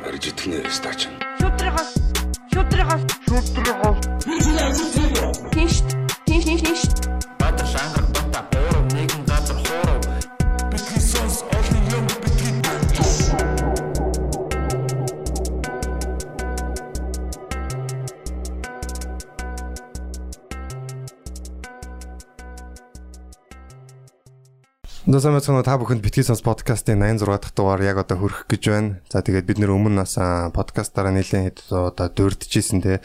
Барж итгэнэ стач. Шүтрихос шүтрихос шүтрихос Тинш тинш тинш Баатар Нөөсөө мэцэн та бүхэнд битгий сонс подкастын 86 дахь дугаар яг одоо хөрөх гэж байна. За тэгээд бид нэр өмнө нас подкастаараа нэлээд одоо дурдчихсэн те.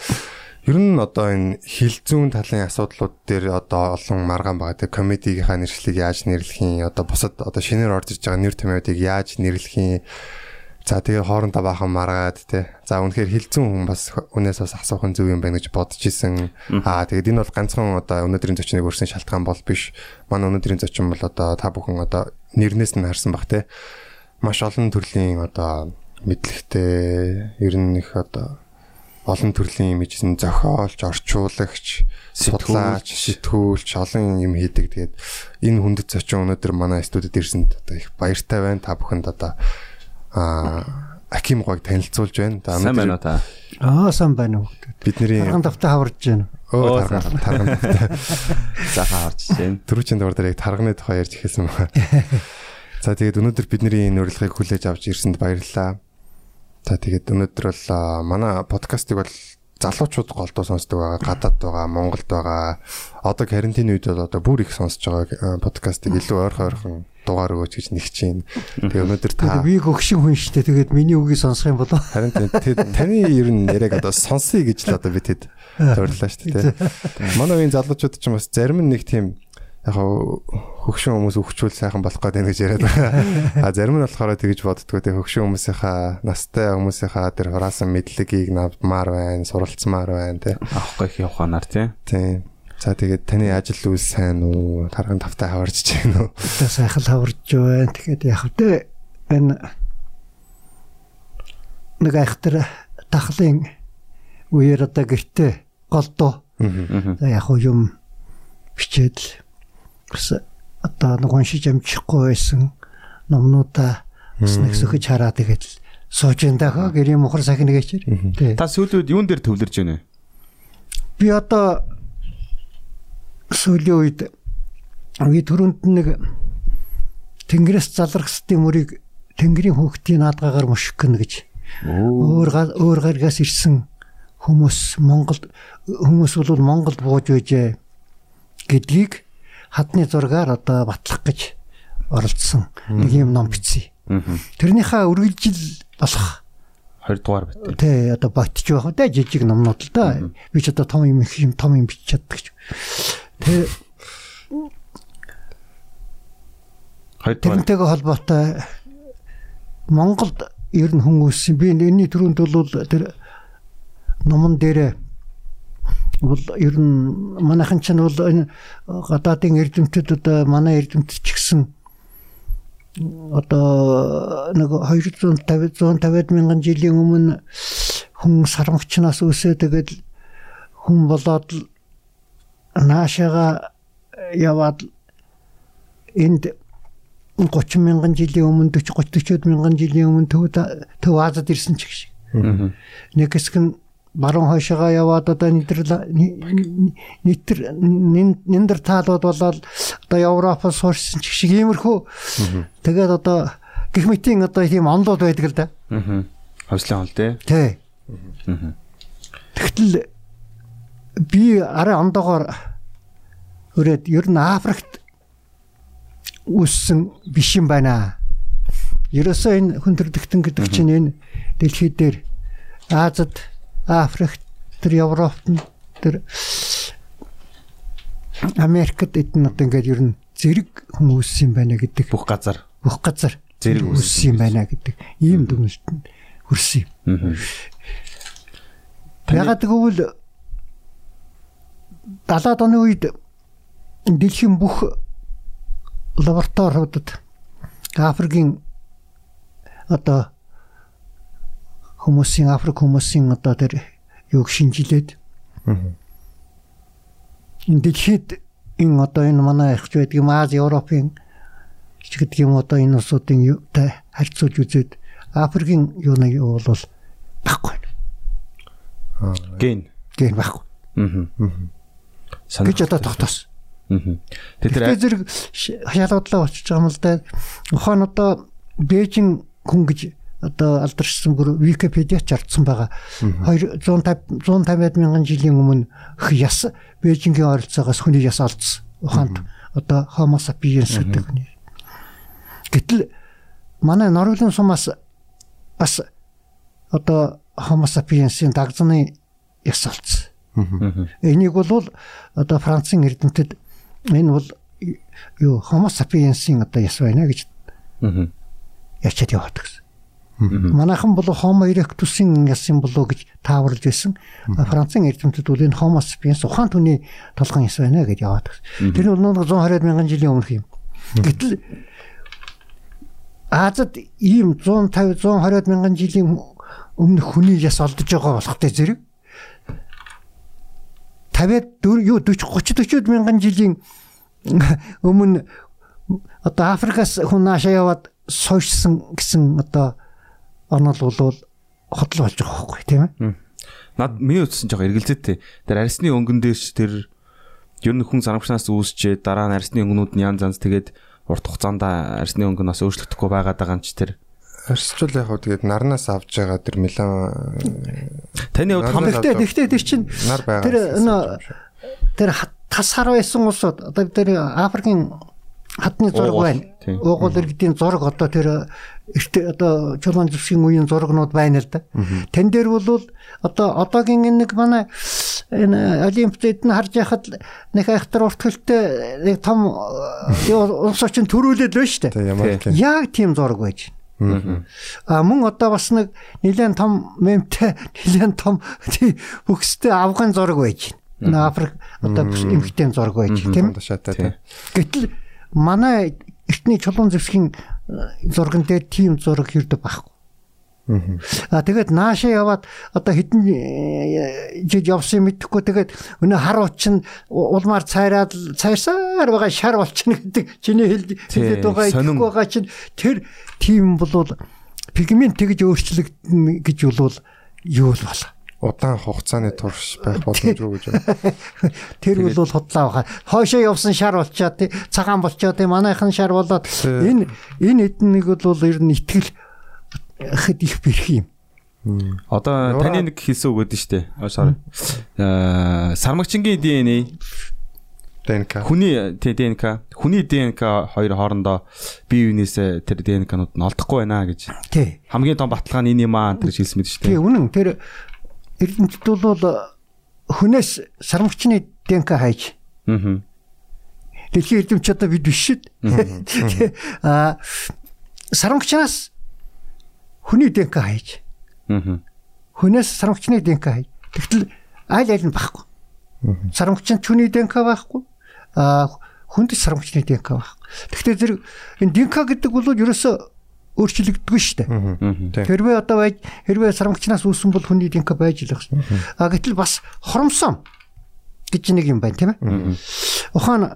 Ер нь одоо энэ хилцүүн талын асуудлууд дээр одоо олон маргаан байгаа. Тэгээ комедигийнхаа нэршлиг яаж нэрлэх юм, одоо бусад одоо шинээр орж иж байгаа нэр томьёодыг яаж нэрлэх юм. За тэгээ хоорондоо баахан маргаад те. За үнэхээр хилцүүн хүн бас үнээс бас асуух нь зөв юм байна гэж бодож исэн. Аа тэгээд энэ бол ганцхан одоо өнөөдрийн зочныг өрсөн шалтгаан бол биш. Манай өнөөдрийн зочин бол одоо та бүхэн одоо нэрнээс нь харсан бах те. Маш олон төрлийн одоо мэдлэгтэй ер нь их одоо олон төрлийн юм ижсэн зохиолч, орчуулагч, судлаач, сэтгүүлч олон юм хийдэг. Тэгээд энэ хүндэт зочин өнөөдөр манай студид ирсэнд одоо их баяртай байна. Та бүхэнд одоо аа Аким гойг танилцуулж байна. За Сайн байна уу та? Аа сайн байна уу. Бидний Тарган давтаа хаварж байна. өө тарган тарган Заахан харж байна. түрүүчийн дугаар дээр яг тарганы тухай ярьж эхэлсэн байна. За тэгээд өнөөдөр бидний энэ урилгыг хүлээж авч ирсэнд баярлалаа. За тэгээд өнөөдөр бол манай подкастыг бол залуучууд голдуу сонсдог байгаа, гадаад байгаа, Монголд байгаа. Одоо карантины үед бол одоо бүр их сонсож байгаа подкастыг илүү ойрхон ойрхон дугаар өгөөч гэж нэгч чинь. Тэгээд өнөөдөр та би хөгшин хүн шүү дээ. Тэгээд миний үгийг сонсох юм болоо. харин тэгээд таны ер нь яриаг одоо сонсъё гэж л одоо би тэд тоорлоо шүү дээ. Манай үеийн залуучууд ч юм бас зарим нэг тийм яг хөгшин хүмүүс өвчүүл сайхан болох гэдэг гэж яриад байгаа. А зарим нь болохоор тэгж боддгоо тэг хөгшин хүмүүсийнхаа настай хүмүүсийнхаа тэр хураасан мэдлэгийг навмаар байна, суралцмаар байна тий. Авахгүй их яваханаар тий. Тийм. За тэгээд таны ажил үйл сайн уу? Тарган тавтай хаварч чинь үү? Та сайхан хаварж байна. Тэгээд яг хөтэ энэ нэг айхтар тахлын үеэр одоо гэртээ голдоо. За яг юм бичээд л бас одоо нэг уншиж амжихгүй байсан номнуудаа бас нэг сөхөж хараа тэгээд л сууж энэ дахаа гэрийн мухар сахин нэгэчээр. Тий. Та сүүлүүд юун дээр төвлөрж байна вэ? Би одоо сүүлийн үед би түрүүнд нэг Тэнгэрээс залрахсдын мөрийг Тэнгэрийн хүүхдийн наадгаагаар муших гэнэ гэж өөр өөр гаргаас ирсэн хүмүүс Монголд хүмүүс бол Монголд бууж байжээ гэдгийг хадны зургаар одоо батлах гэж оролцсон нэг юм ном бичсэн. Тэрнийхээ үргэлжил болох 20 дугаар бит. Тэ одоо ботч байх те жижиг номнууд л да. Би ч одоо том юм их юм том юм бичиж чаддаг гэж. Тэ 20 дугаар. тэрнтэйгээ холбоотой Монголд ер нь хүн үүссэн. Би энэний түрүүнд бол тэр номон дээр бол ер нь манайхан ч нь бол энэ гадаадын эрдэмтэд одоо манай эрдэмтэд ч гэсэн одоо нэг 250 150 мянган жилийн өмнө хүн сармагчнаас үсээ тэгээд хүн болоод л наашаага яваад энд 30 мянган жилийн өмнө 40 30 40 мянган жилийн өмнө төв төв Азад ирсэн ч гэх шиг. Нэг хэсэг нь баруун хойшоогоо яваад одоо нидер нитер ниндер таалууд болоод одоо Европоос суурьсан ч шиг иймэрхүү. Тэгээд одоо гих мэтийн одоо тийм онлууд байдаг л да. Аа. Ховслын хол тий. Тий. Тэгтэл би арай ондоогоор өрөөд ер нь Африкт үссэн биш юм байна. Ерөөсөө энэ хүндрэлтэн гэдэг чинь энэ дэлхий дээр Азад, Африкт, тэр Европт тэр Америкт эдэн одоо ингээд ер нь зэрэг хүн үссэн юм байна гэдэг Бүх газар. бүх газар Зэрэг үссэн юм байна гэдэг ийм дүгнэлт хүрсэн юм. Ягаад гэвэл 70-аад оны үед дэлхийн бүх лабораториудад Африкийн одоо хүмүүсийн Африк хүмүүсийн одоо тэр юг шинжилээд энэ дэлхийд энэ одоо энэ манай ихч байдаг юм Аз Европын ч гэдэг юм одоо энэ улсуудын юутай харьцуулж үзээд Африкийн юуны юу бол баггүй. Ген. Гэн баггүй. Аа. Гэж одоо тогтоос. Тэгэхээр зэрэг хашаалуудлаа очиж байгаа юм л да. Ухаан одоо Бээжин хүн гэж одоо алдаршсан бүр Википедиач ардсан байгаа. 250 150 мянган жилийн өмнө яс Бээжингийн ойролцоогоос хүний яс олдсон. Ухаанд одоо Homo sapiens гэдэг хүний. Гэтэл манай Норвегийн сумаас бас одоо Homo sapiens-ийн дагзны яс олдсон. Энийг бол одоо Францын эрдэмтэд энэ бол юу Homo sapiens-ийн одоо яс байна гэж Аа. ячаад яваад гэсэн. Манайхан бол Homo erectus-ийн яс юм болоо гэж тааварлж байсан. Францын эрдэмтэд бол энэ Homo sapiens ухаан түүний толгойн яс байна гэж яваад гэсэн. Тэр нь бол 120 мянган жилийн өмнөх юм. Гэтэл Азад ийм 150 120 мянган жилийн өмнөх хүний яс олдож байгаа болохтой зэрэг 50 юу 40 30 40 мянган жилийн өмнө одоо Африкаас хүн наашаа яваад сойшсон гэсэн одоо онол болвол хотл болж байгаа байхгүй тийм ээ. Над миний утсан жоо эргэлзээтэй. Тэр арсны өнгөн дээрч тэр ер нь хүн санамгчнаас үүсчээ дараа нь арсны өнгөнүүд нь янз янз тэгээд урт хугацаанд арсны өнгө нас өөрчлөгдөхгүй байгаад байгаа юм чи тэр Арсчул яг хөө тэгээд нарнаас авж байгаа тэр мелан таны хувьд хам Гэхдээ тэр чинь нар байгаа. тэр тэр хат- тас хар байсан улсууд одоо тэр Африкийн хатны зураг байна. Уугуул иргэдийн зураг одоо тэр эртээ одоо чулуун зүсгийн үеийн зурагнууд байна л да. Тэн дээр бол одоо одоогийн энэ нэг манай энэ олимпиадд нь харж яхад нэг айхтар урт хөлтэй нэг том юу улс орчин төрүүлээд байна шүү дээ. Яг тийм зураг байж. А мөн одоо бас нэг нэлээд том мемтэй нэлээд том тий бүхстэй авган зураг байж байна. Африк одоо бүс эмхтэй зураг байж тийм. Гэтэл манай эртний чулуун зэвсгийн э, зурган дээр тийм зураг хэрдэг байхгүй. А тэгээд наашаа яваад одоо хэдэн э, жил явсан мэдэхгүй. Тэгээд өнөө хар учин улмаар цайраад цайрсаар байгаа шар болчихно гэдэг чиний хэл хэлээд байгаа чинь тэр тийм болвол пигмент тэгж өөрчлөгдөн гэж болвол юу л болоо. Удаан хугацааны турш байх боломжгүй гэж байна. Тэр бол худлаа баха. Хойшоо явсан шар болчоод тий цагаан болчоод тий манайхан шар болоод энэ энэ эдэн нэг бол ер нь итгэл хэд их бэрх юм. одоо таны нэг хэлсэн үг өгдөн штэ sorry аа сармагчингийн ДНА ДНК. хүний тий, ДНК хүний ДНК хоёр хоорондоо бие биенээс тэр ДНК-нууд нь олдохгүй байна гэж Тий. хамгийн том баталгаа нь энэ юм аа тэр хэлсэн мэт Тий штэ үнэн тэр эрдэмтэд бол хүнээс сармагчны ДНК хайж аа дэлхийн эрдэмч одоо бид биш шүү дээ. А сармагчнаас хүний ДНК хайж аа хүнээс сармагчны ДНК хайж. Тэгтэл аль аль нь багхгүй. Сармагчин түүний ДНК байхгүй. А хүнд сармагчны ДНК байхгүй. Тэгвэл зэрэг энэ ДНК гэдэг бол ерөөсөө өөрчлөгддөг шүү дээ. Хэрвээ одоо байж хэрвээ сармагчнаас үүсэн бол хүний ДНК байж л шүү. А гэтэл бас хоромсон гэж нэг юм байна тийм ээ. Ухаан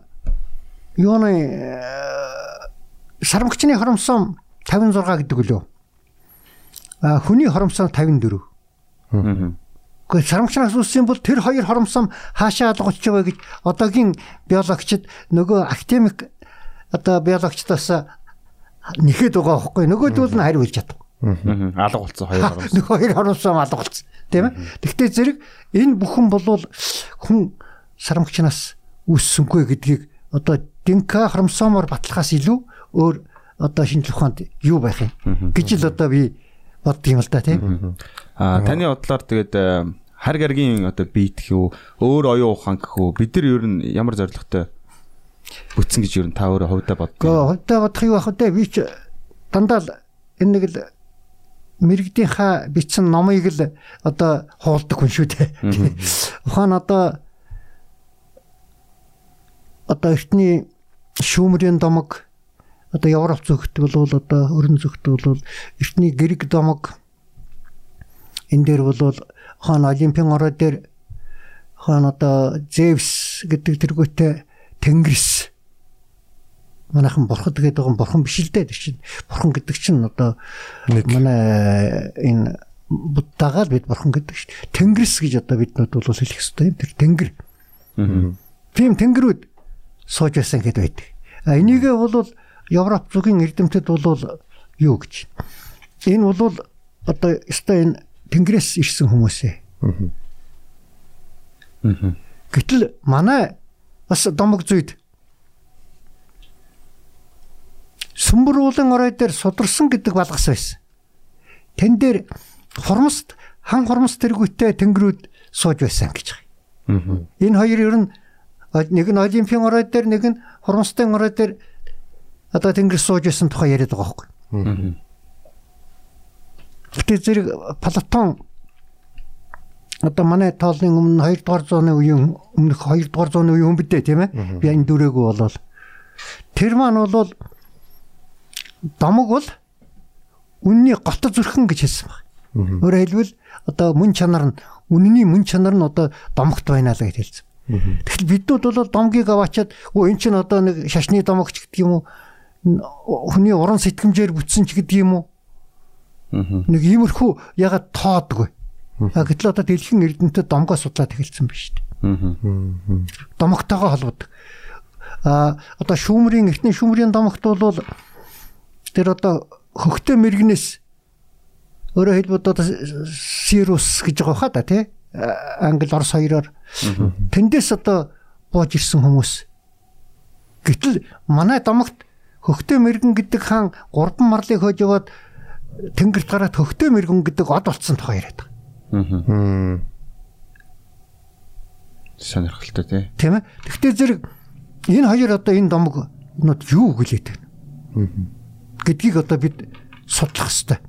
юуны э, сармагчны хоромсон 56 гэдэг үлээ. А хүний хоромсон 54. Гэхдээ сармагчнаас үүссэн бол тэр хоёр хоромсон хаашаа алгуулж байгаа гэж одоогийн биологчид нөгөө академик одоо биологчдоос нэхэд байгаа байхгүй. Нөгөөдөл нь хариу хэлж чадахгүй. алга болцсон хоёр хоромс Нөгөө хоёр хоромсон алга болсон тийм ээ. Гэхдээ зэрэг энэ бүхэн болвол хүн сармагчнаас үүссэнгүй гэдгийг одоо динка хромосомоор баталгаас илүү өөр одоо шинжлэх ухаанд юу байх юм? Гэж л одоо би боддгийм л да тийм. аа таны бодлоор тэгээд э, хар гаргийн одоо бит үү өөр оюун ухаан гэх үү бид нар ер нь ямар зорилготой бүтсэн гэж ер нь та өөрөө хувьдаа боддог Гэхдээ хувьдаа бодох юу байх вэ? Би ч дандаа л энэ нэг л мэрэгдийнхаа бичсэн номыг л одоо хуулдаг хүн шүү дээ. Ухаан одоо одоо эртний шүүмрийн домог одоо Европ зөвхт бол одоо өрн зөвхт бол эртний грек домог энэ дээр бол хаан олимпийн ороо дээр хаан одоо Зевс гэдэг тэргүүтээ Тэнгэрс манайхан бурхад гэдэг байгаа бурхан биш л дээ тэр чинь. Бурхан гэдэг чинь одоо манай энэ буддагаа л бид бурхан гэдэг шүү. Тэнгэрс гэж одоо биднүүд бол хэлэх хэрэгтэй юм. Тэр тэнгэр. Тийм тэнгэрүүд сууж байсан гэд байдаг. А энийгээ бол Европ зүгийн эрдэмтэд бол юу гэж. Энэ бол одоо өстой энэ тэнгэрээс ирсэн хүмүүс ээ. Гэтэл манай бас домог зүйд сүмбэр уулын орой дээр сударсан гэдэг балгас байсан. Тэн дээр хормост хан хормос тэргүүтээ тэнгэрүүд сууж байсан гэж байгаа. Энэ хоёр ер нь нэг нь олимпийн орой дээр нэг нь хормостын орой дээр одоо тэнгэр сууж байсан тухай яриад байгаа байхгүй. Гэтэ зэрэг Платон одоо манай тоолны өмнө 2 дугаар зууны үеийн өмнөх 2 дугаар зууны үеийн өмнөдөө тийм ээ. Би энэ дүрээгүй болол тэр маань бол домог бол үнний готор зүрхэн гэж хэлсэн баг. Өөрөөр хэлбэл одоо мөн чанар нь үнний мөн чанар нь одоо домогт байна л гэж хэлсэн. Тэгэхдээ биднүүд бол домгийг аваачаад өө эн чинь одоо нэг шашны домогч гэдэг юм уу? Хүний уран сэтгэмжээр бүтсэн ч гэдэг юм уу? Нэг иймэрхүү ягаад тоодгүй. А гэтэл одоо дэлхийн эрдэмтэд домгоо судлаад эхэлсэн биш үү? домогтойгоо холбодог. А одоо шүүмрийн эртний шүүмрийн домогт бол тэр одоо хөхтөө мэрэгнээс өөрөөр хэлбэл одоо Сирус гэж байгаа хаа да тий англи орос хоёроор тэндээс одоо бууж ирсэн хүмүүс. Гэтэл манай домогт хөхтөө мэрэгэн гэдэг хаан гурван марлыг хөөж яваад тэнгэрт гараад хөхтөө мэрэгэн гэдэг од болцсон тухай яриад байгаа. Сонирхолтой тий. Тийм ээ. Тэгвэл зэрэг энэ хоёр одоо энэ домог нот юу гэлээд байна. гэдгийг одоо бид судлах хэрэгтэй.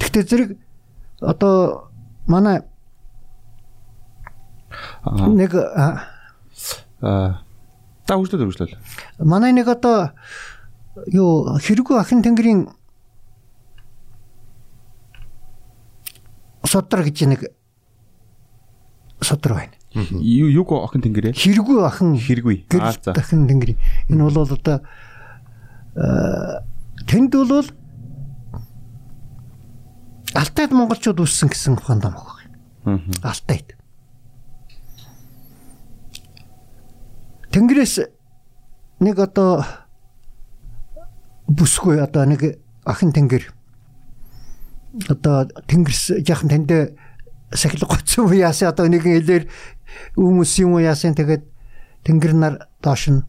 Тэгвэл зэрэг одоо манай Аа нэг аа та үргэлжлэл үргэлжлэл. манай нэг одоо юу хэрэггүй ахын тэнгэрийн содрог гэж нэг содрог байна. Юу юг охин тэнгэрээ? Хэрэггүй ахын Хэрэггүй. Аа за. дахин тэнгэр. Энэ бол одоо э, тэнд бол Алтайд монголчууд үссэн гэсэн ухаан дам баг. Алтайд. Тэнгэрээс нэг одоо бүсгүй одоо нэг ахын тэнгэр. Одоо тэнгэрс яхан танд сахилга гоцсон уу яасан одоо нэгэн хэлээр хүмүүс юм уу яасан тэгээд тэнгэр нар доош нь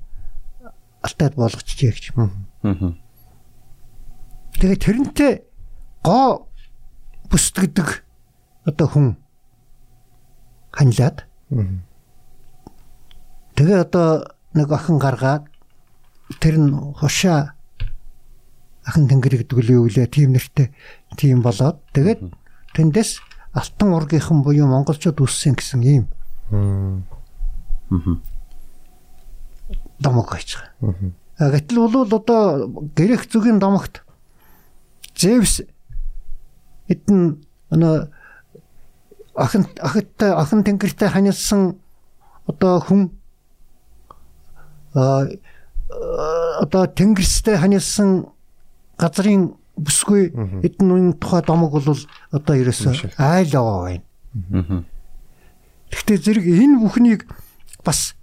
алтайд болгочихжээ гэж. Тэгээд тэрнтэй гоо бүсд гэдэг одоо хүн ханилаад тэгээ одоо нэг охин гаргаад тэр нь хушаа ахын тэнгэр гэдэг үл юу гэлээ тийм нэртэй тийм болоод тэгээд тэндээс алтан ургийнхан буюу монголчууд үссэн гэсэн ийм домог байж байгаа. А гэтэл бол одоо грек зүгийн домогт Зевс эдэн өнөө ахын ахтай ахын тэнгэртэй ханилсан одоо хүн одоо тэнгэрстэй ханилсан газрын бүсгүй эдэн үн тухай домог бол одоо ерөөсөө айл аваа байна. Гэхдээ зэрэг энэ бүхнийг бас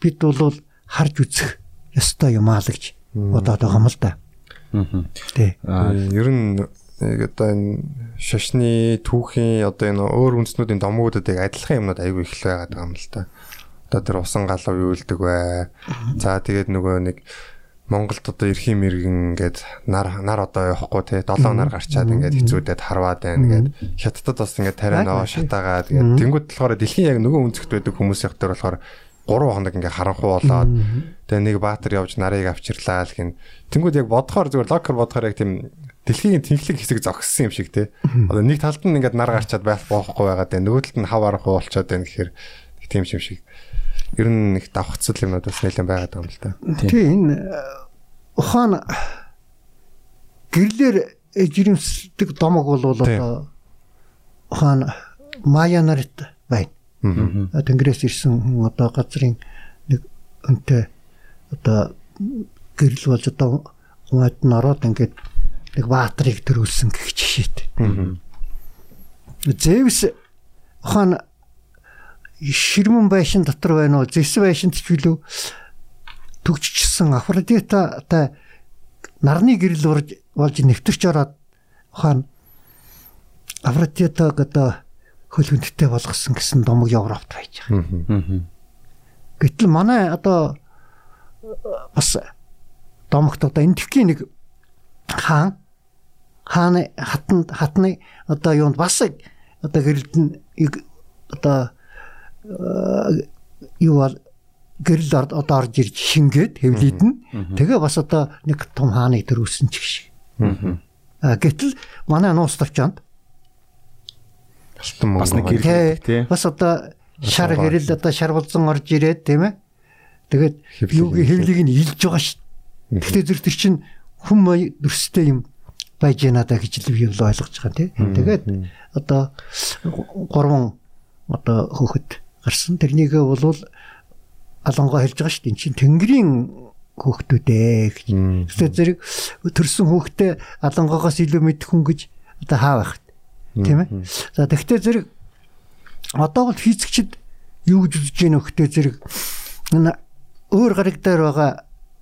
бид бол харж үзэх ёстой юм аа л гэж бодоод байгаа юм л да. Тэ. Ер нь одоо энэ шашны түүхийн одоо энэ өөр үндэснүүдийн домгуудад яг адилхан юмнууд аягүй их л байгаа юм л та. Одоо тэр усан галав юу илдэг вэ? За тэгээд нөгөө нэг Монголд одоо эрхийн мэрэгэн ингээд нар нар одоо явахгүй те. 7 нар гарчаад ингээд хэцүүдэд харваад байна ингээд хятадд бас ингээд тариа наваа шатаагаад тэгээд тэнгууд болохоор дэлхийн яг нөгөө үнцгт байдаг хүмүүсийн хатар болохоор 3 хоног ингээ харанхуу болоод тэгээ нэг баатар явж нарыг авчирлаа л гин тэнгууд яг бодохоор зүгээр локер бодохоор яг тийм дэлхийн тэнхлэг хэсэг зогссон юм шиг те. Одоо нэг талд нь ингээд нар гарчаад байх боохгүй байгаад байна. Нөгөө талд нь хав аранхуу болчиход байна гэхээр тийм юм шиг ер нь их давхцал юмнууд бас нэлээд байгаад байгаа юм л та Тий. Энэ э, ухаан гэрлэр жирэмсдэг домог бол одоо ухаан мая нарт байна. А, Тэнгэрээс ирсэн хүн одоо газрын нэг өнтэй одоо гэрэл болж одоо гомд нь ороод ингээд нэг баатрыг төрүүлсэн гэх жишээтэй. Зевс ухаан ширмэн байшин дотор байна уу? Зэс байшинд ч билүү төгжчихсэн Афродита та нарны гэрэл урж болж нэвтэрч ороод ухаан Афродитаг одоо хөл хүндтэй болгосон гэсэн домог Европт байж байгаа. Гэтэл манай одоо бас домогт одоо энтхгийн нэг хаан хааны хатанд хатны одоо юунд бас одоо гэрэлд нь одоо юу бол гэрэл одоо орж ирж шингээд хэвлийдэн тэгээ бас одоо нэг том хааныг төрүүлсэн ч гэх шиг. Аа гэтэл манай нуус тавчаанд Алтан Бас нэг мөнгө. гэрэл тий. бас одоо шар гэрэл одоо шар болзон орж ирээд тийм ээ. Тэгээд юуг хэвлийг нь илж байгаа шүү. Гэхдээ зэрэг тэр чинь хүм дүрстэй юм байж яана да гэж л би ойлгож байгаа тий. Тэгээд одоо гурван одоо хөөхд гарсан. Тэрнийгээ бол алангоо хэлж байгаа шүү дээ. Энд чинь тэнгэрийн хөөхтүүд ээ гэж. Тэгэхээр зэрэг төрсэн хөөхтэй алангоогоос илүү мэдэх хүн гэж одоо хаа байх тийм ээ. За тэгвэл зэрэг одоо бол физикчд юу гэж үзэж байна вэ гэхтээ зэрэг энэ өөр гараг дээр байгаа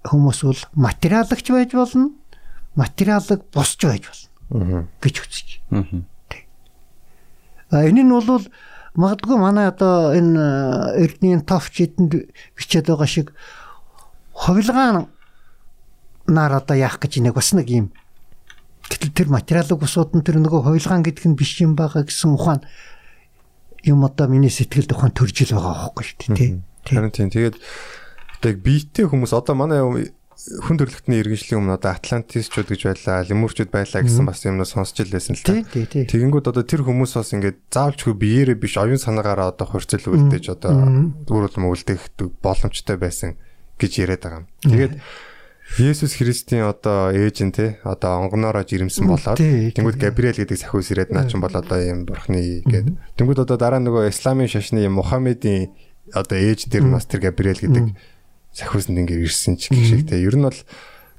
хүмүүс бол материалагч байж болно материалаг босч байж болно гэж үзэж. А энэ нь бол магадгүй манай одоо энэ эрдний товч эдэнд бичээд байгаа шиг ховлгаан нар одоо яах гэж нэг бас нэг юм гэтэл тэр материалыг усууд нь тэр нөгөө ховлгаан гэдэг нь биш юм байгаа гэсэн ухаан юм одоо миний сэтгэлд ухаан төрж ил байгаа байхгүй шүү дээ тий. Харин тийм. Тэгээд одоо яг биетэй хүмүүс одоо манай хүн төрөлхтний иргэншлийн өмнө одоо атлантисчууд гэж байлаа, лемурчууд байлаа гэсэн бас юмнууд сонсч илсэн л та. Тэгэнгүүт одоо тэр хүмүүс бас ингээд заавчгүй биеэрээ биш оюун санаагаараа одоо хурцл үлдээж одоо үр улам үлдээх боломжтой байсан гэж яриад байгаа юм. Тэгээд Есүс Христийн одоо ээж нь те одоо онгоноороо жирэмсэн болоод тэнгууд Габриэл гэдэг сахиус ирээд наа чин бол одоо юм бурхны гээд тэнгууд одоо дараа нөгөө исламын шашны Мухаммедийн одоо ээж дээр нь бас тэр Габриэл гэдэг сахиусанд ингээд ирсэн ч гэх шиг те ер нь бол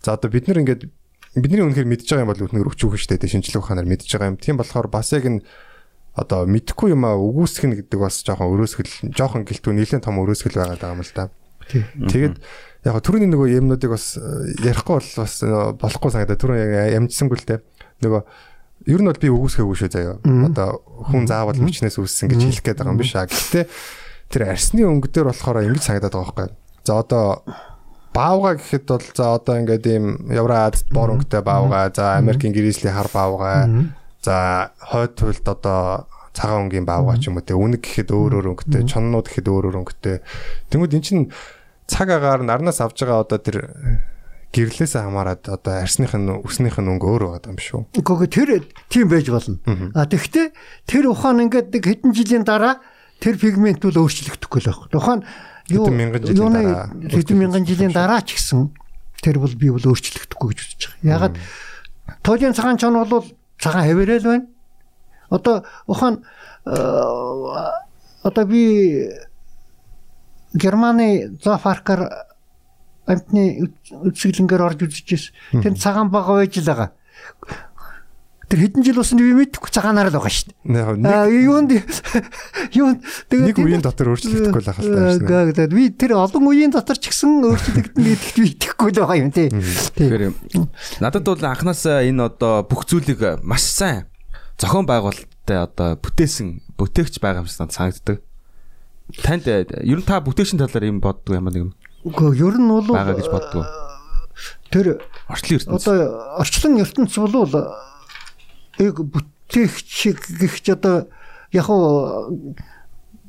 за одоо бид нар ингээд бидний үнэхээр мэдж байгаа юм бол үнэхээр өчүүхэн штэ те шинжлэх ухаанаар мэдж байгаа юм. Тийм болохоор бас яг энэ одоо мэдхгүй юм а үгүйсгэн гэдэг бас жоохон өрөөсгөл жоохон гэлтүү нэлээд том өрөөсгөл байгаа юм л да. Тэгээд яг түрүүний нөгөө юмнуудыг бас э, ярихгүй бол бас э, болохгүй санагдаа түрүү яг ямжсангүй л те. Нөгөө ер нь бол би үгүйсгээгүй шүү заяа. Одоо хүн заавал мөчнөөс үүссэн гэж хэлэх гээд байгаа юм биш аа. Гэхдээ тэр арсны өнгө дээр болохоор ингэж санагдаад байгаа байхгүй. За одоо баавга гэхэд бол за одоо ингээд ийм Евразид бор өнгөтэй баавга, за Америкийн гэрээслийн хар баавга, за хойд туйлд одоо цагаан өнгийн баавга ч юм уу те. Үнэг гэхэд өөр өөр өнгөтэй, чоннууд гэхэд өөр өөр өнгөтэй. Тэнгүүд эн чинь цаг агаар нарнаас авж байгаа одоо тэр гэрлээсээ хамаарат одоо арсных нь өснийх нь өнгө өөр байгаа юм шүү. Гэхдээ тэр тийм байж болно. А тэгвэл тэр ухаан ингээд нэг хэдэн жилийн дараа тэр пигмент бол өөрчлөгдөхгүй л байх. Юу Хэдэн мянган жилийн дараа хэдэн мянган жилийн дараа ч гэсэн тэр бол би бол өөрчлөгдөхгүй гэж үзэж байгаа. Ягаад туйлын цагаан чон бол цагаан хэвээрэл байна. Одоо ухаан э, одоо би Германы зоофаркаар амтны үсгэлэнгээр орж үзчихсэн. Тэр цагаан бага байж л байгаа. Тэр хэдэн жил усан би мэдэхгүй цагаанаар л байгаа шүү дээ. Нэг Аа юунд юунд тэгээд нэг үеийн дотор өөрчлөгдөхгүй л шнэ. Тэгээд би тэр олон үеийн дотор ч гэсэн өөрчлөгдөн гэдэгт би итгэхгүй л байгаа юм тий. Тэгэхээр надад бол анханасаа энэ одоо бүх зүйлийг маш сайн зохион байгуулалттай одоо бүтээсэн бүтээгч байгаа юм шиг надад санагддаг. Танд ер нь та бүтээгчийн талаар юм боддог юм нэг юм Үгүй ер нь бол байгаа гэж боддог. тэр Орчлон ертөнц. одоо орчлон ертөнц бол яг бүтээгч гихч одоо яг уу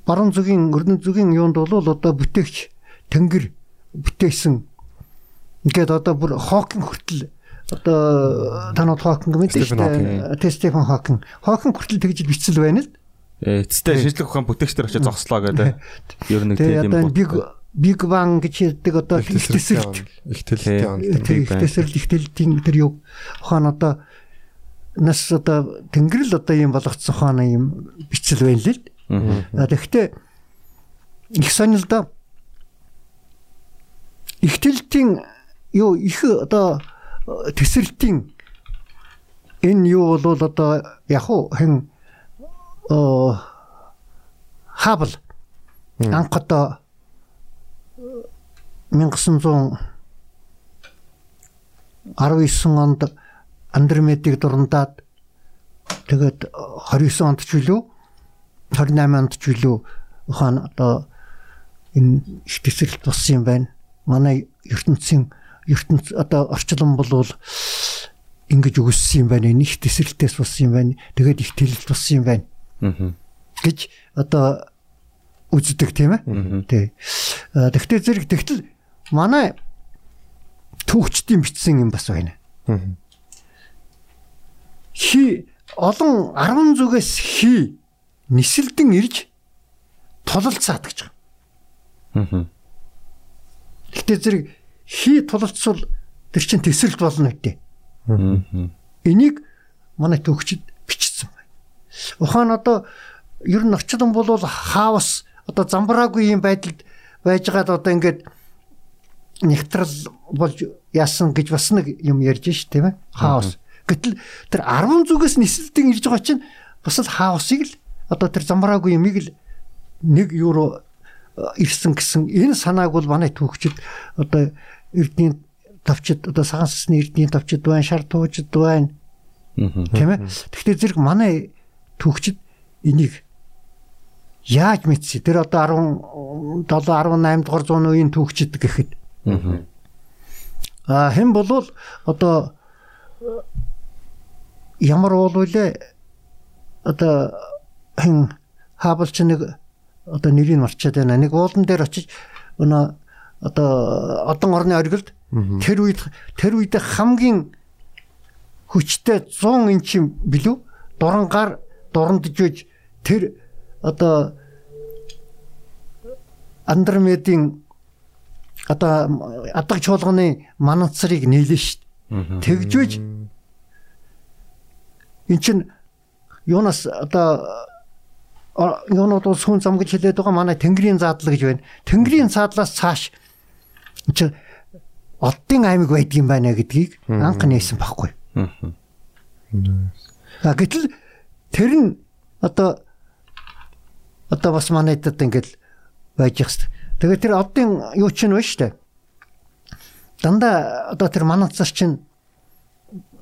баруун зүгийн өрнө зүгийн юунд бол одоо бүтээгч тэнгэр бүтээсэн ингээд одоо бүр хокинг хүртэл одоо танууд хокинг мэдээ Стивен шүү дээ. Стефен Хокинг хокинг хүртэл тэгж бичсэл байна л. Эцэстээ шинжлэх ухаан бүтээгчдэр очиж зогслоо гэдэг. Ер нь тийм одоо юм биг биг бан гэж ярьдаг одоо их ихтэсэлт тэлэлтийн он. тэг ихтэсэл ихтэлтийн тэр юу. Ухаан одоо нас одоо тэнгэрэл одоо юм болгоцсон ухааны юм бичсэл байна л л. Тэгэхдээ их да. ихтэлтийн юу их одоо тесрэлтийн энэ юу бол одоо яг уу хэн оо хабл анх одоо 1919 онд Андромедыг дурандаад тэгээд 29 онд ч үлээ 28 онд ч үлээ ухаан одоо энэ их тесрэлт болсон юм байна. Манай ертөнцийн ертөнц одоо орчлон болвол ингэж өгсөн юм байна. Энэ их тесрэлтээс болсон юм байна. Тэгээд их тэлэлт болсон юм байна. Аа. гэж одоо үздэг тийм ээ. Тий. А, Тэгтээ зэрэг тэгтэл манай түүхчдийн бичсэн юм бас байна. Хи олон 10 зүгээс хи нисэлдэн ирж тулалцаад гэж байгаа. Аа. Тэгтээ зэрэг хи тулалцвал тэр чин тесрэлт болно гэдэг. Аа. Энийг манай төгчд бичсэн байна. Ухаан одоо ер нь орчлон бол хаос одоо замбраагүй юм байдалд байжгаад одоо ингээд нэгтрал болж яасан гэж бас нэг юм ярьж ш тийм ээ хаос. Гэтэл тэр 10 зүгээс нисэлтэн ирж байгаа чинь бас л хаосыг л одоо тэр замбраагүй юмыг л нэг юуруу ирсэн гэсэн энэ санааг бол манай түүхчид одоо эрдний тавчид одоо саган сэсний эрдний тавчид байна шар туучид байна. Тийм ээ гэхдээ зэрэг манай түүхчид энийг яаж мэдсэ тэр одоо 17 18 дугаар зууны үеийн түүхчид гэхэд. Аа. хэн болвол одоо ямар уул вүлээ одоо хэн хаабалч нэг одоо нэрийг марчаад байна. Нэг уулан дээр очиж өнөө одоо одон орны оргилд тэр үед тэр үед хамгийн хүчтэй 100 инчин билүү? Дурангаар дурандж үж тэр одоо Андромедийн одоо адаг чуулганы манацрыг нийлэн шүү дээ. Эн чин юунаас одоо юунууд бол сүн зам гэж хэлээд байгаа манай Тэнгэрийн задлал гэж байна. Тэнгэрийн цаадлаас цааш эн чин оддын аймаг байдгийн байна гэдгийг анх нээсэн баггүй. Аа. Гэтэл тэр нь одоо одоо бас манайдад ингээд байж их хэвээр. Тэгээд тэр оддын юу ч нь байна штэ. Дандаа одоо тэр манацар чинь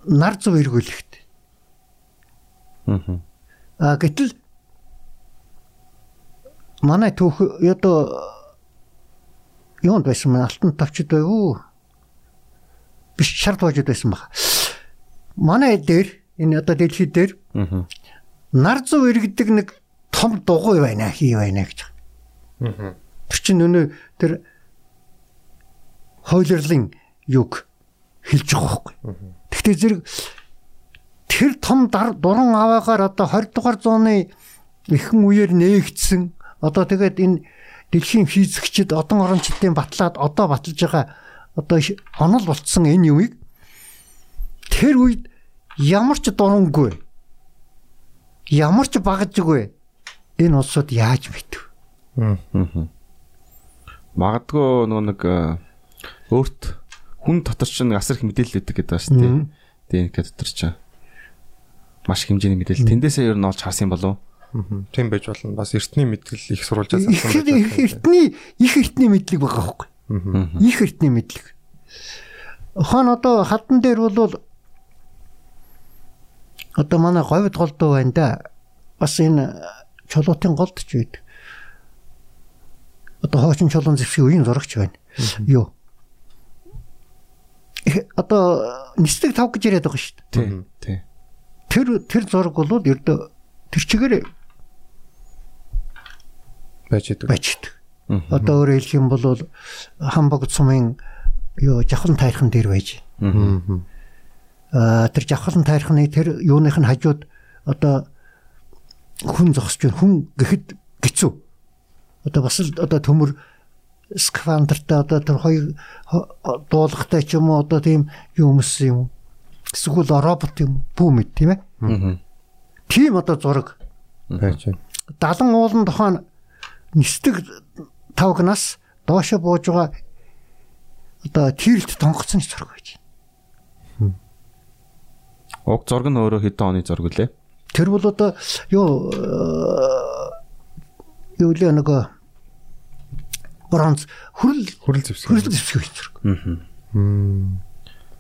нар зов эргүүлэхт. Аа. Гэтэл манай түүх одоо юунд байсан мэн алтан тавчд байвуу. Биш шарт хожид байсан баха. Манай дээр энэ одоо дэлхий дээр Аа. нар зов иргэдэг нэг том дугуй байна хий байна гэж. Тэр чинь өнөө тэр хойлорлын юг хэлж байгаа байхгүй. Гэхдээ зэрэг тэр том дуран аваагаар одоо 20 дугаар зууны ихэнх үеэр нээгдсэн. Одоо тэгээд энэ дэлхийн физикчид одон орончдын батлаад одоо баталж байгаа одоо онол болцсон энэ юмыг тэр үед ямар ч дурангүй ямар ч багажгүй энэ улсууд яаж мэдв Магадгүй нөгөө нэг э, өөрт хүн дотор ч асар их мэдээлэл өгдөг гэдэг байна шүү дээ. ДНК дотор ч маш хэмжээний мэдээлэл. Тэндээсээ ер нь олж харсан юм болов уу? Тийм байж болно. Бас эртний мэдлэл их сурвалжаас их их эртний их эртний мэдлэг байгаа хөөхгүй. Их эртний мэдлэг. Ухаан одоо хатан дээр бол одоо манай говьд голдуу байна да. Бас энэ чулуутын голд ч байдаг одоо хоочин чулуун зэвсгийн үеийн зурагч байна. Юу? Одоо нислэг тав гэж яриад байгаа шүү дээ. Тий. Тий. Тэр тэр зураг бол ердөө тэр чигээр байж идэг. байж идэг. Одоо өөрөөр хэлэх юм бол хамбог цумын юу жавхлан тайрхан дээр байж. Аа тэр жавхлан тайрхны тэр юуных нь хажууд одоо хүн зогсож байна. Хүн гэхэд гизүү. Одоо бас л одоо төмөр сквандртай одоо тэр хоёр хо- дуулахтай ч юм уу одоо тийм юм өмссөн юм эсвэл робот юм бүү мэд тийм ээ Аа. тийм одоо зураг байж байна. 70 уулан тухайн нисдэг тавгнаас доошо бууж байгаа одоо тэрэлт тонгоцсон зураг байж. Уг зураг нь өөрөө хэдэн оны зураг лээ? Тэр бол одоо юу э, юу лээ нөгөө бронз хүрл Хүрэл зэвсэг. хүрл зэвсэг зураг.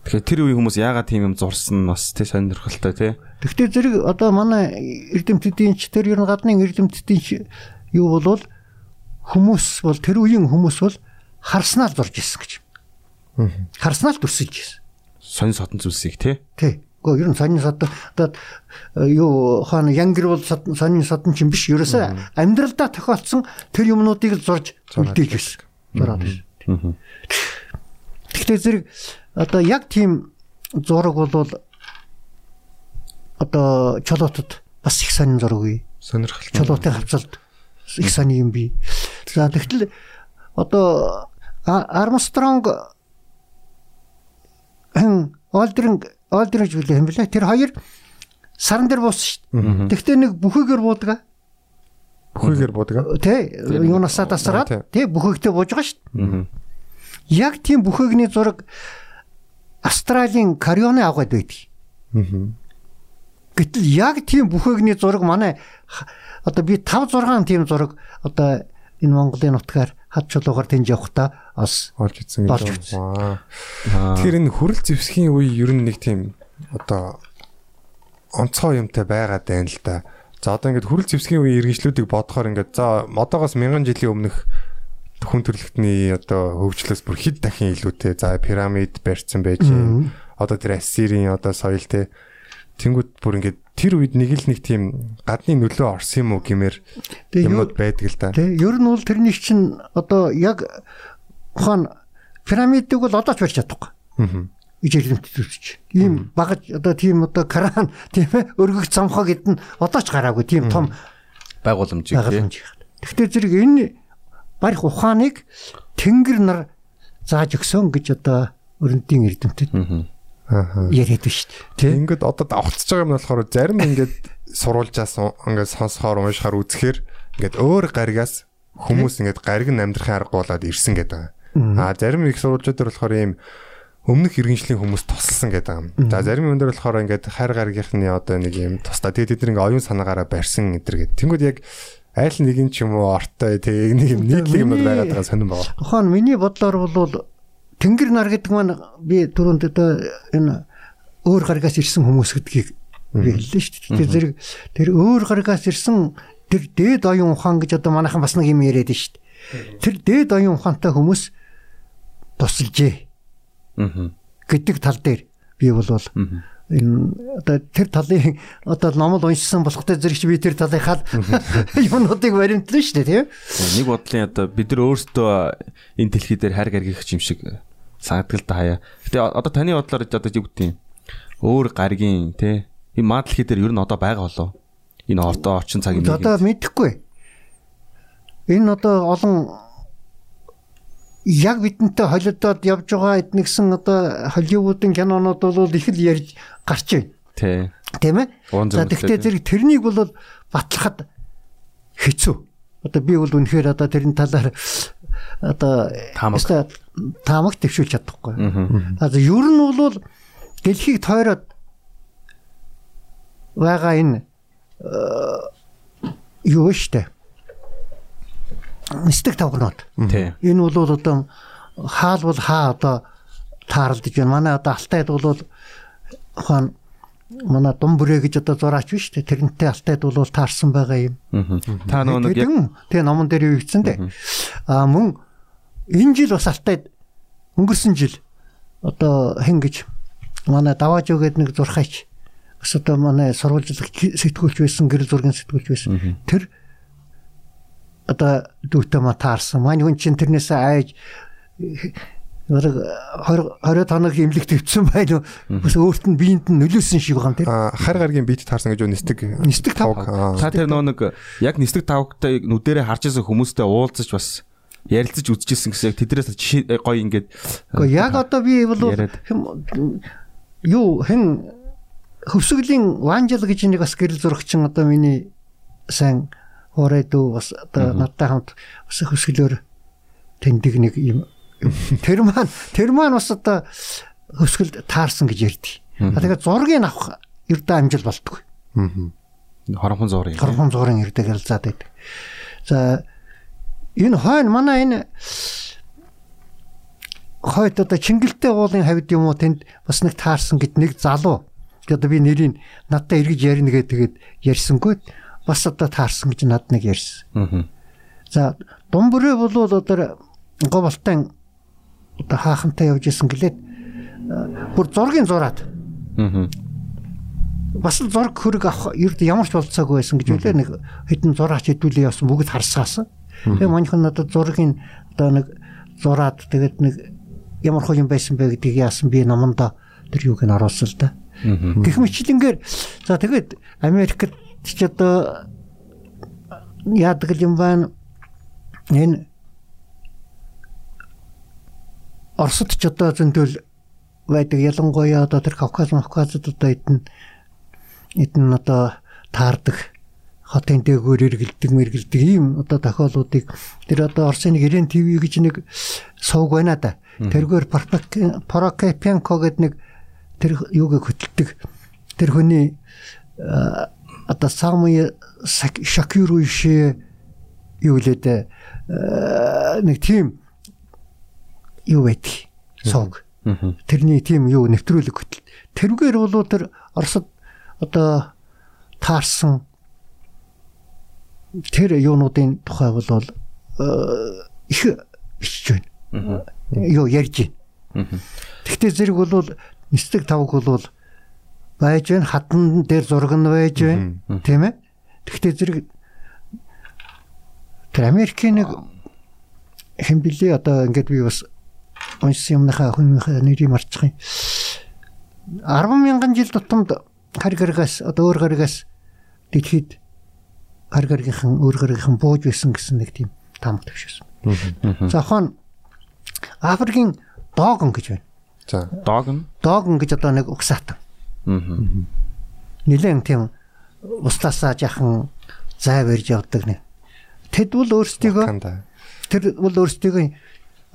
Тэгэхээр тэр үеийн хүмүүс яагаад тийм юм зурсан бас тий сонирхолтой тий. Гэхдээ зэрэг одоо манай эрдэмтдийн ч тэр ер нь гадны эрдэмтдийн ч юу болвол хүмүүс бол тэр үеийн хүмүүс бол харснаар зурж ирсэн гэж. Харснаар дүрсэж ирсэн. Сонин содон зүйлсийг тий. Тий. Гэхдээ ер нь сонин сод одоо юу хаана янгэр бол сонин содон чинь биш ерөөсөө амьдралдаа тохиолдсон тэр юмнуудыг л зурж үлдээж байсан. Зураад байсан. Гэхдээ зэрэг одоо яг тийм зураг бол одоо чолоотод бас их сонин зураг үе. Сонирхолтой. Чулуутай хавцалд их сони юм би. За тэгтэл одоо Армстронг хэн Олдринг Олдринг жилээ юм блэ? Тэр хоёр саран дээр буусан шүү дээ. Тэгтээ нэг бүхийгээр буудаг. Бүхийгээр буудаг. Тэ юунасаа тасраад тэ бүхэгтэй бууж байгаа шүү дээ. Яг тийм бүхэгний зураг Австралийн Карионы аваад байдаг. Аа. Гэтэл яг тийм бүхэгний зураг манай одоо би 5 6 тийм зураг одоо энэ Монголын нутгаар хад чулуугаар тэнж явахдаа бас Олж ицсэн Олж гэж. Аа. Тэгэхээр энэ хүрэл зэвсгийн үе ер нь нэг тийм одоо онцгой юмтай байгаад байна л да. За одоо ингээд хүрэл зэвсгийн үе иргэншлүүдийг бодохоор ингээд за одоогоос мянган жилийн өмнөх хүн төрөлхтний одоо хөгжлөөс бүр хэд дахин илүүтэй. За пирамид барьсан байж. Одоо тэр Ассирийн одоо соёл те. Тэнгүүд бүр ингээд тэр үед нэг л нэг тийм гадны нөлөө орсон юм уу гэмээр юмнууд байдаг л да. Тэ ер нь бол тэрний чинь одоо яг ухаан пирамидыг бол одоо ч барьж чадахгүй. Аа. ижээлэмтдүүлж. Ийм багаж одоо тийм одоо кран тийм ээ өргөх цамхаа гэд нь одоо ч гараагүй тийм том байгууламж. Гэхдээ зэрэг энэ барих ухааныг тэнгэр нар зааж өгсөн гэж одоо өрөндийн эрдэмтэд яриад байна шүү дээ. Ингээд одоо давхцаж байгаа юм нь болохоор зарим ингээд сурвалжаас ингээд сонсохоор уншихаар үзэхээр ингээд өөр гаригаас хүмүүс ингээд гариг нь амьдрахын арга болоод ирсэн гэдэг. Аа зарим их сурвалжууд дээр болохоор ийм өмнөх иргэншлийн хүмүүс тусалсан гэдэг юм. За зарим юм дээр болохоор ингээд хайр гаргийнхны одоо нэг юм тусдаа тэгээд тэд нэг оюун санаагаараа барьсан гэтэр гэдэг. Тэнгүүд яг айл нэг юм ч юм уу ортой тэг нэг юм нийтлэг юмнууд байгаад байгаа сонирн байгаа. Ухаан миний бодлоор бол тэнгэр нар гэдэг маань би түрүүнд одоо энэ өөр гаригаас ирсэн хүмүүс гэдгийг би хэллээ шүү дээ. Тэр зэрэг тэр өөр гаригаас ирсэн тэр дээд оюун ухаан гэж одоо манайхан бас нэг юм яриад байна шүү дээ. Тэр дээд оюун ухаантай хүмүүс тусалжээ Аа. гэдэг тал дээр би бол энэ одоо тэр талын одоо номол уншсан болохтой зэрэг чи би тэр талынхаа юмнуудыг баримтлаа шүү дээ тийм. Нэг бодлын одоо бид нар өөрсдөө энэ дэлхий дээр хайр гаргих юм шиг санагдал та хаяа. Гэтэ одоо таны бодлоор одоо юу гэдэг юм? Өөр гаргийн тий энэ маа дэлхий дээр ер нь одоо байгаа болоо. Энэ ордоо орчин цагийн Одоо нэг. мэдэхгүй. Энэ одоо олон яг бидэнтэй холидоод явж байгаа эднэгсэн одоо Холливуудын кинонууд бол их л ярьж гарч байна. Тий. Тийм ээ? За тий. зэрэг тэрнийг бол батлахад хэцүү. Одоо би бол үнэхээр одоо тэрний талаар одоо Таамаг. төвшүүлж чадахгүй. Аа. Ер нь бол дэлхийг тойроод байгаа энэ э, юу штэ. Мистик тавгнууд. Тий. Энэ бол одоо хаал бол хаа одоо тааралдж байна. Манай одоо Алтайд бол хаан манай дум бүрээ гэж одоо зураач биш үү? Тэрнтэй Алтайд бол таарсан байгаа юм. Аа. Та нөгөө нэг Тэгээ номон дээр юу хийцэн дээ. Аа мөн энэ жил бас Алтайд өнгөрсөн жил одоо хэн гэж манай давааж өгөөд нэг зурхаач бас одоо манай сурвалжлах сэтгүүлч байсан гэрэл зургийн сэтгүүлч байсан. Тэр одоо дүүтэ ма таарсан. Манай хүн чинь тэрнээс айж Яраг 20 20 тоног имлэг төвцсөн байл бас өөрт нь биед нь нөлөөсөн шиг байгаа юм тийм. Хар гаргийн бит таарсан гэж юу нисдэг. Нисдэг тав. Аа. та тэр нөгөө нэг яг нисдэг тавгтай нүдэрээ харж исэн хүмүүстэй уулзаж бас ярилцаж үзчихсэн гэсэн яг тэдрээс жишээ э, гоё ингээд Гэхдээ яг одоо би бол юу хэн хөвсгөлийн Ванжил гэж нэг бас гэрэл зурагчин одоо миний сайн дүү бас одоо надтай хамт бас хөвсгөлөөр тэндэг нэг юм Тэр маань тэр маань бас одоо өсгөл таарсан гэж ярьдаг. А тэгээд зургийг авах ердөө амжил болтгүй. Хоромхон зургийн. Торхон зургийн ердөө ялзаад байдаг. За энэ хойно манай энэ хойд одоо Чингэлтэй уулын хавьд юм уу тэнд бас нэг таарсан гэд нэг залуу. Одоо би нэрийг надтай эргэж ярина гэдэг тэгээд ярьсангүй бас одоо таарсан гэж над нэг ярьсан. Аа. За Думбөрөө бол одоо говалтан одоо хаахантай явж исэн гэлээд бүр зургийн зураад Аа. бас л зураг хөрөг авах ерд ямар ч болцоогүй байсан гэж үлээ нэг хэдэн зураач хэдүүлээ явсан бүгд харсаасан. Тэгээ маньхан надад зургийн одоо нэг зураад тэгээд нэг ямар хөө юм байсан бэ гэдгийг яасан би номондоо тэр юуг нь оруулсан л да. Гэх мэтлэнгээр за тэгээд Америкт ч одоо яадаг юм байна энэ Оросд ч одоо зөндөл байдаг ялангуяа одоо тэр Кавказ Кавказд одоо эдэн эдэн одоо таардаг хотын дээгүүр эргэлдэг мэргэлдэг ийм одоо тохиолдлуудыг тэр одоо Оросын 90 ТV гэж нэг сувг байна да. Тэргээр Прокопенко гэдэг нэг тэр юуг хөтэлдэг. Тэр хүний э, одоо самые шокирующие юу лээд э, нэг тийм юу байдаг. Сувг. Тэрний тийм юу нэвтрүүлэг хөтөл. Тэрүүгээр бол тэр Оросд одоо таарсан тэр юунуудын тухай бол э, их бичиж байна. Юу ярьж байна. Гэхдээ зэрэг бол нисдэг тавг бол байж байна. Хатан дээр зураг нь байж байна. Тийм ээ. Гэхдээ зэрэг тэр Америкийн нэг хэм билээ одоо ингээд би бас уншсан юмнахаа хүнийхээ нэрийг марчих юм. 10 мянган жил тутамд хар гаргаас одоо өөр гаргаас дэлхийд хар гаргийнхан өөр гаргийнхан бууж байсан гэсэн нэг тийм таамаг төвшөөсөн. За хон Африкийн догон гэж байна. За. Догн. Догон гэж одоо нэг угсаатан. Аа. Нилээн тийм устасаа жахан зай барьж явдаг нэг. Тэд бол өөрсдийгөө тэр бол өөрсдийгөө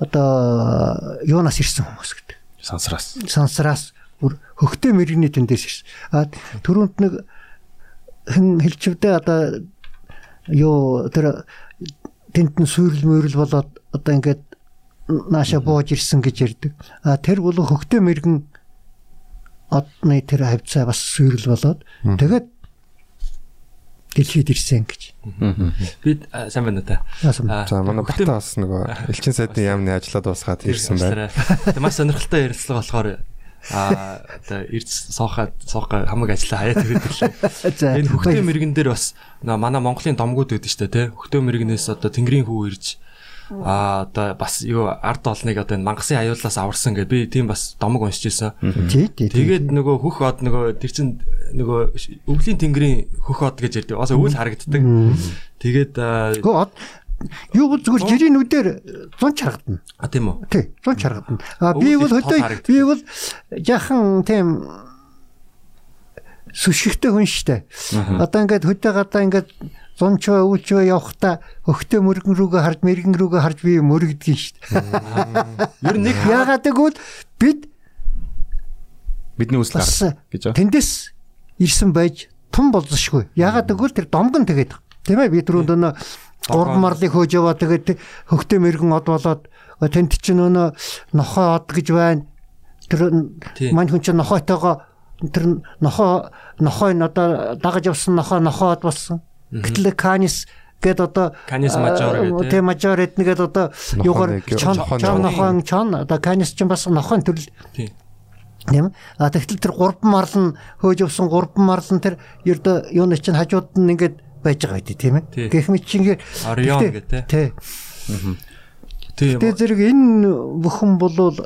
одоо юунаас ирсэн хүмүүс гэдэг. Сансраас. Сансраас бүр хөхтэй мэрэгний тэндээс ирсэн. А түрүүнд нэг хэн хэлчвдээ одоо юу тэр тэнд нь суурил мөрөл болоод одоо ингээд нааша бууж ирсэн гэж ярьдаг. А тэр бол хөхтэй мэрэгэн одны тэр хавцаа бас суурил болоод тэгээд дэлхийд ирсэн гэж. Би а, сайн байна уу та. За манай бата бас нөгөө элчин сайдын яамны ажлаад басгаад ирсэн байна. Маш сонирхолтой ярилцлага болохоор а одоо эрд соохоод соохоо хамаг ажиллаа хаяад ирээд ирлээ. За. Энэ хөхтөө мэрэгэн дээр бас манай Монголын домгууд шүү дээ тий. Хөхтөө мэрэгнээс одоо Тэнгэрийн хүү ирж а одоо бас юу ард олныг одоо энэ мангасын аюулаас аварсан гэдэг би тийм бас домог уншиж ирсэн. Тэгээд нөгөө хөх од нөгөө тэр чин нөгөө өвлийн тэнгэрийн хөх од гэж ярьдаг. Бас өвөл харагддаг. Тэгээд Гэхдээ од юу бол зүгээр жирийн нүдээр зун чаргадна. а, тийм үү. Тий, зун чаргадна. А би бол хөдөө би бол яхан тийм сүшигтэй хүн штэ. Одоо ингээд хөдөө гадаа ингээд зунчоо өвчөө явахта хөхтөө мөргөн рүүгээ харж мэрэгэн рүүгээ харж би мөрөгдгөн штэ. Ер нь нэг Яагаад гэвэл бид Бидний үсэл бас гар гэж байна. тэндээс ирсэн байж тун болзошгүй. Яагаад гэвэл тэр домгон тэгээд тийм ээ би түрүүнд өнөө гурван марлыг хөөж яваа тэгээд хөхтөө мэрэгэн од болоод тэнд чинь өнөө нохой од гэж байна. Тэр мань хүн чинь нохойтойгоо тэр нохоо нохой нь одоо дагаж явсан нохоо нохоо од болсон. Гэтэл канис гэд одоо Canis major гэдэг, тийм мажор эднэгээд одоо юугаар нэг чон чон нэг. нохоо чон одоо канис чинь бас нохойн төрөл Тийм. Тийм. А тэгтэл тэр гурван марл нь хөөж явсан гурван марл нь тэр ердөө юуны чинь хажууд нь ингээд байж байгаа гэдэг тийм Тий. ээ. Гэх мэт чингээр Орион гэдэг, Тий. Тийм. Тэгээ зэрэг энэ бүхэн болвол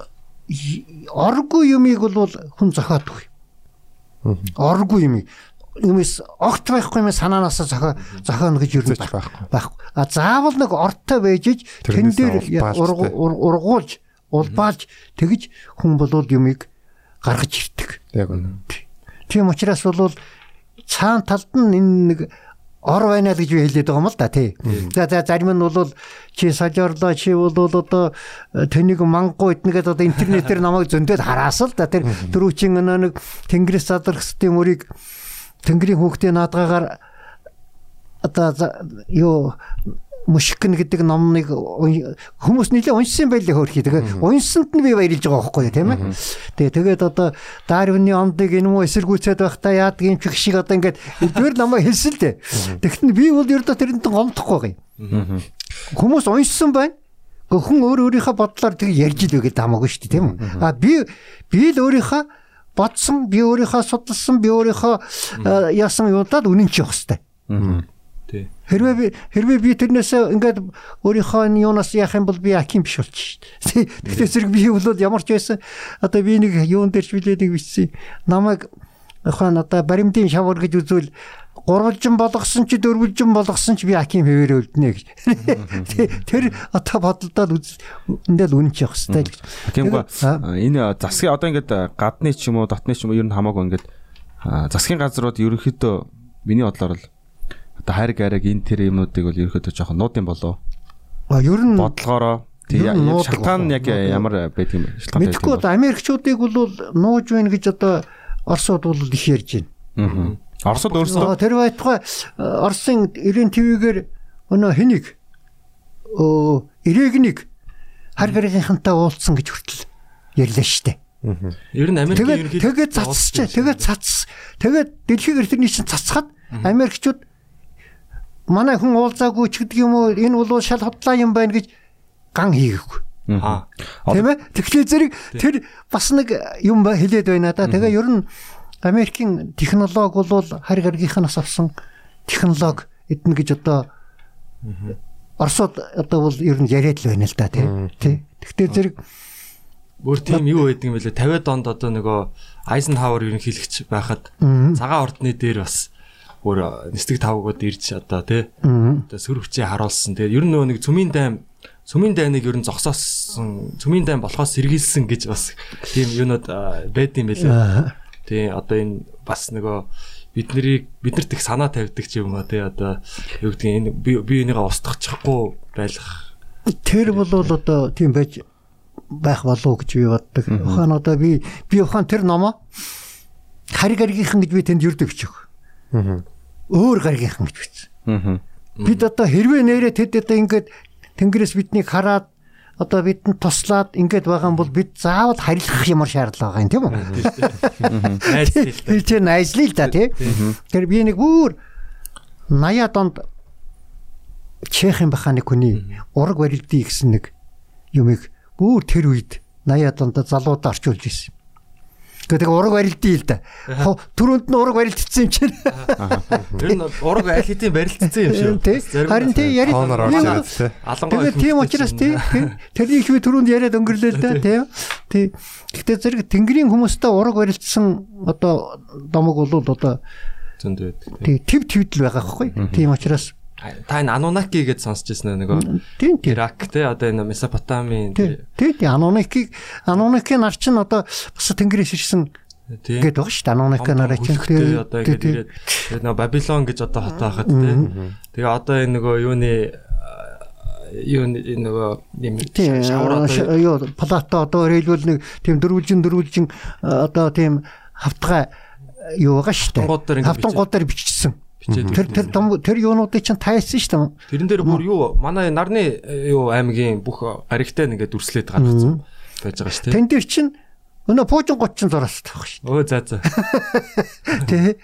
оргүй юмыг бол хүн зохиодгүй. Оргүй юмыг юмс огт байхгүй юм санаанаасаа зохио зохионо гэж юу байхгүй. байхгүй. А заавал нэг ортой байж иж тэн дээр ургуулж улбаалж тэгж хүн болвол юмыг гаргаж ирдэг. Яг үнэ. Тийм учраас бол цаана талд нь энэ нэг ор байна л гэж би хэлээд байгаа юм л да тий. За за зарим нь бол чи сажарлаа чи бол одоо э, тэнийг мангуу иднэгээд одоо интернетээр намайг зөндөд хараас л да тэр дөрөвчин нэг тэнгэрээс задрахсдын мөрийг тэнгэрийн хүүхдээ наадгаагаар одоо юу мушкин гэдэг номыг уй- хүмүүс нэлээ уншсан байлээ хөөрхий. Тэгээ уншсанд нь би баярлж байгаа байхгүй тийм ээ. Тэгээ тэгээд одоо Дарвины омдыг энэ муу эсэргүүцээд байхдаа яадаг юм чих шиг одоо ингээд эдгээр намайг хэлсэн л дээ. Тэгэхдээ би бол ердөө тэрэнд гомдохгүй гоё. Хүмүүс уншсан байна. Хүн өөр өөрийнхөө бодлоор тэг ярьж л үгээд хамаагүй шүү дээ тийм үү. А би би л өөрийнхөө бодсон, би өөрийнхөө судалсан, би өөрийнхөө э, яасан юудад үнэн чи явах хэвээр. Тий. Хэрвээ би хэрвээ би тэрнээс ингээд өөрийнхөө энэ юунаас яах юм бол би аким биш болчих шүү дээ. Тэгэхээр зэрэг би бол ямар ч байсан одоо би нэг юун дээр ч билээд нэг бичсэн. Намайг ухаан одоо баримтын шавар гэж үзвэл гурвалжин болгосон чи дөрвөлжин болгосон ч би аким хэвээр өлднэ гэж. Тэ- Тэр одоо бодолдоод үз эндэл үнэн ч явах хэрэгтэй л гэж. Тиймгүй Аа. энэ засгийн одоо ингээд гадны ч юм уу дотны ч юм уу ер нь хамаагүй ингээд засгийн газрууд ерөнхийдөө миний бодлоор л одоо хайр гараг энэ тэр юмнуудыг бол ерөнхийдөө жоохон нуудын болоо А ер нь бодлогоороо тий Ер нь нуудаг шалтгаан яг ямар байдаг юм бэ? Шалтгаан мэдхгүй одоо Америкчуудыг бол нууж байна гэж одоо Оросууд бол их ярьж байна. Аа. Оросод өөрсдөө Тэр байтугай Оросын 90 ТV-гээр өнөө хэнийг өө ирээгнийг хар гаригийнхантай уулзсан гэж хүртэл ярьлаа штэ. Ер нь Америкийн Тэгээд тэгээд цацч тэгээд цац тэгээд дэлхийгээр тэрний чинь цацхад Америкчууд манай хүн уулзаагүй ч гэдэг юм уу энэ бол шал хотлаа юм байна гэж ган хийгээгүй. Аа. Тийм ээ. Тэгэхээр зэрэг тэр бас нэг юм ба хэлээд байна да. Тэгээ ер нь Америкийн технологи бол харь гаргийнханаас авсан технологи эднэ гэж одоо Оросод одоо бол ер нь яриад л байна л да тий. Тэгтээ зэрэг Өөр тийм юу байдаг юм бэлээ 50-ад онд одоо нөгөө Айзенхауэр ерөнхийлөгч байхад цагаан ордны дээр бас өөр нисдэг тавгууд ирж одоо тий. Одоо сөр хүчээ харуулсан. Тэгээд ер нь нөгөө нэг цүмийн дайм цүмийн дайныг ер нь зогсоосон цүмийн дайм болохоос сэргийлсэн гэж бас тийм юунод байд юм бэлээ. Тий одоо энэ бас нөгөө бид нарыг биднэрт их санаа тавьдаг ч юм уу тий одоо юу гэдгийг энэ би би энийгээ устгахчихгүй байлах тэр бол одоо тийм байж байх болов уу гэж би боддог. Ухаан одоо би би ухаан тэр номоо харь гаргийнхан гэж би тэнд юрдэг бичих. Өөр гаргийнхан гэж бичсэн. Аа. Бид одоо хэрвээ нэрээ тэд одоо ингээд тэнгэрээс биднийг хараад одоо бидэнд туслаад ингээд байгаа юм бол бид заавал харилцах ямар шаардлага байгаа юм тийм үү? найз тэл Би тэр найзлаа л да тий. Тэр би нэг бүр 80-аад онд Чехийн баха нэг хүний ураг барилдий гэсэн нэг юмыг бүр тэр үед 80-аад онд залуудаа орчуулж ирсэн. Гэхдээ ураг барилдий л да. Түрүүнд нь ураг барилдсан юм чинь. Тэр нь ураг аль хэдийн барилдсан юм шүү. Тий. Харин тий яри. Хооноор орж ирээд тий. Алангой Тэгээд тийм учраас тий. Тэрний их би түрүүнд яриад өнгөрлөө л да тий. Тий. Гэхдээ зэрэг тэнгэрийн хүмүүстэй ураг барилдсан одоо домог бол одоо зөнд байдаг. тий төв твдл байгаа байхгүй. Тийм учраас Та энэ Анунаки гэж сонсч ирсэн нөгөө тийм тийм Ирак те одоо энэ Месопотамийн тий. Тий тий Анунакийг Анунакийн нар чинь одоо бас тэнгэрээс ирсэн тийм гэдэг байгаа шүү дээ. Анунак нараа чинь тий одоо ингэж ирээд нөгөө Бабилон гэж одоо хот байхад те. Тэгээ одоо энэ нөгөө юуны юу нөгөө юм Тийм шавар одоо юу плато одоо хэлбэл нэг тийм дөрвөлжин дөрвөлжин э, одоо тийм хавтгай юу байгаа шүү дээ. Ингэ Хавтангууд дээр биччихсэн. Бичээд Тэр тэр тэр юунуудыг чинь тайсан шүү дээ. Тэрэн дээр бүр юу манай нарны э, юу аймгийн бүх гаригтай нэгээд дүрслээд гаргацсан байж байгаа шүү те. Тэн дээр чинь өнөө пуужин 30 зураас тавих шүү Өө за за. дээ. Тэ.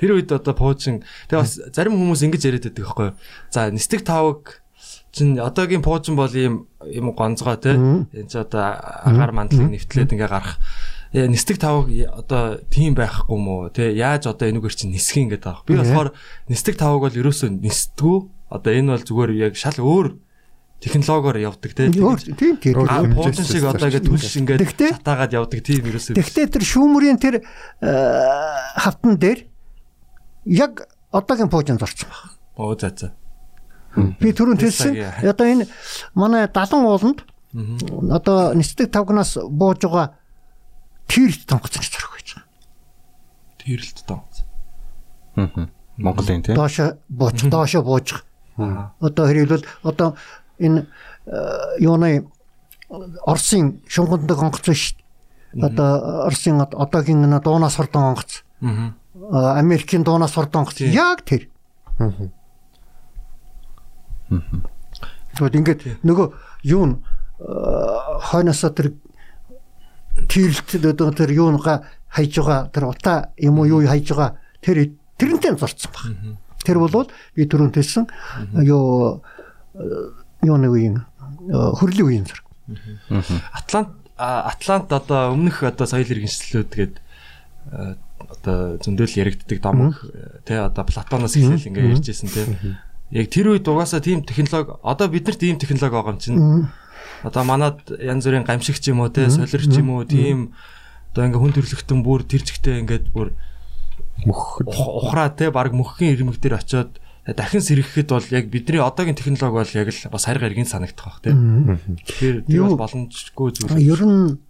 Тэр үед одоо пуужин тэгээ бас зарим хүмүүс ингэж яриад байдаг байхгүй юу. За нистэг тавг чин одоогийн пуужин бол ийм юм гонцгой те. Энд чи одоо агаар мандлыг нэвтлээд ингээ гарах. Яа нистэг тавг одоо тийм байхгүй мó те. Яаж одоо энүүгээр чин нисэх юм гэдэг байгаа. Би болохоор нистэг тавг бол ерөөсөө нисдэггүй. Одоо энэ бол зүгээр яг шал өөр технологиор явдаг те. Тийм тийм. А пуужин шиг одоо ингээ түлш ингээ Тэгтээ- шатаагаад явдаг тийм ерөөсөө. Тэгвэл тэр шүүмрийн тэр э, хавтан дээр яг одоогийн пуужин зорцсон баг. Оо за за. Би түрүүн хэлсэн. Одоо энэ манай 70 ууланд одоо нисдэг тавгнаас бууж байгаа тэр тонгоцсон зорих байж байгаа. Тэрэлт тоо. Аа. Монголын тийм. Доошо бууч, доошо буучих. Одоо хэрэлбэл одоо энэ э, юуны Оросын шунганддаг онгоц биш. Одоо Оросын од- одоогийн энэ дуунаас хордон онгоц. Аа. А, Америкийн дуунаас хордон онгоц. Яг тэр. Тэгвэл ингээд нөгөө юу н хойноосоо тэр тирлэлт одоо тэр юунга хайж байгаа тэр утаа юм уу юу хайж байгаа тэр тэрнтэй зорцсон баг. Тэр бол би түрүүн хэлсэн юу юуны үеийн э, хөрлийн үеийн зэрэг. Атлант Атлант одоо өмнөх одоо соёл иргэншлүүд гээд э, одоо зөндөл яригддаг домог э, тий одоо Платоноос эхлээл ингээ ярьжсэн тий. Яг тэр үед угаасаа тийм технологи одоо биднэрт ийм технологи байгаа юм чинь. Одоо манад янз бүрийн гамшигч юм уу тий солирч юм уу тийм одоо ингээ хүн төрлөختөн бүр тэр зэгтээ ингээд бүр мөх ух- ухраа тий баг мөхгийн ирмэг дээр очиод дахин сэргэхэд бол яг бидний одоогийн технологи бол яг л бас хариг эргэн санагдах бах тий. Тэгэхээр тэр бол боломжгүй зүйл. Ер нь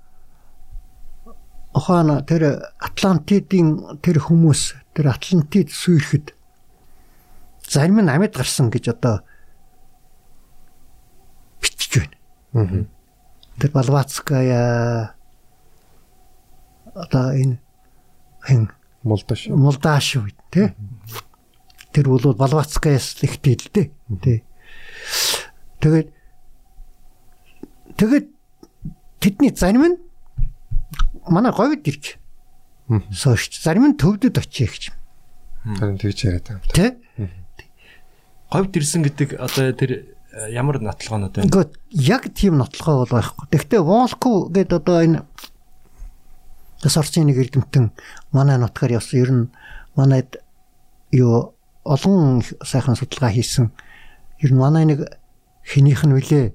ухаана тэр Атлантидын тэр хүмүүс тэр Атлантид сүйрэхэд зарим нь амьд гарсан гэж одоо бичиж байна. Тэр Балвацкая одоо энэ хэн молдош. Молдаш үед тий. Тэр бол Балвацкаяс л ихтэй л дээ. Тий. Тэгээд тэгээд тэдний зарим нь манай говьд ирж сошч зарим нь төвдөд очие гэж Харин тэгж яриад байгаа. тий. говьд ирсэн гэдэг одоо тэр ямар нотлогоонод байна? Ингээд яг тийм нотлогоо бол байхгүй. Гэхдээ Волку гэдэг одоо энэ Тасарчны нэг эрдэмтэн манай нутгаар явсан ер нь манайд юу олон сайхан судалгаа хийсэн. Ер нь манай нэг хинийх нь үлээ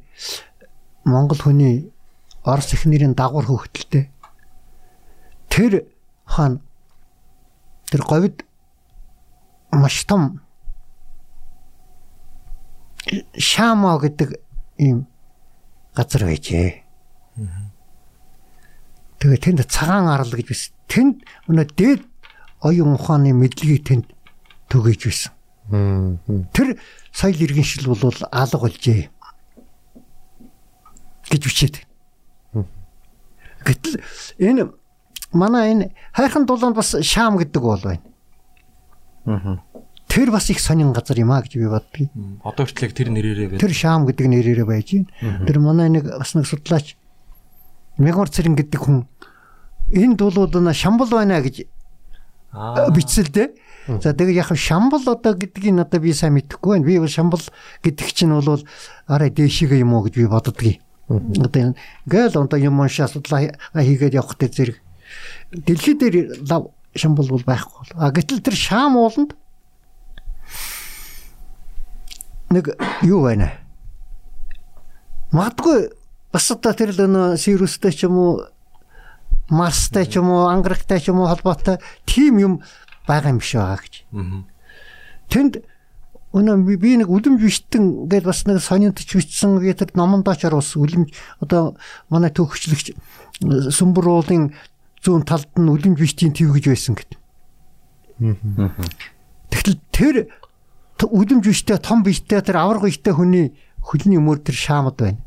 Монгол хүний Орос ихнэрийн дагвар хөвгтөлтэй. Тэр хаан тэр говид маш том Шамо гэдэг ийм газар байжээ. Тэгээ тэнд цагаан арал гэж биш. Тэнд өнөө дээд оюун ухааны мэдлэгийг тэнд түгэж байсан. Тэр соёл иргэншил бол алга болжээ гэж бичээд. Гэтэл энэ манай энэ хайрхан дулаанд бас шаам гэдэг бол байна. Тэр бас их сонин газар юм а гэж би боддгийг. Одоо хүртэл тэр нэрээрээ байна. Тэр шаам гэдэг нэрээрээ байж байна. Тэр манай нэг бас нэг судлаач Мегмар цэрэн гэдэг хүн энд бол на шамбал байна гэж Аа. бичсэл дээ. За тэгээ яг шамбал одоо гэдгийг одоо би сайн мэдэхгүй байна. Би бол шамбал гэдэг чинь бол арай дээшигээ юм уу гэж би боддгийг. Одоо гэл одоо юм уншаа судлаа хийгээд явах дээр зэрэг дэлхий дээр лав шамбал бол байхгүй. А гэтэл тэр шаам ууланд нэг юу байна. Магадгүй бас одоо тэр л нөө Сирустэй ч юм уу Марстай ч юм уу Анграктай ч юм уу холбоотой тим юм байгаа юм шиг байгаа гэж. Тэнд өнөө би- нэг үлэмж биштэн гэдээ бас нэг сонинтч бичсэн би тэр номондоочор бас үлэмж одоо манай төгсчлөгч сүмбэр уулын зүүн талд нь үлэмж биштийн төв гэж байсан гэд. Тэгтэл тэр үлэмж биштэй том биштэй тэр авраг биштэй хүний хөлний өмөр тэр шаамд байна.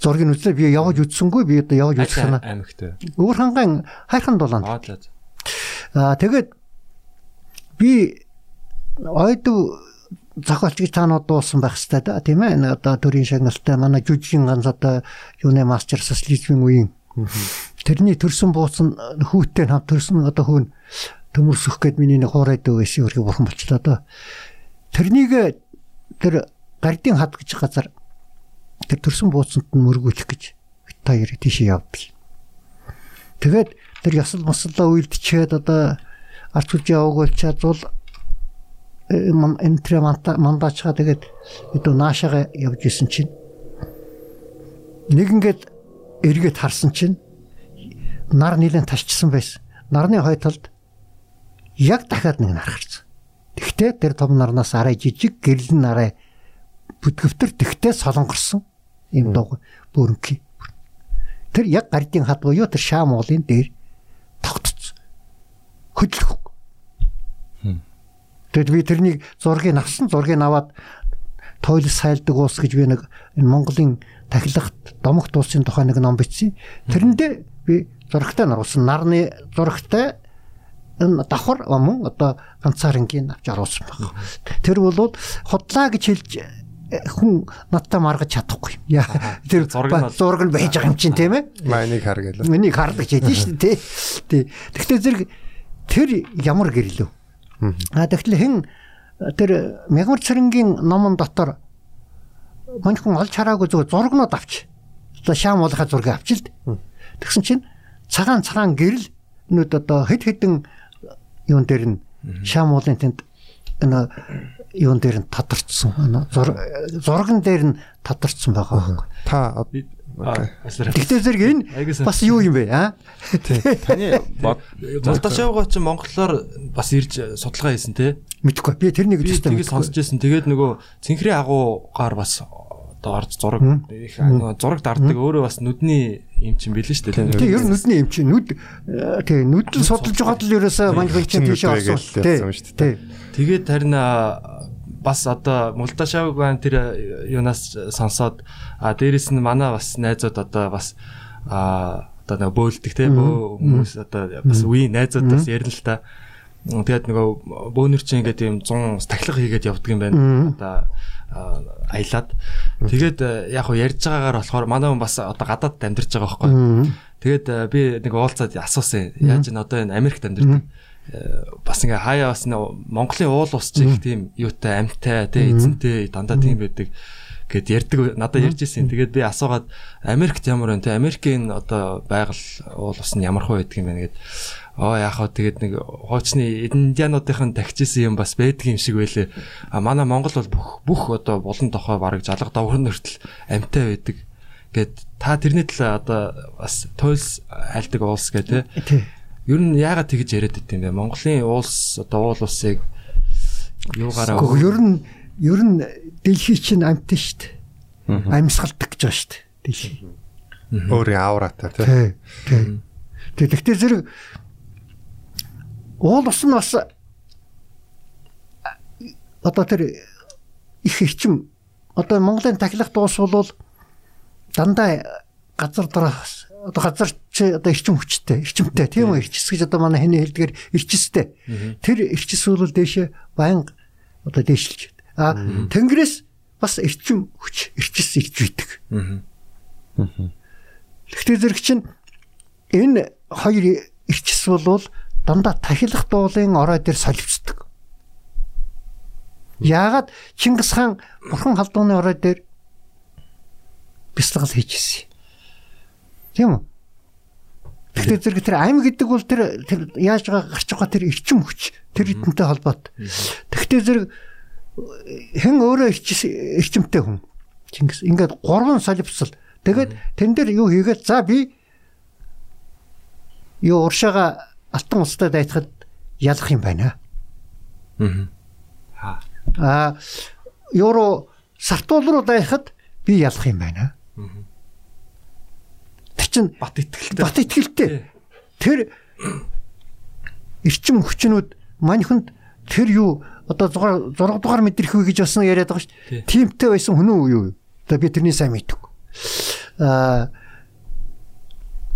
Зургийг үзлээ би явж үзсэнгүй би одоо явж аймагт вэ? Өвөр ханган хайрхан дулаанд. Аа. Аа тэгээд би ойд зохиолч гэж таанууд дуусан байх хэрэгтэй да тийм ээ Энэ одоо төрийн шагналтай манай жүжигчин ганц одоо юуны мастер социализмын үеийн тэрний төрсөн бууцсан хүүтэй хамт төрсөн одоо хүн төмөрсөх гээд миний нэг хуурайд өгөөс өөрхий бурхан болчлоо доо. Тэрнийг тэр гардын хад гэж газар тэр төрсөн бууцсанд нь мөргүүлэх гэж та яриг тийшээ явдаг. Тэгээд тэр ясал мослоо үйлдчихэд одоо арч хүчээ өгөөлчаад зул энтре мандаачгаа тэгээд өдөө наашаага явж исэн чинь. Нэг ингээд эргээд харсан чинь нар нилэн ташчсан байсан. Нарны хой талд яг дахиад нэг нар гарсан. Тэгтээ тэр том нарнаас арай жижиг гэрлэн арай бүдгэвтэр тэгтээ солонгорсон юм доо бүрэнхий. Тэр яг гардын хад буюу тэр шаам уулын дээр тогтцсон. Хөдлөх. Тэгэд би тэрнийг зургийг авсан зургийг аваад тойлос сайлдаг уус гэж би нэг энэ Монголын тахилагт домогт улсын тухай нэг ном бичсэн. Тэрэндээ би зурагтай наруулсан. Нарны зурагтай энэ давхар мөн одоо ганцаарынгийн авч оруулсан баг. Тэр бол худлаа гэж хэлж э, хүн надтай маргаж чадахгүй. Яа тэр Зураг нь зураг нь байж байгаа юм чинь тийм ээ. Майныг хар гэлээ. Миний хардаг ч хэдий шүү дээ. Тий. Тэгтээ зэрэг тэр ямар гэрлөө. А тэгтэл хэн тэр мягмар цэрэнгийн номон дотор мань хүн олж хараагүй зүгээр зургнууд авч. Одоо шаам уулахаа зургийг авч л дээ. Тэгсэн чинь цагаан цагаан гэрэл нүд одоо хэд хэдэн юун дээр нь шаам уулын тэнд энэ юун дээр нь тадарчсан. Энэ зур- зурган дээр нь тадарчсан байгаа. байхгүй. Та. Тэгтээ зэрэг энэ бас юу юм бэ аа? Таны бод Молдошавга ч монголоор бас ирж судалгаа хийсэн те. Мэдхгүй. Би тэрнийг өчтөй тийг сонсч байсан. Тэгээд нөгөө цэнхрийн агуугаар бас одоо орж зураг их нөгөө зураг дарддаг өөрөө бас нүдний юм чин билээ шүү дээ. Тэг ер нь нүдний юм чи нүд э, тэг нүдэл судалж байгаад л ерөөсөө Чин тийшээ нүдвэ орсон. шүү дээ. Тэг. Тэгээд харин бас одоо Молдошавгаан тэр а, юунаас сонсоод а дээрэс нь манай бас найзууд одоо бас а одоо нэг бөөлдөг те хүмүүс одоо бас үе найзуудаас ярина л та. Тэгээд нөгөө бөөнөр чинь ингээд юм 100 тахилга хийгээд явдаг юм байна. Одоо аялаад. Тэгээд а, яг хөө ярьж байгаагаар болохоор манай хүн бас одоо гадаад амьдарч байгаа байхгүй. Тэгээд а, би нэг уулзаад асуусан. Яаж н одоо энэ Америкт амьдардаг э, бас ингээ хаяа бас Монголын уул ус чих тийм юутай амьтай тий эзэнтэй дандаа тийм байдаг гэд ярьдаг надад ярьж ирсэн. Тэгээд би асуугаад Америкт ямар вэ? Тэ Америкийн одоо байгаль уул ус нь ямар хөө байдаг юм бэ гэд оо яах вэ тэгээд нэг хуучны индиануудын тагчижсэн юм бас байдаг юм шиг байлээ. А манай Монгол бол бүх бүх одоо булан тохой бараг жалга давхар нөртөл амьтай байдаг гэд та тэрний талаа одоо бас туйлс айлдаг уулс гэ тэ Тэг. Ер нь яагаад тэгж яриад байт юм бэ? Монголын улс одоо уул улсыг юугаараа Гэхдээ ер нь ер нь дэлхий чинь шүү дээ. Амьсгалдаг гэж шүү дээ. Дэлхий. өөрийн ауратай тий. Тэг. Тэг. Тэг. Тэгтээ зэрэг уул ус нь бас одоо тэр их эрчим одоо Монголын тахилах дуус бол дандаа газар дараас одоо газар чи одоо эрчим хүчтэй эрчимтэй тийм үү? Эрчис гэж одоо манай хэний хэлдгээр эрчистэй тэр эрчис бол дээшээ баян одоо дээшилж байна. А тэнгэрээс бас эрчим хүч эрчис ирж үйдэг Гэхдээ зэрэг чинь энэ хоёр эрчис бол дандаа тахилах дуулын орой дээр солилцдог. Яагаад Чингис хаан бурхан халдууны орой дээр бяцлал хийжсэн. Тийм үү? Гэхдээ зэрэг тэр ам гэдэг бол тэр тэр яаж байгаа гарч байгаа тэр эрчим хүч тэр эдэнтэй холбоот. Гэхдээ зэрэг хэн өөрөө эрчимтэй хүн. Чингис ингээд гурван солилцол. Тэгээд тэн дээр юу хийгээд за би юу уршаага алтан устай дайцахад ялах юм байна. Аа евро сартуул руу дайхад би ялах юм байна. Тэр чин бат итгэлтэй. бат итгэлтэй. Тэр эрчим хүчнүүд маньханд тэр юу одоо 6 6 дугаар мэдрэх үү гэж бас яриад байгаа шүү дээ. Тимтэй байсан хүн үү юу? Одоо би тэрний сайн мэддэг. Аа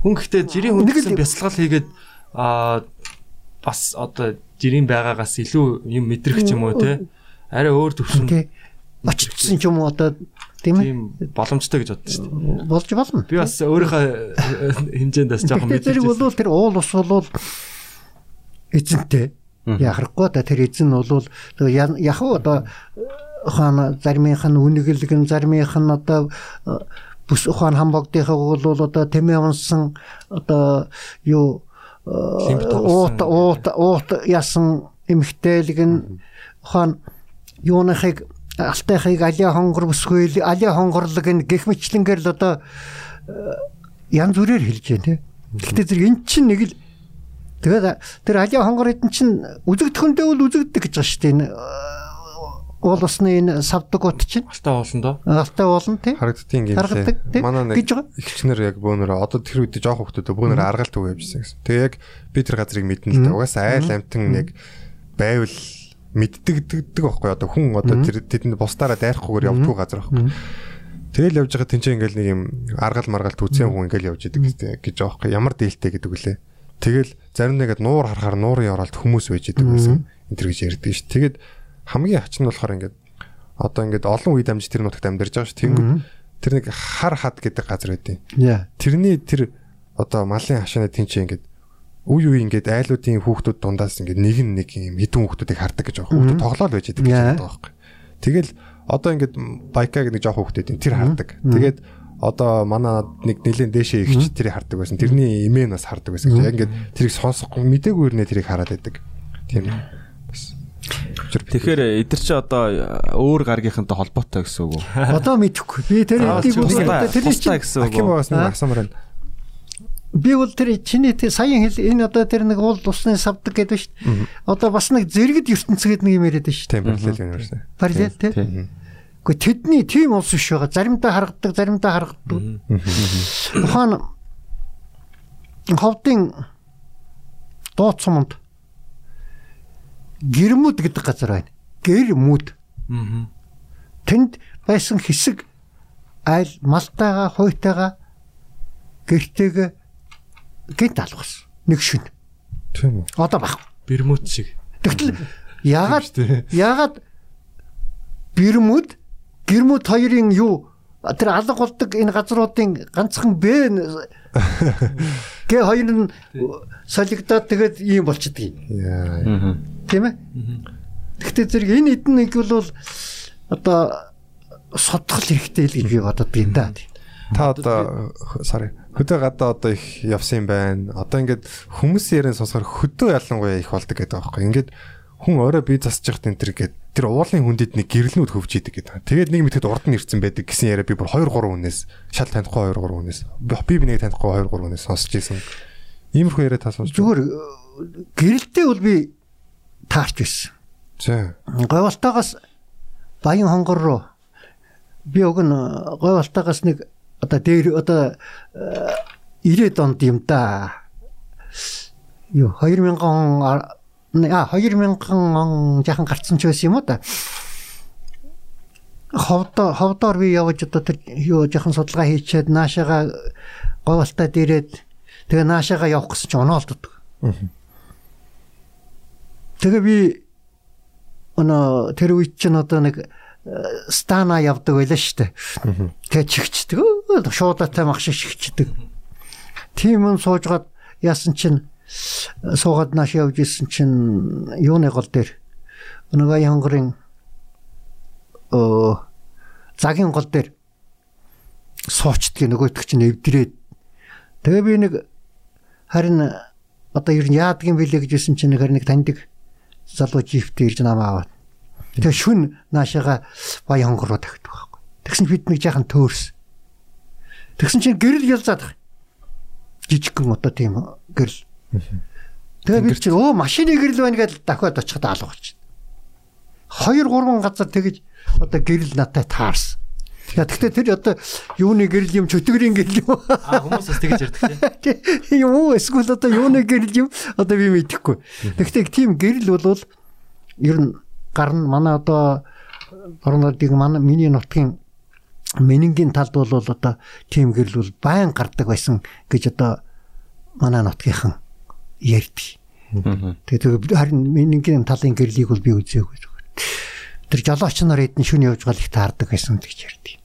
Хүн гэхдээ жирийн Нэг л- хүндсэн бясалгал хийгээд аа бас одоо жирийн байгаагаас илүү юм мэдрэх ч юм уу те. Арай өөр төвшин тий очицсан ч юм уу одоо тийм ээ боломжтой гэж боддоо шүү дээ. болж болно. Би бас өөрийнхөө хэмжээндээс жоохон Тэгэхээр зэрэг мэдэрч бол тэр уул ус бол эзэнтэй. Яхахгүй да тэр эзэн бол яг одоо хаана заримынх нь үнэгэлгэн заримынх нь одоо э, бүс ухаан хамбогдынхаа бол одоо тэмээ унсан одоо юу э. Уут уут уут ясан эмхтэлгэн ухаан юуныхыг алтайхыг алиа хонгор бүсгүй алиа хонгорлог ин гэх мэтлэнгээр л одоо янз бүрээр хэлж байна тий. Гэхдээ зэрэг эн чинь нэг л тэгээд тэр алиа хонгор эдэн чинь үзэгдэхэндээ бол үзэгддэг гэж байгаа шүү дээ. Уул усны энэ савдгууд чинь Алтаа уулан доо. алтай уулна тий. Харагддгийн тий? гэмлээ. Манай нэг Гэж байгаа. ихчнэр яг бөөнөр одоо тэр үед жоох хүмүүс бөөнөр аргалт үг явжсэн гэсэн. Тэгээ яг би тэр газрыг мэднэ л дээ. Угаасаа айл амтан нэг байвал мэддэгддэг байхгүй одоо хүн одоо тэр тэдэнд бусдаараа дайрахгүйгээр явдггүй газар байхгүй. Тэгэл явж байгаа тэнцээ ингээл нэг юм аргал маргал түүцэн хүн ингээл явж идэг гэдэг гэж байгаа байхгүй. Ямар дээлтэй гэдэг үлээ. Тэгэл зарим нэгэд нуур харахаар нуурын оролт хүмүүс байж идэг гэсэн энэ төр гэж ярьдаг ш. Тэгэд хамгийн хач нь болохоор ингээд одоо ингээд олон үе дамж тэр нутагт амьдарч байгаа ш. Тэнгүүд тэр нэг хар хад гэдэг газар байдیں۔ Тэрний тэр одоо малын хашааны тэнцээ ингээд үе үе ингээд айлуудын хүүхдүүд дундаас ингээд нэг нэг юм хитэн хүүхдүүдийг хардаг гэж байгаа. Хүүхдүүд тоглоал байж идэг гэж байгаа байхгүй. Тэгэл одоо ингээд байка гэдэг жоох хүүхдүүд тэр хардаг. Тэгээд одоо манай нэг нэлен дээшээ ихч тэрийг хардаг байсан. Тэрний имээ нас хардаг байсан гэж. Яг ингээд тэрийг сонсохгүй мдээгүй нэ тэрийг хараад байдаг. Тийм. Тэгэхээр эдгэр чи одоо өөр гаргийнхантай холбоотой гэсэн үг үү? Одоо мэдэхгүй. Би тэр эдийг тусдаа- тэр чинь гэсэн үг үү? асуумаар байна. би бол тэр чиний тэр саяхан хэл энэ одоо тэр нэг уул усны савдаг гэдэг шүү дээ. Одоо бас нэг зэрэгд ертөнцгээд нэг юм яриад байна шүү дээ. Тийм параллел universe. Параллел тий. Гэхдээ тэдний тийм улс биш байгаа. Заримдаа харагддаг, заримдаа харагддаг. Ухаан ховдын дооц суманд гэрмүүд гэдэг газар байна. Гэрмүүд. Аа. Тэнд байсан хэсэг айл малтайгаа, хуйтайгаа гэртэйгээ гинт алгасан. Нэг шин. Тийм үү. Одоо баг. Бермуд шиг. Тэгтэл ягаад ягаад бирмүүд гэрмүүд хоёрын юу тэр алга болдог энэ газруудын ганцхан бэ гэ хоёр нь солигдоод тэгээд ийм. Яа. Тийм ээ? Гэхдээ зэрэг энэ эдэн нэг бол одоо содгол хэрэгтэй л гэж би бодод юм да. Та одоо sorry хөдөө гадаа одоо их явсан юм байна. Одоо ингээд хүмүүсийн яриан сонсохоор хөдөө ялангуяа их болдог гэдэг байхгүй. Ингээд хүн өөрөө бие энэ төр гээд тэр уулын хүндэд нэг гэрэлнүүд хөвж идэг гэдэг. Тэгээд нэг мэтгэд урд нь ирцэн байдаг гэсэн яриа би бүр 2 3 хүнээс шал танихгүй 2 3 хүнээс би би нэг танихгүй 2 3 хүнээс сонсч ийсэн. Иймэрхүү яриа та сонсч. Зүгээр э, гэрэлтэй бол би таарч байсан. За. Говьалтаагаас баян хонгор руу би уг нь говьалтаагаас нэг одоо дээр одоо э, 90 онд юм да. Юу 2000 он а 2000 он жахан гарцсан ч байсан юм уу да. Ховдоо ховдоор би явж одоо тэр юу жахан судалгаа хийчихэд наашаага говьалтаа дээрээд тэгээ наашаага явах гэсэн чинь оноолддог. Тэгээ би өнөө тэр үед чинь одоо нэг э, стана явдаг байлаа шүү дээ. Тэгээ чигчдэг. Шуудатай мах шиг чигчдэг. Тийм юм суужгаад яасан чинь суугаад нааш явж исэн чинь юуны гол дээр? Нөгөө янгарын оо загийн гол дээр. Суучдгийг нөгөөдөг чинь эвдрээд. Тэгээ би нэг харин одоо ер нь яадаг юм бэлээ гэжсэн чинь харин нэг таньдаг залуу жифтэй ирж намаа аваад. Тэгээ шүн наашаага баян хонгор руу тагтдаг байхгүй. Тэгсэн бид нэг жаахан төөрс. Тэгсэн чинь гэрэл ялзаад жижигхэн одоо тийм гэрэл тэгээ бид чинь өө машины гэрэл байна гэдэл дахиад очиход алга болчих 2 3 газар тэгэж одоо гэрэл надад таарсан Я тэгтээ тэр одоо юуны гэрэл юм чөтгөрийн гэрэл юм. Аа хүмүүс бас тэгэж ярьдаг тийм. Юм уу эсвэл одоо юуны гэрэл юм? Одоо би мэдэхгүй. Тэгтээ тийм гэрэл бол ер нь гарна манай одоо орнуудыг манай миний нутгийн менингийн талд бол одоо тийм гэрэл бол байн гардаг байсан гэж одоо манай нутгийнхан ярьдаг. Тэгээд харин менингийн талын гэрлийг бол би үзээгүй. Тэр жолооч нар эдэн шүн явж гал их таардаг байсан гэж ярьдаг.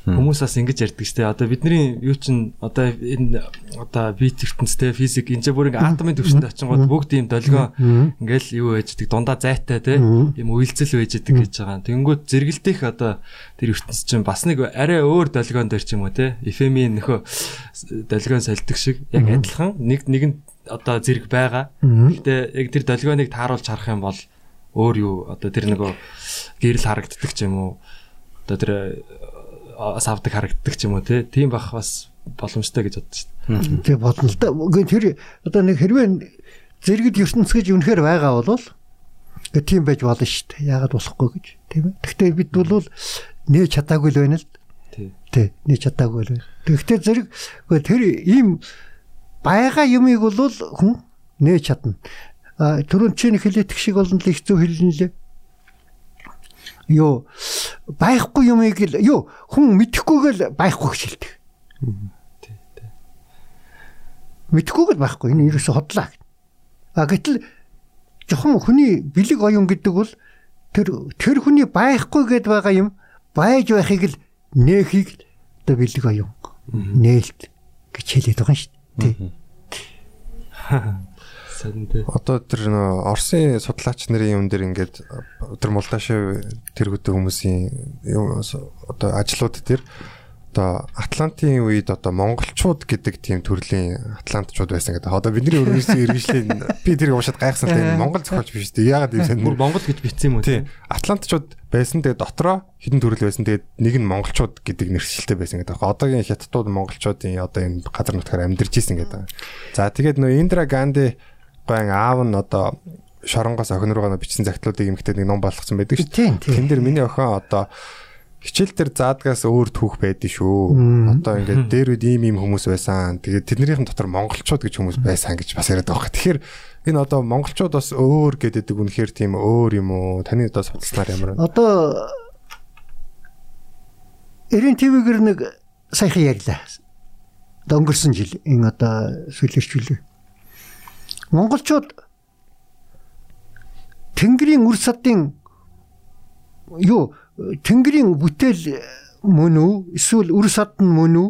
Хүмүүс бас ингэж ярьдаг шүү дээ. Одоо бидний юу чин одоо энэ одоо бит ертөнцтэй физик энэ бүр ингээ атомын төвшөнд очингууд бүгд ийм долгион ингээл юу байж идэг дундаа зайтай те ийм үйлцэл байж идэг гэж байгаа. Тэнгүүд зэрэгэлдэх одоо тэр ертөнц чинь бас нэг арай өөр долгион дээр ч юм уу те эфемийн нөхөө долгион солидөг шиг яг адилхан нэг нэгэн одоо зэрэг байгаа. Гэтэ яг тэр долгионыг тааруулж харах юм бол өөр юу одоо тэр нөгөө гэрэл харагддаг ч юм уу одоо тэр савдаг харагддаг ч юм уу тийм бах бас боломжтой гэж боддоо шүү Тэг болно л да. Үгүй тэр одоо нэг хэрвээ зэрэгд ертөнц гэж үнэхээр байгаа бол гэ тийм байж болно шүү дээ. Яагаад болохгүй гэж тийм ээ. Гэхдээ бид бол нээж чадаагүй л байна л Тий. Тий, нээж чадаагүй л байна. Тэгэхдээ зэрэг үгүй тэр ийм байгаа юмыг бол хүн нээж чадна. Түрүүн чинь хэлээдэх шиг болно л их зөв хэлнэ лээ. Юу байхгүй юмыг л юу хүн мэдхгүйгээл байхгүй гэж хэлдэг. Мэдхгүйгээл байхгүй энэ ерөөсө хотлаа. А гэтэл жохон хүний бэлэг оюун гэдэг бол тэр тэр хүний байхгүй гэд байгаа юм байж байхыг л нээхийг одоо бэлэг оюун нээлт гэж хэлээд байгаа шүү дээ. Сайн дээ. Одоо тэр нөө Оросын судлаач нарын юм дээр ингээд тэр Молдашев тэргүүтэй хүмүүсийн одоо ажлууд дээр одоо Атлантын үед одоо монголчууд гэдэг тийм төрлийн атлантчууд байсан гэдэг. Одоо бидний өргөсөн иргэншлийн би тэрийг уушаад гайхсан тийм монгол зохиолч биш үү? Яагаад юм Бүр Монгол гэж бичсэн юм уу? Тийм. Атлантчууд байсан. Тэгээд дотроо хэдэн төрөл байсан. Тэгээд нэг нь монголчууд гэдэг нэршилтэй байсан гэдэг. Одоогийн хятадууд монголчуудын одоо энэ газар нутгаар амьдарч исэн гэдэг. За тэгээд нөө Индра Ганди гойн аав нь одоо шоронгоос охин руугаа бичсэн загтлуудыг эмгтээд нэг ном болгосон байдаг шүү. Тэн дээр миний охин одоо хичээл дээр заадгаас өөр түүх байдэн шүү. Одоо ингээд дээр үед ийм ийм хүмүүс байсан. Тэгээд тэднийхэн дотор монголчууд гэж хүмүүс байсан гэж бас яриад байгаа. Тэгэхээр энэ одоо монголчууд бас өөр гэдэг үнэхээр тийм өөр юм уу? Таны одоо судалснаар ямар вэ? Одоо Эрен ТV-гэр нэг саяхан ярьлаа. Одоо өнгөрсөн жил энэ одоо сүлэрчүүлээ. Монголчууд Тэнгэрийн үр садын юу Тэнгэрийн бүтээл мөн үү? Эсвэл үр сад нь мөн үү?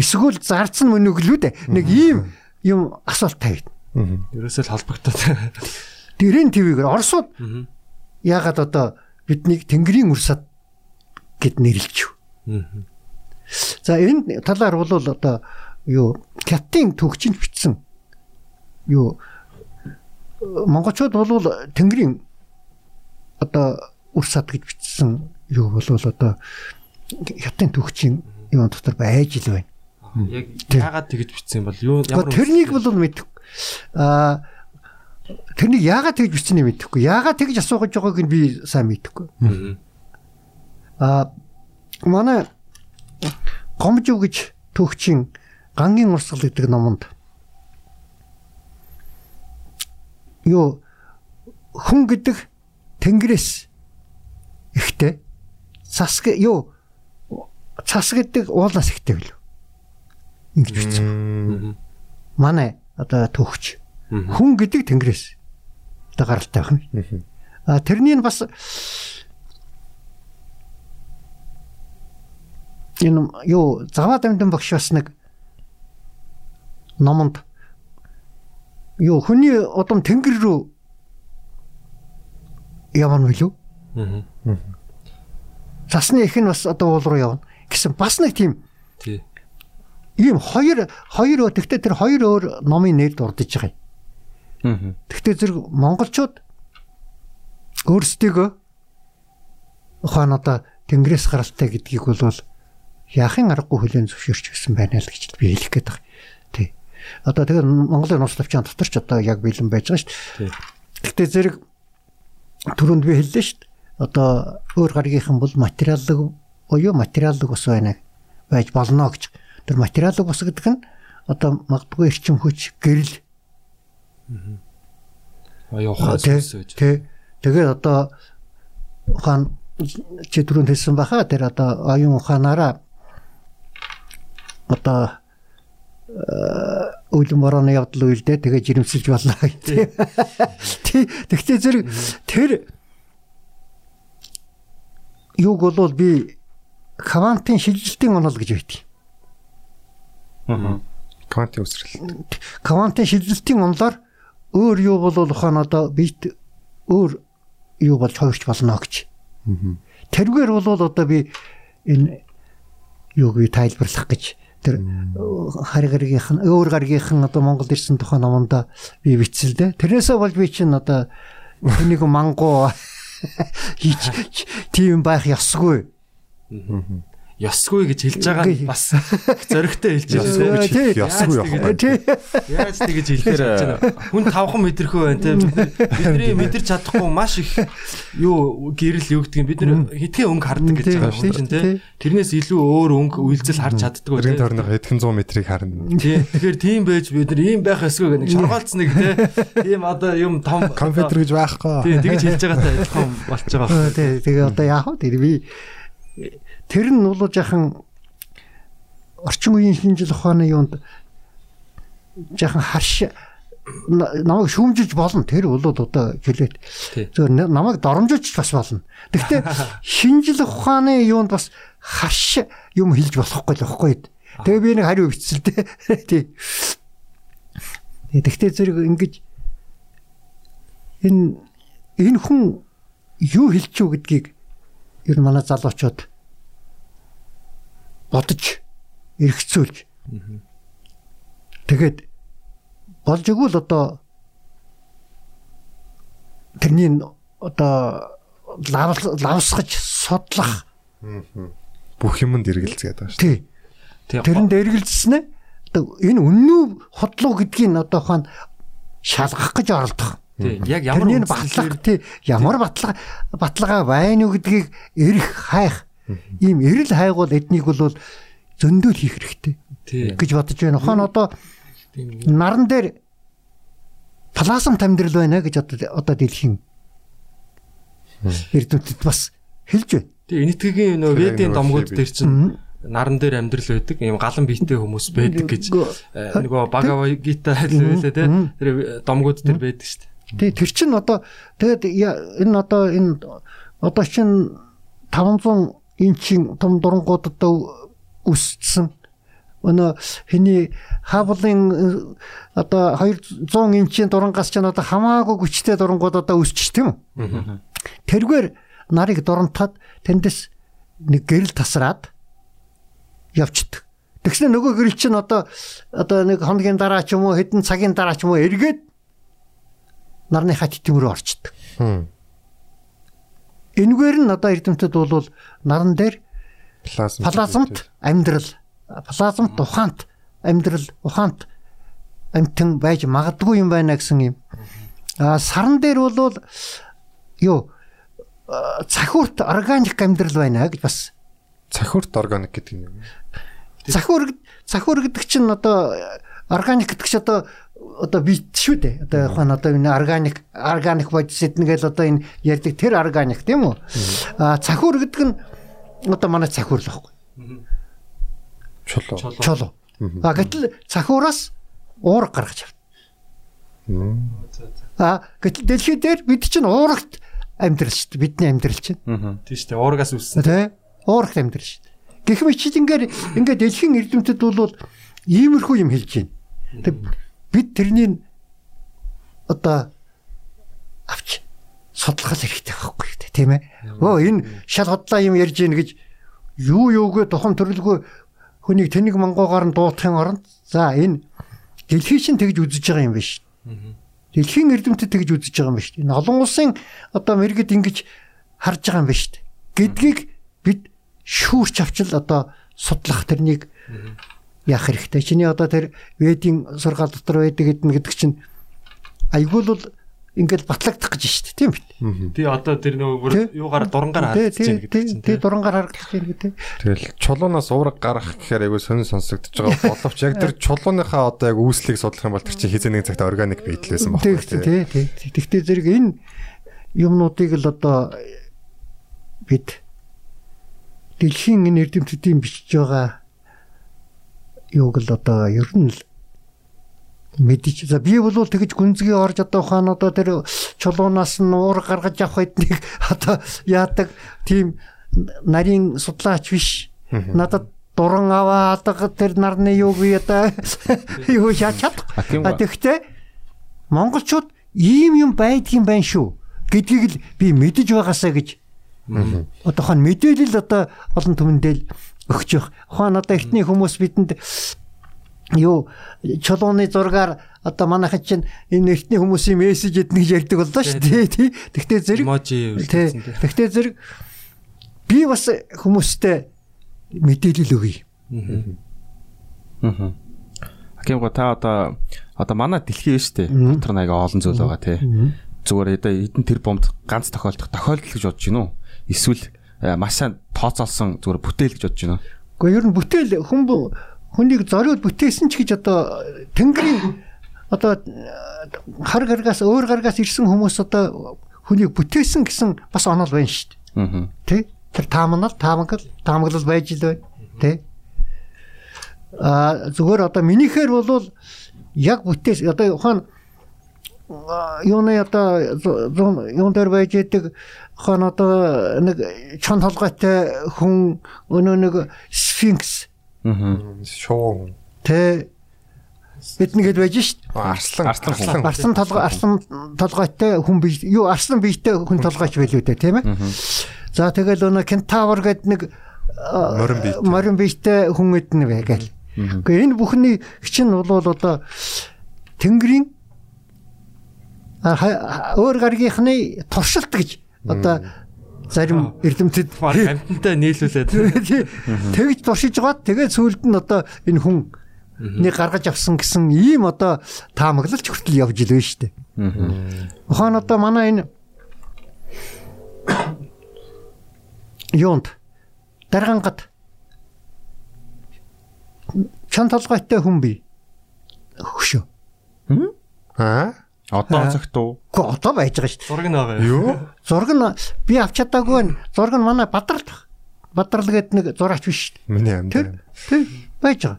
Эсвэл зарц нь мөн үү гэлүү дээ. Нэг ийм юм асуулт тавьд. Ерөөсөө л холбогдоод. Дэрэн ТV-гэр Оросууд яагаад одоо биднийг Тэнгэрийн үр сад гэд нэрлэж. За энэ талаар бол одоо юу Кятын төгчөнд бичсэн юу монголчууд бол Тэнгэрийн одоо үр сад гэж бичсэн юу бол одоо Хятадын төгчийн юм дотор байж л байна. Яг яагаад тэгж бичсэн бол юу ямар тэрнийг бол мэдэх аа тэрнийг яагаад тэгж бичсэнийг мэдэхгүй. Яагаад тэгж асуугаж байгааг нь би сайн мэдэхгүй. Аа манай гомжив гэж төгчийн гангийн урсгал гэдэг номонд юу хүн гэдэг тэнгэрээс ихтэй цас юу цас гэдэг уулнаас ихтэй билүү. Ингэж бичсэн. Манай одоо төгч хүн гэдэг тэнгэрээс одоо гаралтай байна. А тэрний нь бас энэ юу заваа дамдан багш бас нэг номонд юу хүний удам тэнгэр рүү явна билүү? Засны их нь бас одоо уул руу явна гэсэн бас нэг тийм тий. Ийм хоёр хоёр тэгтээ тэр хоёр өөр номын нэр дурдж байгаа юм. Тэгтээ зэрэг монголчууд өөрсдийгөө ухаан одоо тэнгэрээс гаралтай гэдгийг бол яахын аргагүй хүлээн зөвшөөрч гисэн байна л гэж би хэлэх гээд байгаа. Тий. Одоо тэгээ Монголын нус тавчаан дотор ч одоо яг бэлэн байж байгаа шүү дээ. Тэгтээ зэрэг түрүүнд би хэллээ шүү дээ. Одоо өөр гаргийнхан бол материаллог буюу материаллог ус байна байж болно гэж. Тэр материаллог ус гэдэг нь одоо магадгүй эрчим хүч гэрэл Тэ- сүнс байж. Тэ. Тэгээд одоо ухаан чи түрүүнд хэлсэн баха тэр одоо оюун ухаанаараа одоо өлөн борооны явдал үйлдэ тэгээ жирэмсэлж болно. Тий. Тэгтээ зэрэг тэр юуг бол би квантын шилжилтийн онол гэж байдаг. Квантын өсрэл. квантын шилжилтийн онлоор өөр юу бол ухаан одоо бит өөр юу болж хувирч болно гэж. Тэргээр бол одоо би энэ юуг би тайлбарлах гэж тэр хар гаргийнх нь өөр гаргийнх нь одоо Монголд ирсэн тухайн номонда би дээ. Тэрнээсээ бол би чинь одоо тэнийг мангуу хийж тийм байх ёсгүй. Ёсгүй гэж хэлж байгаа нь бас зөрөгтэй хэлж Ёсгүй байгаа. гэж хэлэх ёсгүй Яаж явахгүй. тий Яаж тэгэж хэлэхээр хүн тавхан мэдрэхөө байна нар- бидний мэдэрч чадахгүй маш их юу гэрэл юу гэдгийг бид нар хитгэн өнгө хардаг гэж байгаа шүү дээ те. тэрнээс илүү өөр өнгө үйлзэл харж чаддаг Өрийн те. Тойрных эдхэн 100 метрийг харна. тий тэгэхээр тийм байж бид нар ийм байх эсгүй гэх нэг шоргоолц нэг те. Тийм одоо юм том Компьютер гэж байхгүй. тий тэгэж хэлж байгаатай адилхан болж байгаа Аа, тий тэгээ одоо яах вэ? Би тэр нь бол жаахан орчин үеийн шинжил ухааны юунд жаахан харш на- намайг шүүмжилж болно тэр бол одоо Тий. зөв намайг доромжилж бас болно. Гэхдээ шинжил ухааны юунд бас харш юм хэлж болохгүй л байхгүй. Тэгээ би нэг хариу бичсэлтэй. Тий. Тэгэхдээ зэрэг ингэж энэ энэ хүн юу юу гэдгийг ер нь манай залуучууд бодож. Эргцүүлж тэгээд болж игэл одоо тэрний одоо лав- лавсгаж судлах Бүх юмд эргэлзгээд байгаа шүү. тий. Тэрэнд эргэлзсэн одоо энэ үнэн үү хотлоо гэдгийг одоо хаана шалгах гэж оролдох. Тий яг ямар Тэрний үндслээр батлага тий ямар батлага батлага байна уу гэдгийг эрэх хайх ийм эрэл хайгуул эднийг бол зөндөөл хийх хэрэгтэй гэж бодож байна. Ухаан одоо наран дээр плазмат амьдрал байна гэж одоо дэлхийн эрдэмтэд бас хэлж байна. тий энэтхэгийн нөө ведийн домгууд дээр чинь наран дээр амьдрал байдаг. Юм галан биетэй хүмүүс байдаг гэж э, нөгөө багавагита хэлвэлээ те. Тэр домгууд дээр байдаг шүү дээ. Тий тэр чин одоо тэгээд энэ одоо энэ одоо чин 500 инчийн том дурангууд одоо өссөн. Өнөө хэний хаблын э, одоо 200 инчийн дурангаас ч одоо хамаагүй хүчтэй дурангууд одоо өсч тийм үү? Тэргээр нарыг дурамтаад тэндээс нэг гэрэл тасраад явчихдаг. Тэгснэ нөгөө гэрэл чинь одоо одоо нэг хоногийн дараа ч юм уу хэдэн цагийн дараа ч юм уу эргээд нарны хат тэмрүү орчдөг. Энэгээр нь одоо эрдэмтэд бол наран дээр Плазм. плазмт амьдрал плазмт ухаант амьдрал ухаант амтэн байж магадгүй юм байна гэсэн юм. А саран дээр бол юу цахиурт органик амьдрал байна гэж бас цахиурт органик гэдэг юм. цахиур цахиур гэдэг чинь одоо органик гэдэг чинь одоо одоо бит шүү дээ. Одоо яг нь одоо энэ органик органик бодис эднгээл одоо энэ ярьдаг тэр органик тийм үү? А цахиур гэдэг нь одоо манай цахиур л байхгүй. Чулуу. Чолоо. А гэтэл цахиураас уурга гаргаж авт. А гэтэл дэлхий дээр бид чинь уурагт амьдрал шүү дээ. Бидний амьдрал чинь. тий шүү дээ уургаас үссэн Тэ? Уурагт амьдрал шүү дээ. Гэх мэт чинь ингээд ингээд дэлхийн эрдэмтэд бол иймэрхүү юм хэлж байна. Тэг бид тэрнийг одоо авч судлах хэрэгтэй байхгүй тийм ээ. Өө энэ шал хотлоо юм ярьж гин гэж юу юугээ тухам төрлөгөө хүнийг тэнэг мангуугаар нь дуутахын оронд за энэ дэлхий чинь тэгж үзэж байгаа юм биш. Дэлхийн эрдэмтэд тэгж үзэж байгаа юм биш. Энэ олон улсын одоо мэрэгд ингэж харж байгаа юм биш. Гэдгийг бид шүүрч авчил одоо судлах тэрнийг яах хэрэгтэй. Чиний одоо тэр ведийн сургаал дотор байдаг гэдэг чинь айгүй л ингээл батлагдах гэж шүү дээ. Тийм биз? тий одоо тэр нөгөө юугаар дурангаар харагдаж байна гэдэг чинь тий, дурангаар харагдах юм гэдэг. Тэгэл чулуунаас уурга гарах гэхээр айгүй сонир сонсогдож байгаа боловч яг тэр чулууныхаа одоо яг үүслийг судлах юм бол тэр чинь хизээ нэг цагт органик байдлээсэн Тий, баггүй тий, тий. Тэгтээ зэрэг энэ юмнуудыг л одоо бид дэлхийн энэ эрдэмтдийн бичиж байгаа юуг л одоо ер нь л мэдчих. За би бол тэгж гүнзгий орж одоо ухаан одоо тэр чулуунаас нь уур гаргаж авах хэднийг одоо яадаг тийм нарийн судлаач биш. Надад дуран аваад тэр нарны юу би одоо юу ба. тэгтээ монголчууд ийм юм байдгийн байна шүү гэдгийг л би мэдэж байгаасаа гэж одоо хон мэдээлэл одоо олон түмэндэл өгч явах. Ухаан одоо ихний хүмүүс бидэнд юу чулууны зургаар одоо манайхад чинь энэ эртний хүмүүсийн мессеж эднэ гэж ярьдаг боллоо шүү дээ тий. Тэгтээ зэрэг. Тэгтээ зэрэг би бас хүмүүстэй мэдээлэл өгье. Аа. Акимго та одоо одоо манай дэлхий биш үү? Дотор нэг олон зүйл байгаа тий. Зүгээр одоо эдэн тэр бомбд ганц тохиолдох тохиолдол гэж бодож гинөө. Эсвэл маш сайн тооцоолсон зүгээр бүтээл гэж бодож гинөө. Гэхдээ ер нь бүтээл хүн хүнийг зориуд бүтээсэн ч гэж одоо тэнгэрийн одоо хар гаргаас өөр гаргаас ирсэн хүмүүс одоо хүнийг бүтээсэн гэсэн бас онол байна шүү дээ. Аа. Тэ? Тэр таамнал, таамаглал, таамаглал байж л байна. Тэ? А зүгээр одоо минийхээр бол яг бүтээс одоо ухаан юуны одоо юун дээр байж идэг ухаан одоо нэг чон толгойтой хүн өнөө нэг сфинкс Аа. Шуу. тэ биднийгэд байж шít. Арслан Арслан хүн. Арслан толгой арслан толгойтой хүн бий юу арслан биетэй хүн толгойч байлгүй дээ тийм ээ. За тэгэл өнө кентавр гэдэг нэг Морин биетэй. морин биетэй хүн эднэ вэ гэл. Гэхдээ энэ бүхний чинь бол одоо тэнгэрийн өөр гаргийнхны туршилт гэж одоо зарим эрдэмтэд Баг амтантай нийлүүлээд. Тэгж туршиж жагаад тэгээд сүүлд нь одоо энэ хүн нэг гаргаж авсан гэсэн ийм одоо таамаглалч хүртэл явж илвэ штэ. Ухаан одоо манай энэ юунд? Даргангад чан толгойтой хүн бий. Хөшөө. Аа? Одоо цагтуу. Гэхдээ одоо байж байгаа шүү дээ. зураг нь байгаа юу? Зураг нь би авч чадаагүй байна. Зураг нь манай Бадрал. Бадрал гэдэг нэг зураач биш шүү дээ. Миний амд. Тэр тэр байж байгаа.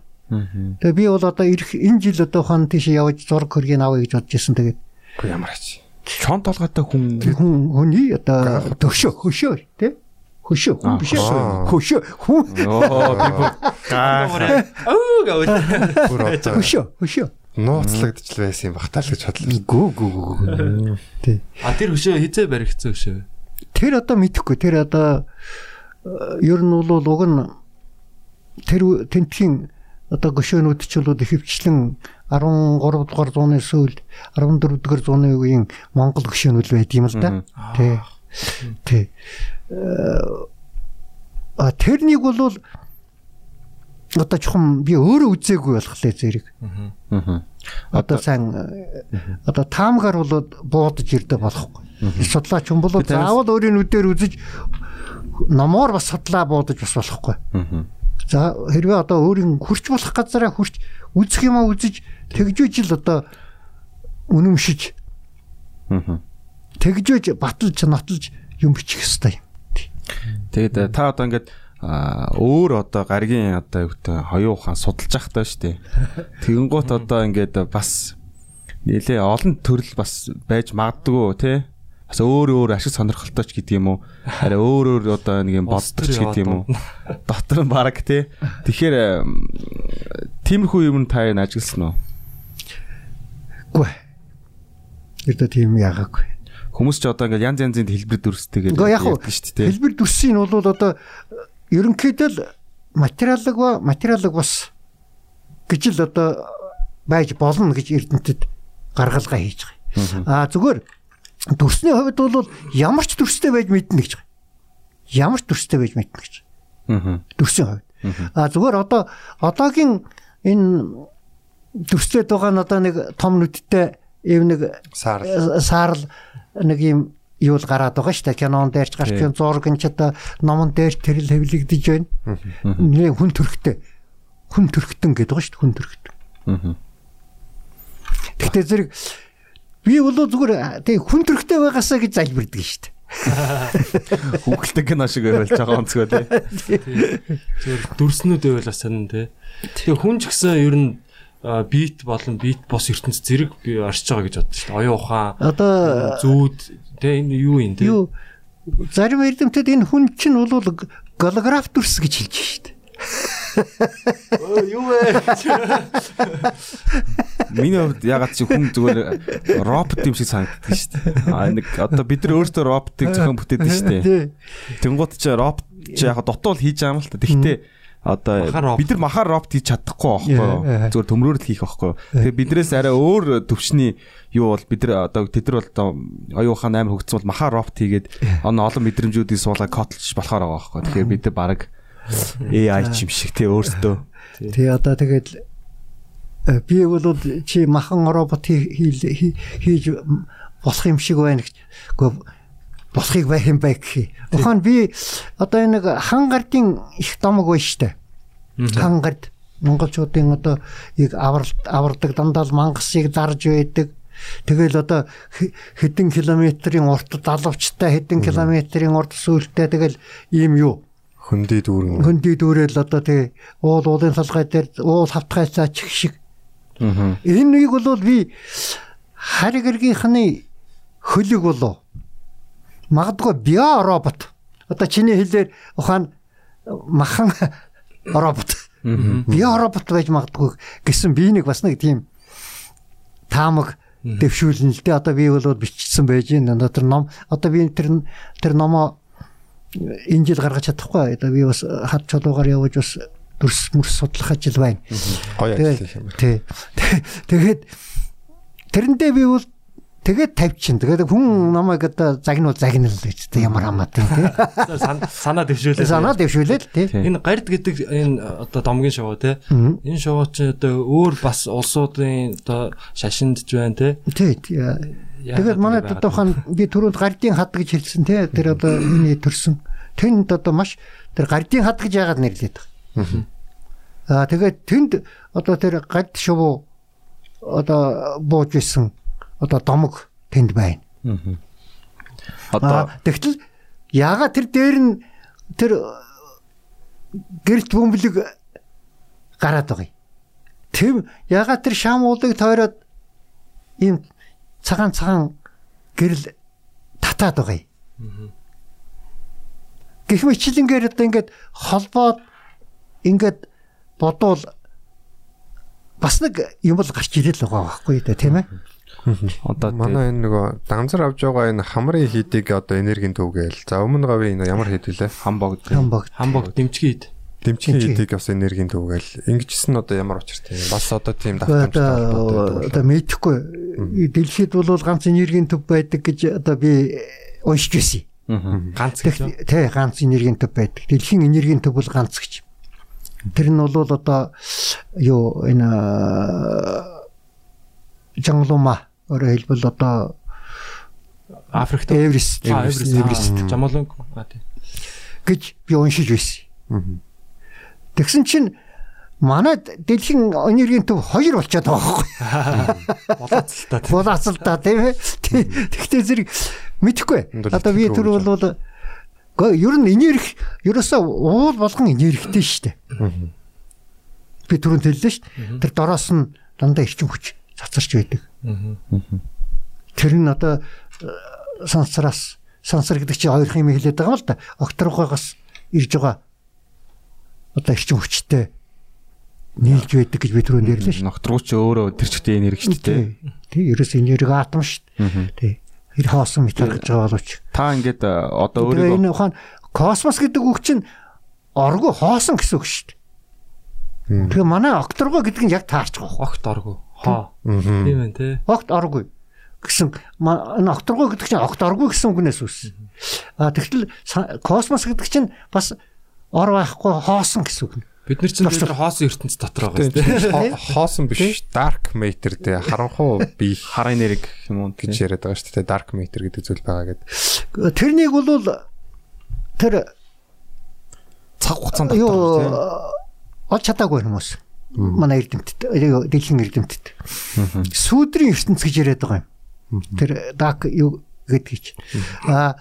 Тэгээ би бол одоо ирэх энэ жил одоо хон тийш явж зураг хөргийг авъя гэж бодож ирсэн. Тэгээд Үгүй ямар ач. Чон толгойтой хүн хүн хүний одоо төгшөө хөшөө тий хөшөө хүн биш хөшөө хүн Оо би бүр Бүр одоо хөшөө хөшөө нууцлагдчихл байсан юм бахтаа л гэж бодлоо. гүү гүү гүү тий а тэр хөшөө хизээ баригдсан хөшөө. тэр одоо мэдхгүй тэр одоо э, ер нь бол уг нь тэр тентхийн одоо гөшөөнүүд ч бол ихэвчлэн 13 дугаар зууны сүүлд 14 дугаар зууны үеийн Монгол гөшөөнүүд байд юм л да. Тий. Тий. Э, А тэрнийг бол одоо чухам би өөрөө үзээгүй болохлээ зэрэг. Аа. Одоо сайн одоо таамгаар бол буудаж ирдэ болохгүй. Судлаач хүн бол Би танаас- заавал өөрийн нүдээр үзэж номоор бас судлаа буудаж бас болохгүй. Аа. За хэрвээ одоо өөрийн хурч болох газараа хурч үзэх юм а үзэж тэгжүүж л одоо үнэмшиж Аа. тэгжүүж баталж нотолж юм бичих хэвээр юм. Тэгээд э, та одоо ингээд өөр одоо гаргийн одоо юу гэдэг хоёу ухаан судалж явах таа штэ. Тэгэн гут одоо ингээд бас нэлээ олон төрөл бас байж магадгүй тий. Бас өөр өөр ашиг сонирхолтой ч гэдэг юм уу. Арай өөр өөр одоо нэг юм Улс боддог ч төр гэдэг юм уу. Дотор нь баг тий. Тэгэхээр тиймэрхүү юм та энэ ажигласан уу? Үгүй. Эрдэ тийм яагаагүй. Хүмүүс ч одоо ингээд янз янзын хэлбэр дүрстэйгээд уу шүү дээ. хэлбэр дүрсийн нь бол одоо ерөнхийдөө л материалог ба материалог бас гэж л одоо байж болно гэж эрдэнтэд гаргалгаа хийж байгаа. Аа зүгээр дүрсний хувьд бол ямар ч дүрстэй байж мэднэ гэж байгаа. Ямар ч дүрстэй байж мэднэ гэж. Аа. Дүрсийн хувьд. Аа зүгээр одоо одоогийн энэ дүрслээд байгаа нь одоо нэг том нүдтэй ийм нэг Саар. саарл нэг юм юу л гараад байгаа шүү дээ. Кинон дээрч гарч Тий. байна. Зургийн ч одоо номон дээр тэрл хэвлэгдэж байна. Нэ хүн төрхтэй. Хүн төрхтөн гэдэг байгаа шүү дээ. Хүн төрхтөн. Гэхдээ зэрэг би бол зүгээр тэг хүн төрхтэй байгаасаа гэж залбирдаг шүү дээ. Хүүхэлтэй кино шиг байвал жоохон онцгой тий. Зөв дүрснүүд байвал бас сонин тий. Тэгээ хүн ч гэсэн ер нь а, бит болон бит бос ертөнц зэрэг би оршиж байгаа гэж боддоо шүү дээ. Оюун ухаан, Одоо зүүд тий энэ юу юм тий. юу зарим эрдэмтэд энэ хүн чинь бол голограф дүрс гэж хэлж шүү дээ. Юу вэ? Миний хувьд ягаад чи хүн зүгээр робот юм шиг санагддаг шүү дээ. А нэг одоо бид нар өөрсдөө роботыг зохион бүтээдэг шүү дээ. Тэнгууд чи робот чи яг дутуул хийж байгаа юм л та. Тэгэхдээ одоо бид нар махаар робот хийж чадахгүй байхгүй. Зүгээр төмрөөр л хийх байхгүй? Тэгээ биднээс арай өөр төвчний юу бол бид нар одоо тэд нар бол ухаан амар хөгжсөн бол махаар робот хийгээд он олон мэдрэмжүүдийг суулгаад кодлж болохоор байгаа байхгүй? Тэгэхээр бид нар баг AI ч юм шиг тий өөртөө. тий одоо тэгээд би бол чи махан робот хий- хий- хий- хийж болох юм шиг байна гэж болохыг байх юм бай гэх. Ухаан би одоо энэ нэг хангардын их домог байна штэ. Хангард монголчуудын одоо яг авардаг дандаа л мангасыг зарж байдаг. Тэгэл одоо хэ- хэдэн километрийн урт далавчтай хэдэн километрийн урт сүулттэй тэгэл ийм юу Хөндөй дүүрэн. хөндөй дүүрэл одоо тий уул уулын салгай дээр уул хавтгай цаач шиг энэ нэг бол би хариг эргийнхний хөлөг болов магадгүй био робот. Одоо чиний хэлээр ухаан махан робот. Био робот байж магадгүй гэсэн би нэг бас нэг тийм таамаг дэвшүүлнэ л дээ. Одоо би бол бичсэн байж одоо тэр ном одоо би тэр тэр номоо энэ жил гаргаж чадахгүй. Одоо би бас хад чулуугаар явж бас дүрс мөрс судлах ажил байна. Гоё ажил юм. байна. Тий. Тэгээд тэрэндээ би бол тэгээд тавьчин. Тэгээд хүн намайг одоо загнуул загнал гэж тэ ямар хамаатай тий. Сан- санаа дэвшүүлээ. Санаа дэвшүүлээд тий. Энэ гард гэдэг энэ одоо домгийн шоу те. Энэ шоу чи одоо өөр бас улсуудын одоо шашинд ч байна. Тий. тий. Тэгээд манай одоо хаан би түрүүнд гардийн хад гэж хэлсэн тий. Тэр одоо энэ төрсөн. Тэнд одоо маш тэр гардийн хад гэж яагаад нэрлээд байгаа. Аа тэгээд тэнд одоо тэр гард шувуу одоо бууж исэн одоо домог тэнд байна. Одоо тэгтэл яагаад тэр дээр нь тэр гэрэлт бөмбөлөг гараад байгаа. Тэм яагаад тэр шам уулыг тойроод ийм цагаан цагаан гэрэл татаад байгаа. Гэх мэтлэнгээр одоо ингээд холбоод ингээд бодвол бас нэг юм бол гарч ирэл байгаа байхгүй дээ тийм ээ. Одоо Манай энэ нөгөө данзар авж байгаа энэ хамрын хийдийг одоо энергийн төв гээл. За өмнө говийн энэ ямар хэд вүлээ? хамбог Хамбог. хамбог дэмчгийд. Дэмчгийн Дэмчгийн. хийдийг бас энергийн төв гээл. Ингэжсэн одоо ямар учиртай юм. Бас одоо тийм давтамжтай. одоо мэдхгүй дэлхийд бол ганц энергийн төв байдаг гэж одоо би уншиж байсан. Ганц гэж. Тий ганц энергийн төв байдаг. Дэлхийн энергийн төв бол ганц гэж. Тэр нь бол одоо юу энэ жанглума өөрөөр хэлбэл одоо Африкт Эверест Эверест. Жамалонг. Гэж би уншиж байсан. Тэгсэн чинь манай дэлхийн энергийн төв хоёр болчиход байгаа байхгүй. Болооцолтой. Булаацал та тийм ээ. Тэгтээ зэрэг мэдхгүй. Одоо би түр бол ер нь энерги ерөөсөө уул болгон энергитэй шүү дээ. Би түрүүнд хэллээ шүү. Тэр дороос нь дандаа эрчим хүч цацарч байдаг. Тэр нь одоо э, сансараас сансар гэдэг чинь хоёр юм хэлээд байгаа юм л да. Окторгоогоос ирж байгаа одоо эрчим хүчтэй нийлж байдаг гэж би түрүүнд ярьлаа шүү. Ногтрууч өөрөө тэр чигтээ энерги шүү дээ. Тий, ерөөс энерги атом шүү. Тий. Тэр хоосон метр гэж байгаа боловч. Та ингээд э, одоо өөрийгөө энэ ухаан космос гэдэг үг чинь оргу хоосон гэсэн үг шүү. Тэгээ манай окторго гэдэг нь яг таарч байгаа. Огт оргу. Хоо. Аа. Тийм ээ те. Огт оргүй гэсэн энэ окторго гэдэг чинь огт оргүй гэсэн үгнээс үүссэн. А тэгтэл космос гэдэг чинь бас ор байхгүй хоосон гэсэн үг. Бид нар чинь тэр хоосон ертөнц дотор байгаа Тийм, Хоосон биш, dark matter дээ. Харанхуу бие хар энерги гэх юм уу гэж яриад байгаа шүү дээ. Dark matter гэдэг зүйл байгаа гэдэг. Тэрнийг бол тэр цаг хугацаанд дотор тийм. олж чадаагүй хүмүүс. Манай эрдэмтэд дэлхийн эрдэмтэд. Сүүдрийн ертөнц гэж яриад байгаа юм. Тэр дак юу гэдгийг. А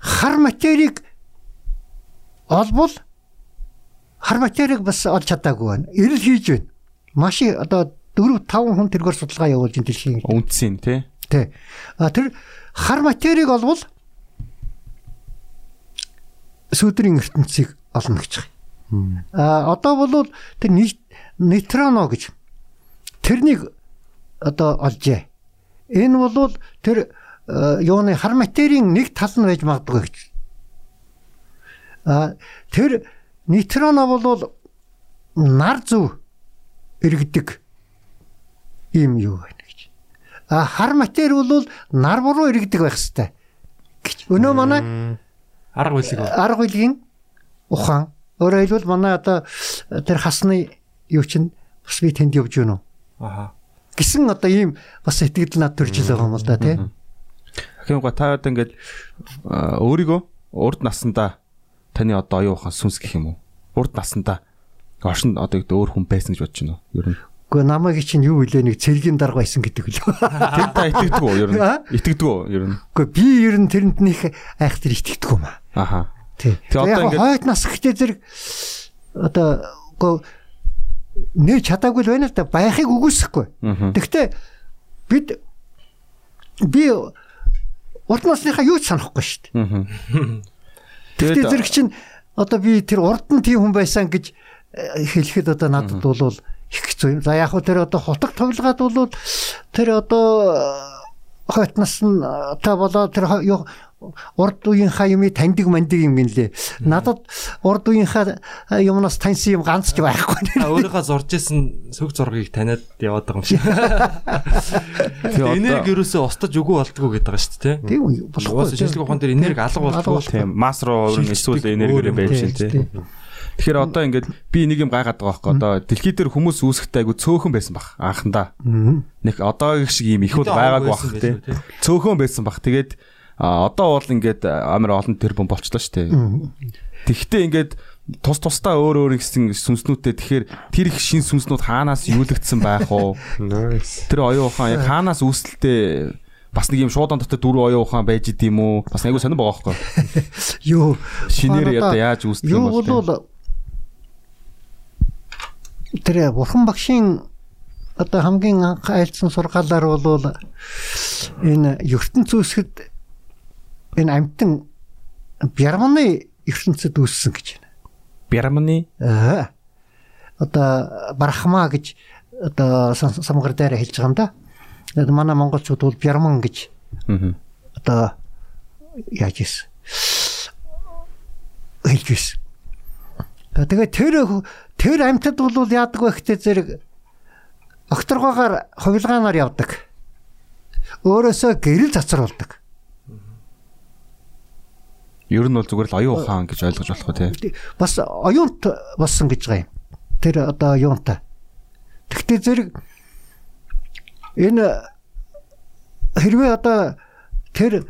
хар материйг олбол хар материйг бас олж чадаагүй байна. Ирэл хийж байна. Маш их одоо 4 5 хүн тэргээр судалгаа явуулж ин дэлхийн үндсийн тий. Тэ. А тэр хар материйг олвол сүүдрийн ертөнцийг олно гэж байна. А одоо бол тэр ней- нейтроно гэж тэрнийг одоо олжээ. Энэ бол тэр э, юуны хар материйн нэг тал нь байж магадгүй гэж. А тэр нейтроно бол нар зүв иргэдэг ийм юу байна гэж. А хар матери бол нар буруу иргэдэг байх хэвээр гэж. Өнөө манай Арга билег. арга билгийн ухаан Өөрөөр хэлбэл манай одоо тэр хасны юу чинь бас би тэнд явж гэнэ үү Аха. гэсэн одоо ийм бас итгэл над төрж л байгаа юм л да тий. Ахын гоо та одоо ингээд өөрийгөө урд насандаа таны одоо оюун ухаан сүнс гэх юм уу? Урд насандаа оршин одоо их өөр хүн байсан гэж бодож байна уу? Ер нь. Гэхдээ намайг чинь юу илээ нэг цэргийн дарга байсан гэдэг л. Тэр та итгэдэг үү ер нь? Аа? Итгэдэг үү ер нь? Гэхдээ би ер нь тэрэнд нөх айхтар итгэдэг юм аа. Аха. Тий. Тэгээ одоо ингээд- хойд нас гэхдээ зэрэг одоо гоо нэ чадаагүй л байна л да байхыг үгүйсэхгүй. Гэхдээ бид би урд насныхаа юу ч санахгүй шүү дээ. Гэхдээ зэрэг чинь одоо би тэр урд нь тийм хүн байсан гэж э, хэлэхэд одоо надад бол их хэцүү юм. За яг хөө тэр одоо хутаг тоглоод бол тэр одоо хойт нас нь э, та болоо тэр урд үеийнхаа юмыг таньдаг мандиг юм гинлээ. Надад урд үеийнхаа юмнаас таньсан юм ганц ч байхгүй. Өөрийнхөө зурж исэн сүг зургийг таниад яваад байгаа юм шиг. Тэгээ Энерги ерөөсөө устдаж үгүй болдгоо гэдэг байгаа шүү дээ. Тийм Болохгүй. Шинжлэх ухаан дээр энерги алга болдгоо. тийм мас руу өрн эсвэл энергиэр байж шин тий. Тэгэхээр одоо ингээд би нэг юм гайхаад байгаа байхгүй одоо дэлхий дээр хүмүүс үүсэхдээ айгу цөөхөн байсан баг анхандаа. Нэг одоогийн шиг юм их бол байгаагүй бах тий. Цөөхөн байсан баг. Тэгээд а, одоо бол ингээд амар олон тэрбум болчлоо шүү дээ. Тэгвэл ингээд тус тусдаа өөр өөр гэсэн сүнснүүдтэй тэгэхээр тэр их шин сүнснүүд хаанаас юулэгдсэн байх уу? Тэр оюун ухаан яг хаанаас үүсэлтэй бас нэг юм шуудан дотор дөрөв оюун ухаан байж идэм үү? Бас айгу сонирн байгаа байхгүй. Юу Шинээр Одоо яаж үүсдэг юм юу бол бол тэр бурхан багшийн одоо хамгийн анх айлцсан сургаалаар бол энэ ертөнц үүсгэд энэ амтан бярманы ертөнцид үүссэн гэж байна. Бярманы Аа. Одоо брахма гэж одоо самгар дээр хэлж байгаа юм да. Тэгээд манай монголчууд бол бярман гэж одоо яаж ийс хэлж ийс. А тэгээ тэр тэр амьтад бол яадаг вэ гэхтээ зэрэг окторгоогоор хувилгаанаар явдаг. Өөрөөсөө гэрэл цацруулдаг. Ер нь бол зүгээр л оюун ухаан гэж ойлгож болох уу тий. Бас оюунт болсон гэж байгаа юм. Тэр одоо юунтай. Тэгтээ зэрэг энэ хэрвээ одоо тэр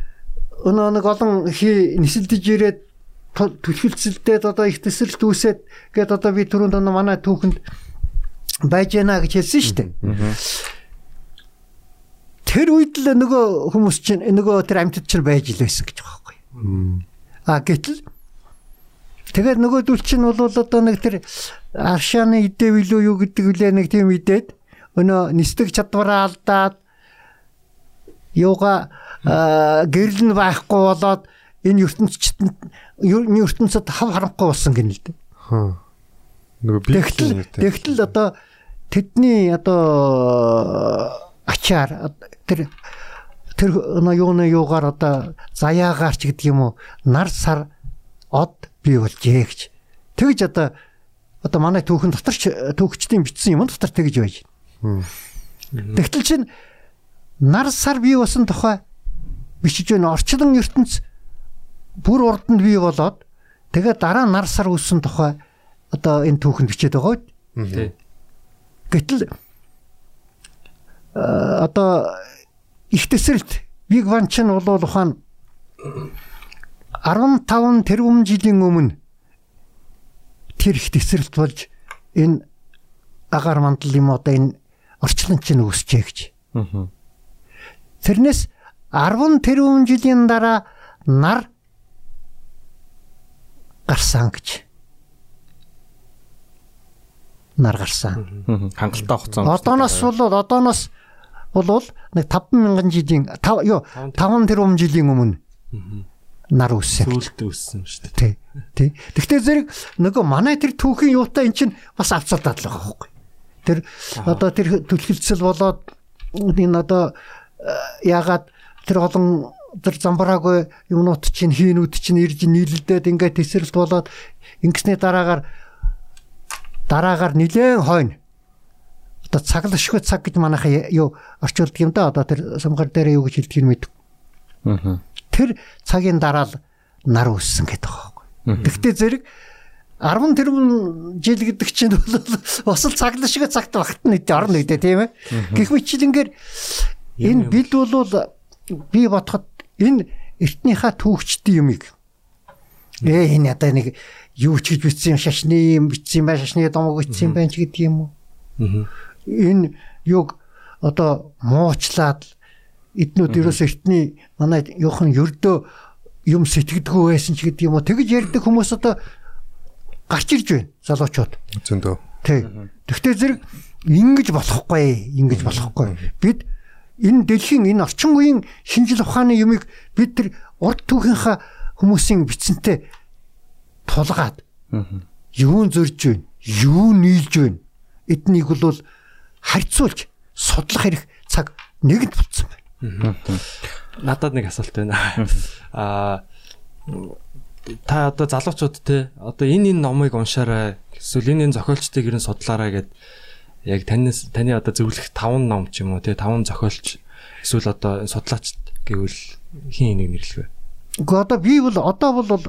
өнөө нэг олон хий нисэлдэж ирээд түлхэлцэлдээд одоо их төсөлт үүсээд гээд одоо би түрүүнд одоо манай түүхэнд байж гэнэ гэж хэлсэн шүү дээ. Тэр үед л нөгөө хүмүүс чинь нөгөө тэр амьтад чинь байж байсан гэж байгаа байхгүй. А гэтэл тэгээд нөгөөдөл чинь бол одоо нэг тэр аршааны идэв илүү юу гэдэг үлээ нэг тийм идээд өнөө нисдэг чадвараа алдаад юуга а, гэрэл нь байхгүй болоод энэ ертөнцид ертөнцид хав харанхуй болсон гэнэ л дээ. Хм. Нөгөө би Тэгтэл тэгтэл одоо тэдний одоо ачаар тэр тэр юуны юугаар одоо заяагаар ч гэдэг юм уу нар сар од бий болжээ гэж. Тэгж одоо одоо манай түүхэн дотор ч түүхчдийн бичсэн юм дотор тэгж байж. Тэгтэл чинь нар сар бий болсон тухай бичиж байна. Орчлон ертөнц бүр урднд бий болоод тэгээ дараа нар сар үүссэн тухай одоо энэ түүхэнд бичээд байгаа. Гэтэл а, одоо их тесрэлт Big Bang чинь бол ухаан 15 тэрбум жилийн өмнө тэр их тесрэлт болж энэ агаар мандал юм одоо энэ орчлон чинь үүсчээ гэж. Тэрнээс 10 тэрбум жилийн дараа нар гарсан гэж. Нар гарсан. Хангалттай хугацаанд. Одооноос бол одооноос бол нэг 5000 жилийн 5 ёо 5 тэрбум жилийн өмнө нар үссэн. Сүүлд өссөн шүү дээ. Тий. Тий. Гэхдээ зэрэг нөгөө манай тэр түүхийн юутай эн чинь бас авцалдаад л байгаа байхгүй. Тэр одоо тэр түлхэлцэл болоод энэ одоо э, яагаад тэр олон тэр замбраагүй юмнууд чинь хийнүүд чинь ирж нийлэлдээд ингээд тесрэлт болоод ингэсний дараагаар дараагаар нилээн хойно одоо цаглашгүй цаг гэж манайхаа юу орчуулдаг юм да одоо тэр самгар дээр юу гэж хэлдэг юм мэд. Мгм. Тэр цагийн дараа л нар үссэн гэдэг байхгүй. Тэгвэл зэрэг 10 тэрбум жил гэдэг чинь бол бас л цаглан шиг цагт багт нь орно гэдэг тийм ээ. Гэх мэтлэнгээр энэ бид бол би бодоход энэ эртнийхээ түүхчдийн юмыг ээ энэ одоо нэг юу ч гэж бичсэн юм шашны юм бичсэн юм байна шашны домог бичсэн юм байна ч гэдэг юм уу. Энэ юг одоо муучлаад эднүүд ерөөс эртний манай юухан ердөө юм сэтгэдэггүй байсан ч гэдэг юм уу. Тэгж ярьдаг хүмүүс одоо гарч ирж байна залуучууд. Зөндөө. Тий. Тэгвэл зэрэг ингэж болохгүй, ингэж болохгүй. Бид энэ дэлхийн энэ орчин үеийн шинжил ухааны юмыг бид тэр урд түүхийнхаа хүмүүсийн бичсэнтэй тулгаад юун зөрж байна, юу нийлж байна. Эднийг бол харьцуулж судлах хэрэг цаг нэгэнт болцсон байна. Надад нэг асуулт байна. Аа та одоо залуучууд те одоо энэ энэ номыг уншаарай эсвэл энэ энэ зохиолчдыг ерэн судлаарай гэд яг таньс таны одоо зөвлөх 5 ном ч юм уу те 5 зохиолч эсвэл одоо судлаач гэвэл хин энийг нэрлэх вэ? Гэхдээ одоо би бол одоо бол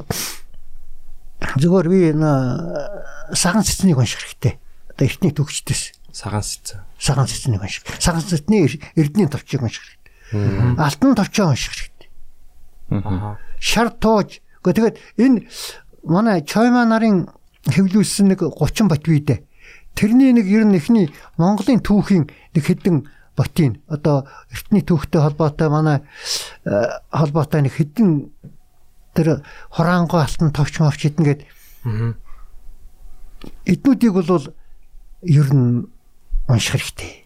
зөвхөн би энэ саган цэцнийг унших хэрэгтэй. Одоо эртний төгчдөөс Саган сэцэн. саган цэцнийг унших. Саган цэцний эрдний товчийг унших хэрэгтэй. Алтан товчоо унших хэрэгтэй. Аа. Шар тууж. Гэхдээ энэ манай Чойма нарын хэвлүүлсэн нэг 30 бат бийдэ. Тэрний нэг ер нь эхний Монголын түүхийн нэг хэдэн ботын одоо эртний түүхтэй холбоотой манай э, холбоотой нэг хэдэн тэр хураангой алтан товч мовч хэдэн гээд эднүүдийг бол ер нь унших хэрэгтэй.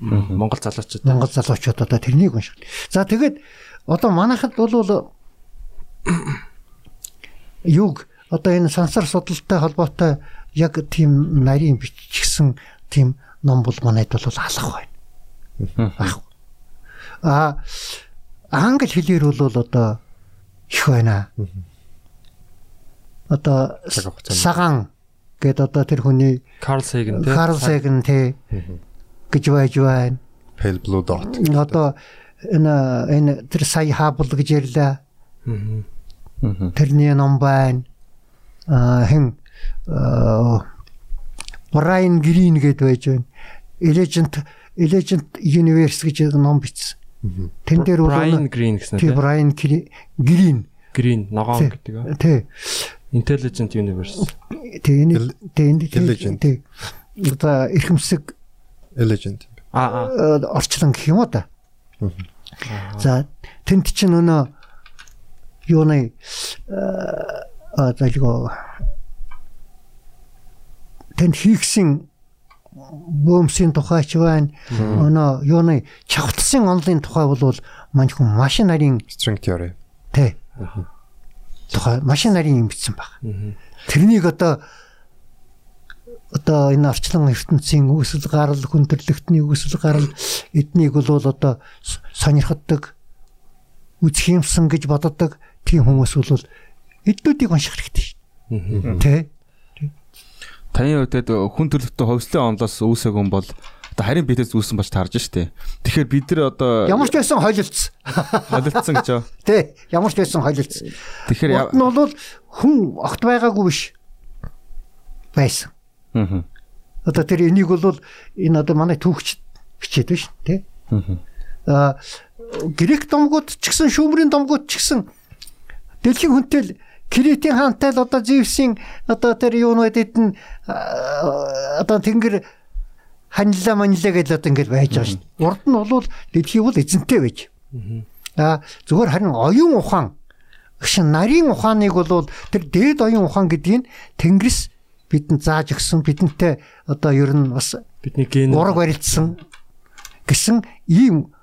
Монгол залуучууд Монгол залуучууд одоо тэрнийг унших. За тэгээд одоо манайхад бол юг одоо энэ сансар судалтай холбоотой яг тийм нарийн биччихсэн тийм ном бол манайд бол алах байна. Ах. А англи хэлээр бол одоо их байна. Одоо саган гэд одоо тэр хүний Карл Сейгэн те. Карл Саган тий гэж байж байна. Pale Blue Dot. Одоо энэ энэ тэр сая хабл гэж ярьлаа. Тэрний ном байна. Аа хэн Брайан Грин гэд байж байна. Elegant Elegant Universe гэж ном бичсэн. Тэн дээр бол Brian Green гэсэн тий. Брайан Грин Green ногоон гэдэг. аа. тий Intelligent Universe. тий энэ Elegant. тий одоо эрхэмсэг Elegant. Аа аа. э, орчлон гэх юм уу да. За тэнд чинь өнөө юуны а залго тэнд хийгсэн бөөмсийн тухай ч байна. Өнөө юуны чавтсан онлын тухай бол маньхан машин нарийн String theory. тэ тухай машин нарийн юм бичсэн баг. Тэрнийг одоо одоо энэ орчлон ертөнцийн үүсэл гарал хүндрэлтний үүсэл гарал эднийг бол одоо сонирхдаг үзэх юмсан гэж боддог тийм хүмүүс бол эднүүдийг унших хэрэгтэй. Тэ? Таны хувьд хүн төрлөختөө ховслын онлоос үүсэх хүн бол одоо харин битэс үүсэн болж таарж штэ. Тэгэхээр бид нар одоо Ямар ч байсан хойлолц. холилдсон гэж байна. Тэ? Ямар ч байсан хойлолц. Тэгэхээр нь бол хүн огт байгаагүй биш байсан. Мгм. Одоо тэр энийг бол энэ одоо манай түүхч бичээд байна шүү, тий? Аа грек домгууд ч гэсэн шүүмрийн домгууд ч гэсэн дэлхийн хүнтэл Кретийн хаантай л одоо Зевсийн одоо тэр юунуудад нь аа, одоо тэнгэр ханилаа манилаа гэж одоо ингэж байж байгаа шүү. Урд нь бол дэлхий бол эзэнтэй байж. Аа зүгээр харин оюун ухаан шин нарийн ухааныг бол тэр дээд оюун ухаан гэдгийг тэнгэрс бидэнд зааж өгсөн бидэнтэй одоо ер нь бас Бидний ген ураг барилдсан гэсэн ийм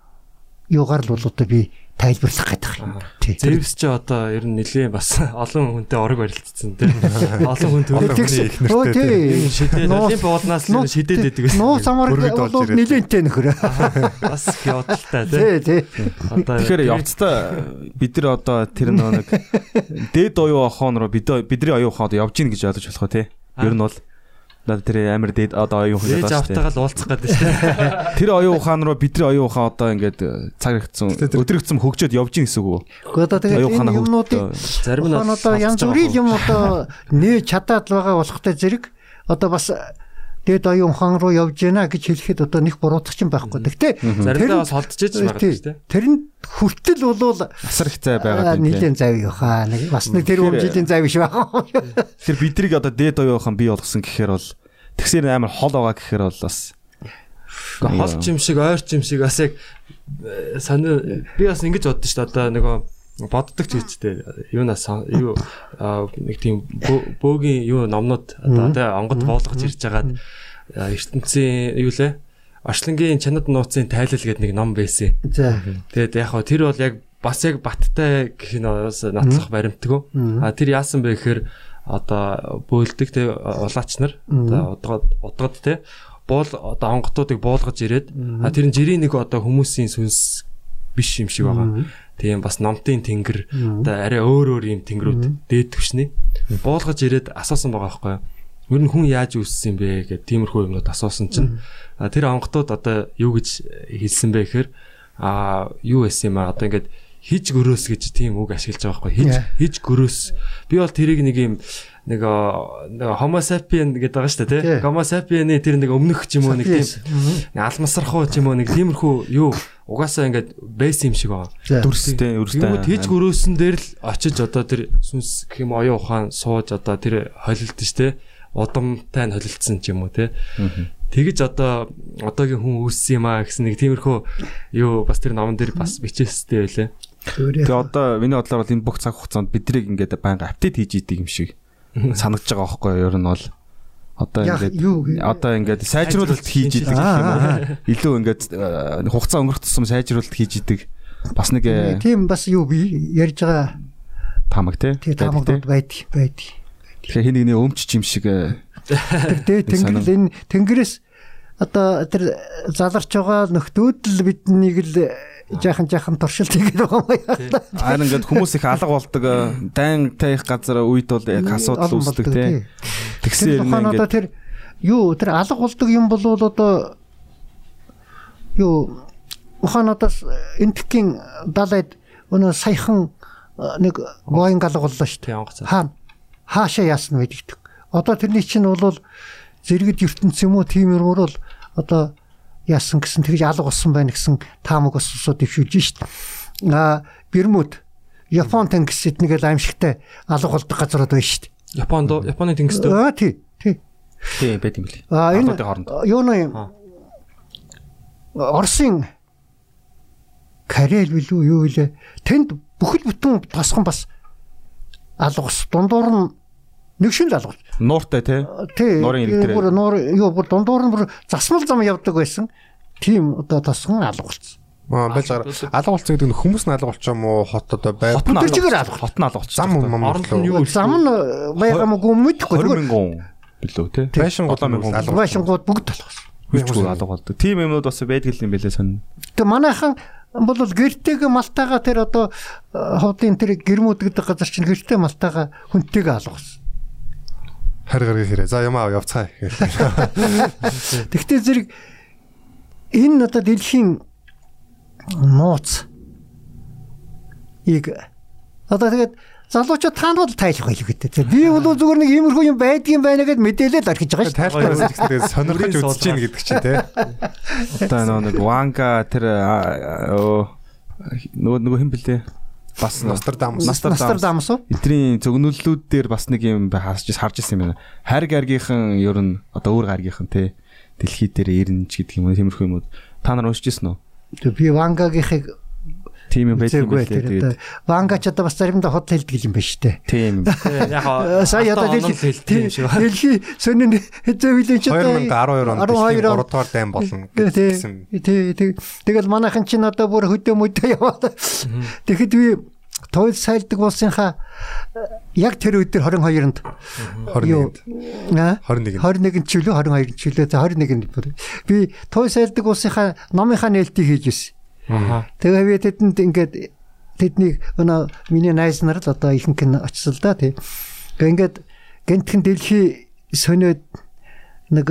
юугаар л бол одоо би тайлбарлах гэдэг юм. Зевс ч одоо ер нь нэлээ бас олон хүнтэй орог барилдсан тийм. Олон хүн төрөв. хүний их нэртэй шидэд олимп уулнаас л шидэд байдаг гэсэн. Нуу самар Бүргэд орж бол нилэнтэй нөхөр. Бас явдалтай тийм. Тий, тий. Одоо Тэгэхээр явцдаа бид нар одоо тэр нэг дээд оюун руу бид бидний оюун ухаанд явж гин гэж ойлгож болох уу те. Ер нь бол Надад тэр амар дээд одоо оюун ухаан гэдэг автагаа л уулзах гэдэг шүү дээ. Тэр оюун ухаан руу бидний оюун ухаан одоо ингээд э, цаг ихсэн өдрөгцөн хөгжөөд явж гин гэсэн үг үү? Гэхдээ одоо тэгээд энэ юмнуудыг хөгжөө. Зарим нь одоо янз бүрийн юм одоо нээж чадаад байгаа болохтой зэрэг одоо бас дээд оюун ухаан руу явж гинэ гэж хэлэхэд одоо нэг буруудах ч юм байхгүй. Гэхдээ Заримдаа бас холдож иж байгаа шүү дээ. Тэр нь хүртэл болвол Асар их цай байгаа юм. нийлэн зав яваа. Нэг бас нэг тэр жилийн зав биш байгаа. Тэр бидрийг одоо дээд оюун ухаан бий болгосон гэхээр бол тэгсэр амар хол байгаа гэхээр бол бас Гэхдээ холч юм шиг ойрч юм шиг бас яг э, сони би бас ингэж боддоо шүү дээ. Одоо нөгөө боддог ч гэжтэй юунаас юу нэг тийм бөө- бөөгийн юу номнууд одоо тэ онгод буулгаж ирж байгаад ертөнцийн юу лээ? Орчлонгийн чанад нууцын тайлал гэдэг нэг ном байсан. Тэгээд яг хоо тэр бол яг бас яг баттай гэх нь бас нотлох баримтгүй. А тэр яасан бэ гэхээр одоо бөөлдөг те улаач нар одоо удаад удаад те буул одоо онготуудыг буулгаж ирээд а тэр нь жирийн нэг одоо хүмүүсийн сүнс биш юм шиг байгаа. Тийм бас номтын тэнгэр одоо арай өөр өөр юм тэнгэрүүд дээд түвшний буулгаж ирээд асуусан байгаа байхгүй юу? Ер нь хүн яаж үүссэн бэ гэдэг тиймэрхүү юмнууд асуусан чинь. Тэр онготууд одоо юу гэж хэлсэн бэ гэхээр а юу байсан юм а одоо ингээд хиж гөрөөс гэж тийм үг ашиглаж байгаа байхгүй хиж хиж гөрөөс би бол тэрийг нэг юм нэг нэг homo sapien гэдэг байгаа шүү дээ тийм homo sapien-ы тэр нэг өмнөх ч юм уу нэг тийм алмасархуу ч юм уу нэг тиймэрхүү юу угаасаа ингээд бейс юм шиг байгаа. За. дүрстэй өрстэй. Тэгмүүд хийж гөрөөсөн дээр л очиж одоо тэр сүнс гэх юм оюун ухаан сууж одоо тэр холилд штэ удамтай нь холилдсон ч юм уу те. Тэгэж одоо одоогийн хүн үүссэн юм а гэсэн нэг тиймэрхүү юу бас тэр номон дээр бас бичээстэй байлаа. Тэгээ одоо миний бодлоор бол энэ бүх цаг хугацаанд бидрийг ингээд байнга апдейт хийж идэг юм шиг санагдаж байгаа байхгүй юу? Ер нь бол одоо ингээд одоо ингээд сайжруулалт хийж идэг гэх юм уу? Илүү ингээд э, хугацаа өнгөрөх тусам сайжруулалт хийж идэг бас нэг э, Тийм бас юу би ярьж байгаа тамаг тий. тий таамагууд байдаг байдаг. Тэгэхээр хин нэгний өмчч юм шиг э, Тэр дээд тэнгэрл энэ тэнгэрээс одоо тэр заларч байгаа нөхдүүд л биднийг л жаахан жаахан туршилт хийгээд байгаа юм яа. аа ингээд хүмүүс их алга болдог э, дайн таих газар үед бол яг асуудал үүсдэг тий. Тэгсэн юм тухайн одоо ингээд тэр юу тэр алга болдог юм бол одоо юу ухаан одоо энтхийн далайд өнөө саяхан э, нэг гоён алга боллоо шүү дээ. Хаана хаашаа яасан вэ гэдэг. Одоо тэрний чинь бол зэрэгд ертөнц юм уу тиймэрхүү бол одоо яасан гэсэн тэгж алга болсон байна гэсэн таамаг бас усууд дэвшүүлж шít. А Бермуд Япон тэнгис эднийгэл аимшигтай алга болдог газрууд байна шít. Японд Японы тэнгистэй Аа тий. Тий. тий байт юм бэл. А энэ юу нэ Оросын Карел билүү юу вэ? Тэнд бүхэл бүтэн тосгон бас алгас дундуур нь нэг шин л алгас. Нууртай тий. Тий. Нуурын ирэг дээр. Бүр нуур юу бүр дундуур нь бүр засмал зам явдаг байсан. Тийм одоо тосгон алгуулсан. Аа байж байгаа. Алга болцсон гэдэг нь хүмүүс нь алга болчихоо мó хот одоо бай. Хот нь алга. Хот нь алга болчих. Зам юм юу Зам нь байгаагүй мэдхгүй. 20 Зүгээр мянган билүү тий. Байшин гол Олон мянган алга. Вашингууд бүгд алгасан. Хүчгүй алга болдог. Тим юмнууд бас байдаг юм байлээ сонь. Тэгээ манайхан бол гэртэйг малтаага тэр одоо э, ховдын тэр гэрмүүд гэдэг газар чинь гэртэй малтаага хүнтэйг алгасан. Харь гарыг хэрэг. За юм аа явцгаа. Тэгвэл зэрэг энэ одоо дэлхийн нууц ийг одоо тэгээд залуучууд таанууд тайлах байлгүй гэдэг. Би бол зүгээр нэг иймэрхүү юм байдгийн байна гэд мэдээлэл орхиж байгаа шүү. Тайлбарлаж гэсэн сонирхож Бүрийн үзэж гин гэдэг чинь тий. Одоо нэг Ванга тэр нөгөө нөгөө хэн блэ? Бас Нострадамус. Нострадамус уу? Эдний зөгнөллүүд дээр бас нэг юм бай- харж ирсэн юм байна. Харь гаргийнхан ер нь одоо өөр гаргийнхан те дэлхий дээр ирнэ ч гэдэг юм уу тиймэрхүү юмуд та нар уншижсэн үү? Тэг би Вангагийнхыг Тийм юм байдаг тэр тэгээд Вангач одоо бас заримдаа худал хэлдэг юм байна шүү дээ. тийм яг Э, Сая одоо дэлхий юм шиг байна. дэлхий сонин хэзээ хүлэн ч одоо 2012 онд 12 3 он дугаар дайм болно гэсэн. тий, тий. Тэгэл манайхан чинь одоо бүр хөдөө мөдөө яваад. Тэгэхэд би тойл сайлдаг болсынхаа яг тэр үед тэр 22-нд 21-нд. Аа 21-нд. 21-нд ч үлээ 22-нд ч үлээ за 21-нд бүр. Би тойл сайлдаг болсынхаа номынхаа нээлтийг хийж ирсэн. Аха. Тэгээ би тэдэнд ингээд тэднийг өнөө миний найз нар л одоо ихэнх нь очсон л да тий. Тэгээ ингээд гэнтхэн дэлхий сониод нэг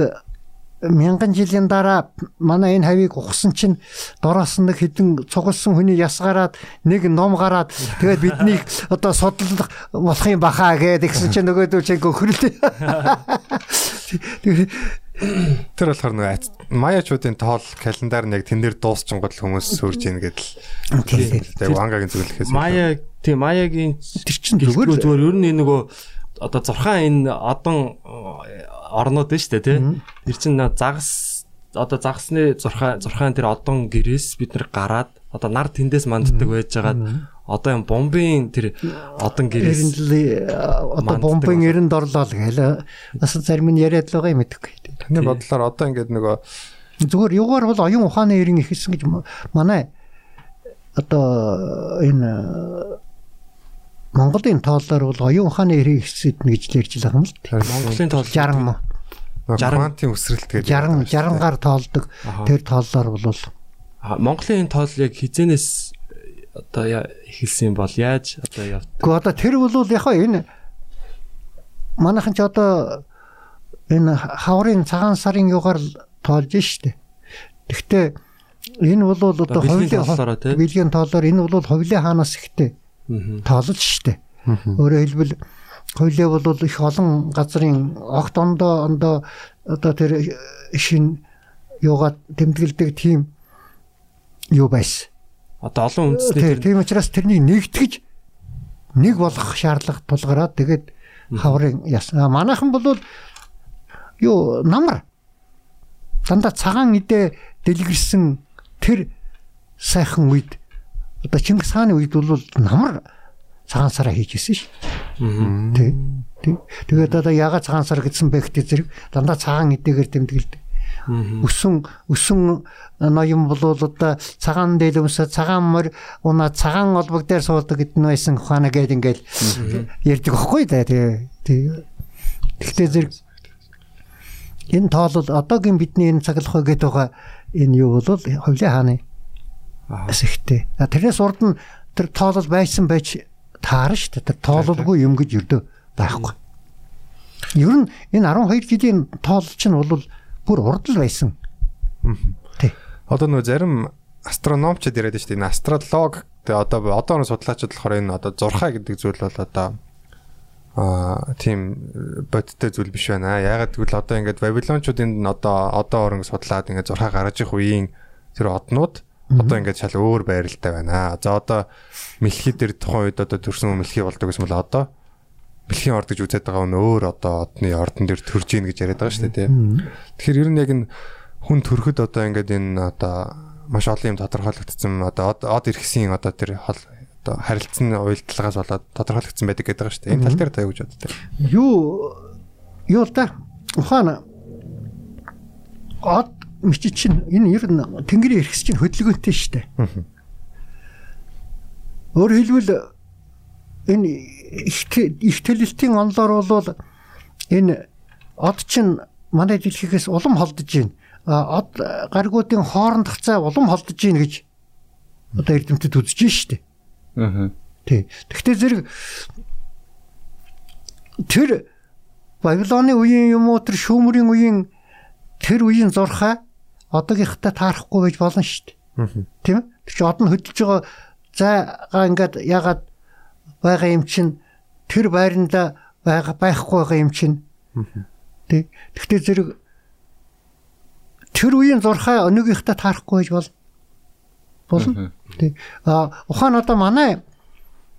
мянган жилийн дараа манай энэ хавийг ухсан чинь дороос нэг хідэн цугласан хүний яс гараад нэг ном гараад тэгээд биднийг одоо судалдах болох юм бахаа гэдэг гэсэн чинь нөгөөдөө чинь гөхрөлтэй. Тэр болохоор нөгөө маяачуудын тоол календар нь яг тэн дээр дуусчингод л хүмүүс сүрж ийн гэдэл. Тэгээ вангагийн зөвлөхөөс. Мая тийм Маягийн тэр чинь зүгээр зүгээр ер нь нөгөө одоо зурхаан энэ одон э, орнууд нь дээ тий. Тэр чинь нөө загас одоо загасны зурхаан зурхаан тэр одон гэрээс бид нар гараад одоо нар тэндээс манддаг байж байгаад одоо юм бомбын тэр одон гэрээс Эренл одоо бомбын эрэнд орлоо л гээл бас зарим нь яриад л байгаа юм мэдгүй. Таны бодлоор одоо ингээд нөгөө Зүгээр юугаар бол оюун ухааны эрен ихсэн гэж манай одоо энэ э, Монголын тооллоор бол оюун ухааны эрен ихсэд гэж л ярьж байгаа юм л дээ. Монголын тоол 60 мо нөгөө Жаран. квантын өсрэлт гэдэг. 60 60 гар тоолдог. Тэр тооллоор бол Монголын энэ тоол яг хизэнээс одоо я- эхэлсэн юм бол яаж одоо явд. Гэхдээ одоо тэр бол яг энэ манайхан ч одоо энэ хаврын цагаан сарын югаар тоолж штэ. Гэхдээ энэ бол одоо тий? бэлгийн тоолоор энэ бол ховлын хаанаас ихтэй тоолж штэ. Өөрөөр хэлбэл ховлын бол их олон газрын огт ондоо ондоо одоо тэр шин юугаад тэмдэглэдэг тийм юу байсан. Одоо олон үндэсний тэр тийм учраас тэрнийг нэгтгэж нэг болгох шаардлага тулгараад тэгээд хаврын яс. А, Манайхан бол юу намар дандаа цагаан идэ дэлгэрсэн тэр сайхан үед одоо Чингис хааны үед бол намар цагаан сараа хийжсэн ш. Тий. Тэгээд одоо ягаад цагаан сар гэсэн бэ гэдэг зэрэг дандаа цагаан идэгээр тэмдэглэдэг. Өсөн өсөн ноён бол одоо цагаан дээлэмсэ цагаан мөр унаа цагаан олбог дээр суудаг гэдэн байсан ухаана гээд ингээл ярьдаг аахгүй да. Тий. Тэгтээ зэрэг энэ тоол бол одоогийн бидний энэ цаглахой гээд байгаа энэ юу бол ховлын хааны. А тэрнээс урд нь тэр тоолол байсан байж таарна шүү дээ. Тэр тоололгүй юм гэж өрдөө байхгүй. Ер нь энэ 12 жилийн тоол чинь бол бүр урд л байсан. Тий. Одоо нөгөө зарим астрономчид яриад шүү дээ. Энэ астролог тэгээ одоо одоо нэг судлаачид болохоор энэ одоо зурхаа гэдэг зүйл бол одоо аа тийм бодиттой зүйл биш байна. Ягаад гэвэл одоо ингээд Вавилончуудын одоо одоо орон судлаад ингээд зурхаа гаргаж их үеийн тэр однууд одоо ингээд шал өөр байралтай байна. За одоо мэлхий дээр тухайн үед одоо төрсэн хүн мэлхий болдог гэсэн бол одоо мэлхийн орд гэж үзээд байгаа нь өөр одоо одны ордон дээр төрж ийн гэж яриад байгаа шүү дээ тийм. Тэгэхээр ер нь яг энэ хүн төрөхөд одоо ингээд энэ одоо маш олон юм тодорхойлогдсон одоо од од иргэсийн одоо тэр хол одоо харилцсан уялдлагаас болоод тодорхойлогдсон байдаг гэдэг байгаа шүү дээ. Энэ тал дээр та юу гэж боддог? Юу юу л да ухаана од мичи чинь энэ ер нь тэнгэрийн эрхэс чинь хөдөлгөөнтэй шүү дээ. Өөр хэлбэл энэ их төлөлтийн онлоор бол энэ од чинь манай дэлхийгээс улам холдож байна. Од гаргуудын хоорондох цай улам холдож байна гэж одоо эрдэмтэд үзэж байна шүү дээ. Аа. Тий. Гэхдээ зэрэг тэр Вавилоны үеийн юм уу тэр шүүмрийн үеийн тэр үеийн зурхаа одоогийнхтай таарахгүй байж болно шүү дээ. Тийм ээ? Тэр чинь одон хөдөлж байгаа зайгаа ингээд ягаад байгаа юм чинь тэр байранда байгаа байхгүй байгаа юм чинь. Тий. Гэхдээ зэрэг тэр үеийн зурхаа өнөөгийнхтэй таарахгүй байж бол болно. Тий. А ухаан одоо манай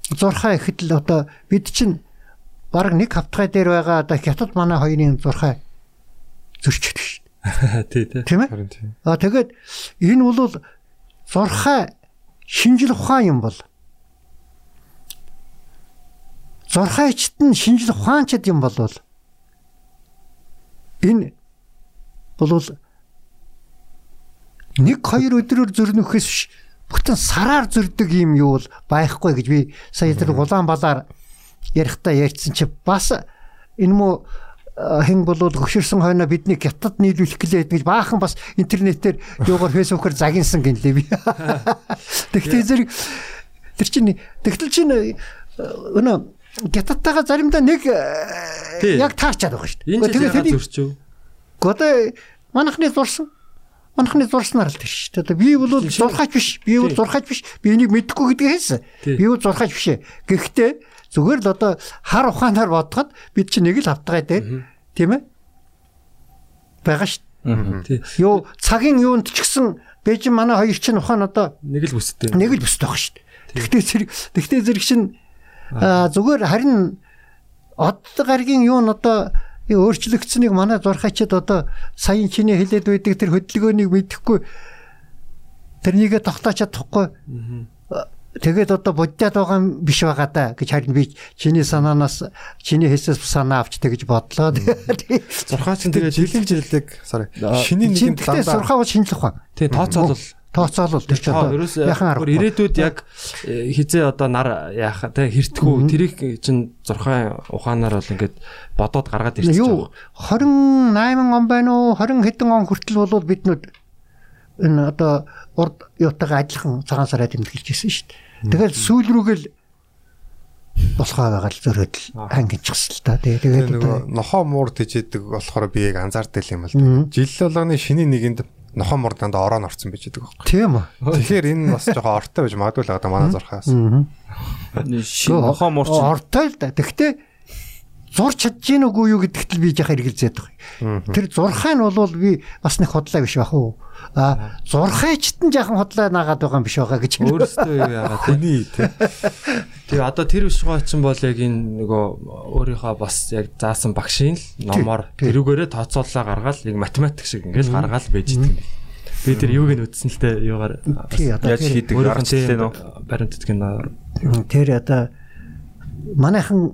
зурхаа ихэд л одоо бид чинь баг нэг хавтгай дээр байгаа одоо хятад манай хоёрын зурхаа зөрчдөг шүү тий тий. дээ. Тийм ээ? А тэгээд энэ бол зурхаа шинжил ухаан юм бол зурхаачт нь шинжил ухаанчд юм бол энэ бол нэг хоёр өдрөөр зөрнөхөөс биш бүтэн сараар зөрдөг юм юу бол байхгүй гэж би сая тэр Улаанбаалаар ярихдаа ярьсан чи бас энэ мө хэн болвол хөшөрсөн хойно бидний хятад нийлүүлэх гэлээд гэж баахан бас интернетээр юугаар фэйсбүүкээр загинсан гинлээ би. Тэгтээ зэрэг тэр чинь тэгтэл чинь өнөө хятадтайгаа заримдаа нэг Тий. яг таарчаад байгаа шүү дээ. Тэгээд тэрийг- зөрчив? Одоо манахны зурсан манахны зурснаар л тэр шүү дээ. Одоо би бол зурхаач биш. Би бол зурхаач биш. Би энийг мэдэхгүй гэдгийг хэлсэн. Би бол зурхаач биш ээ. Гэхдээ зүгээр л одоо хар ухаанаар бодоход бид чинь нэг л автгаа дээ. Тийм ээ? Бага шүү. Тий. Юу цагийн юунд ч гэсэн Бээжин манай хоёр чинь ухаан одоо Нэг л бүстэй. нэг л бүстэй байгаа шүү дээ. Тэгтээ зэрэг тэгтээ зэрэг чинь зүгээр харин од гаргийн юу нь одоо өөрчлөгдсөнийг манай зурхаачид одоо саяын чиний хэлээд байдаг тэр хөдөлгөөнийг мэдэхгүй тэрнийгээ тогтоож чадахгүй тэгээд одоо боддаад байгаа юм биш байгаа да гэж харин би чиний санаанаас чиний хэлсээс санаа авч тэгж бодлоо. Тэгээд Зурхаач нь тэгээ жилийн жилдэг sorry. Нэгэнд тэгтээ дандаа сурхаа бол шинжлэх ухаан. Тий, тооцоолол. Тооцоолол тэр Аа, одоо яхан арга. ирээдүйд яг э, хизээ одоо нар яах те хэртгэв тэрийг чинь зурхай ухаанаар бол ингээд бодоод гаргаад ирчих Юу 28 он байна уу 20 хэдэн он хүртэл бол биднүүд энэ одоо урд юутайгаа адилхан цагаан сараа тэмдэглэж ирсэн шүү дээ. Тэгэл сүүл рүүгээл болохоо байгаа л зөрөөд л хангинчихсан л та. Тэгээ Тэгээ тэгээд нөгөө нохоо муур тэжээдэг болохоор би яг анзаардаг юм л да. Жил болгоны шинийн нэгэнд нохоо муур дандаа ороо нь орцсон байж байгаа байхгүй. тийм үү. Тэгэхээр энэ бас жоохон ортой байж магадгүй л одоо манай зурхаас. Шин нохоо мурч ортой л да. Тэгтээ зурч чадж гин үгүй юу гэдэгт л би яхаа хэрэгэлзээд байгаа. Тэр зурхай нь бол би бас нэг хотлаа биш бах уу. А зурхайчт нь жаахан хотлаа наагаад байгаа юм биш байгаа гэж. өөрөөсөө юу яагаад те Хүний тий. Тэгээ одоо тэр бишгаа чинь бол яг энэ нөгөө өөрийнхөө бас яг заасан багшийн л номоор тэрүүгээрээ тооцооллоо гаргаад яг математик шиг ингээл гаргаад байж идэг. Би тэр юуг нь үтсэн л те юугаар яаж хийдэг нь аргачлалтай нөө. баримт этгэн Тэр одоо манайхан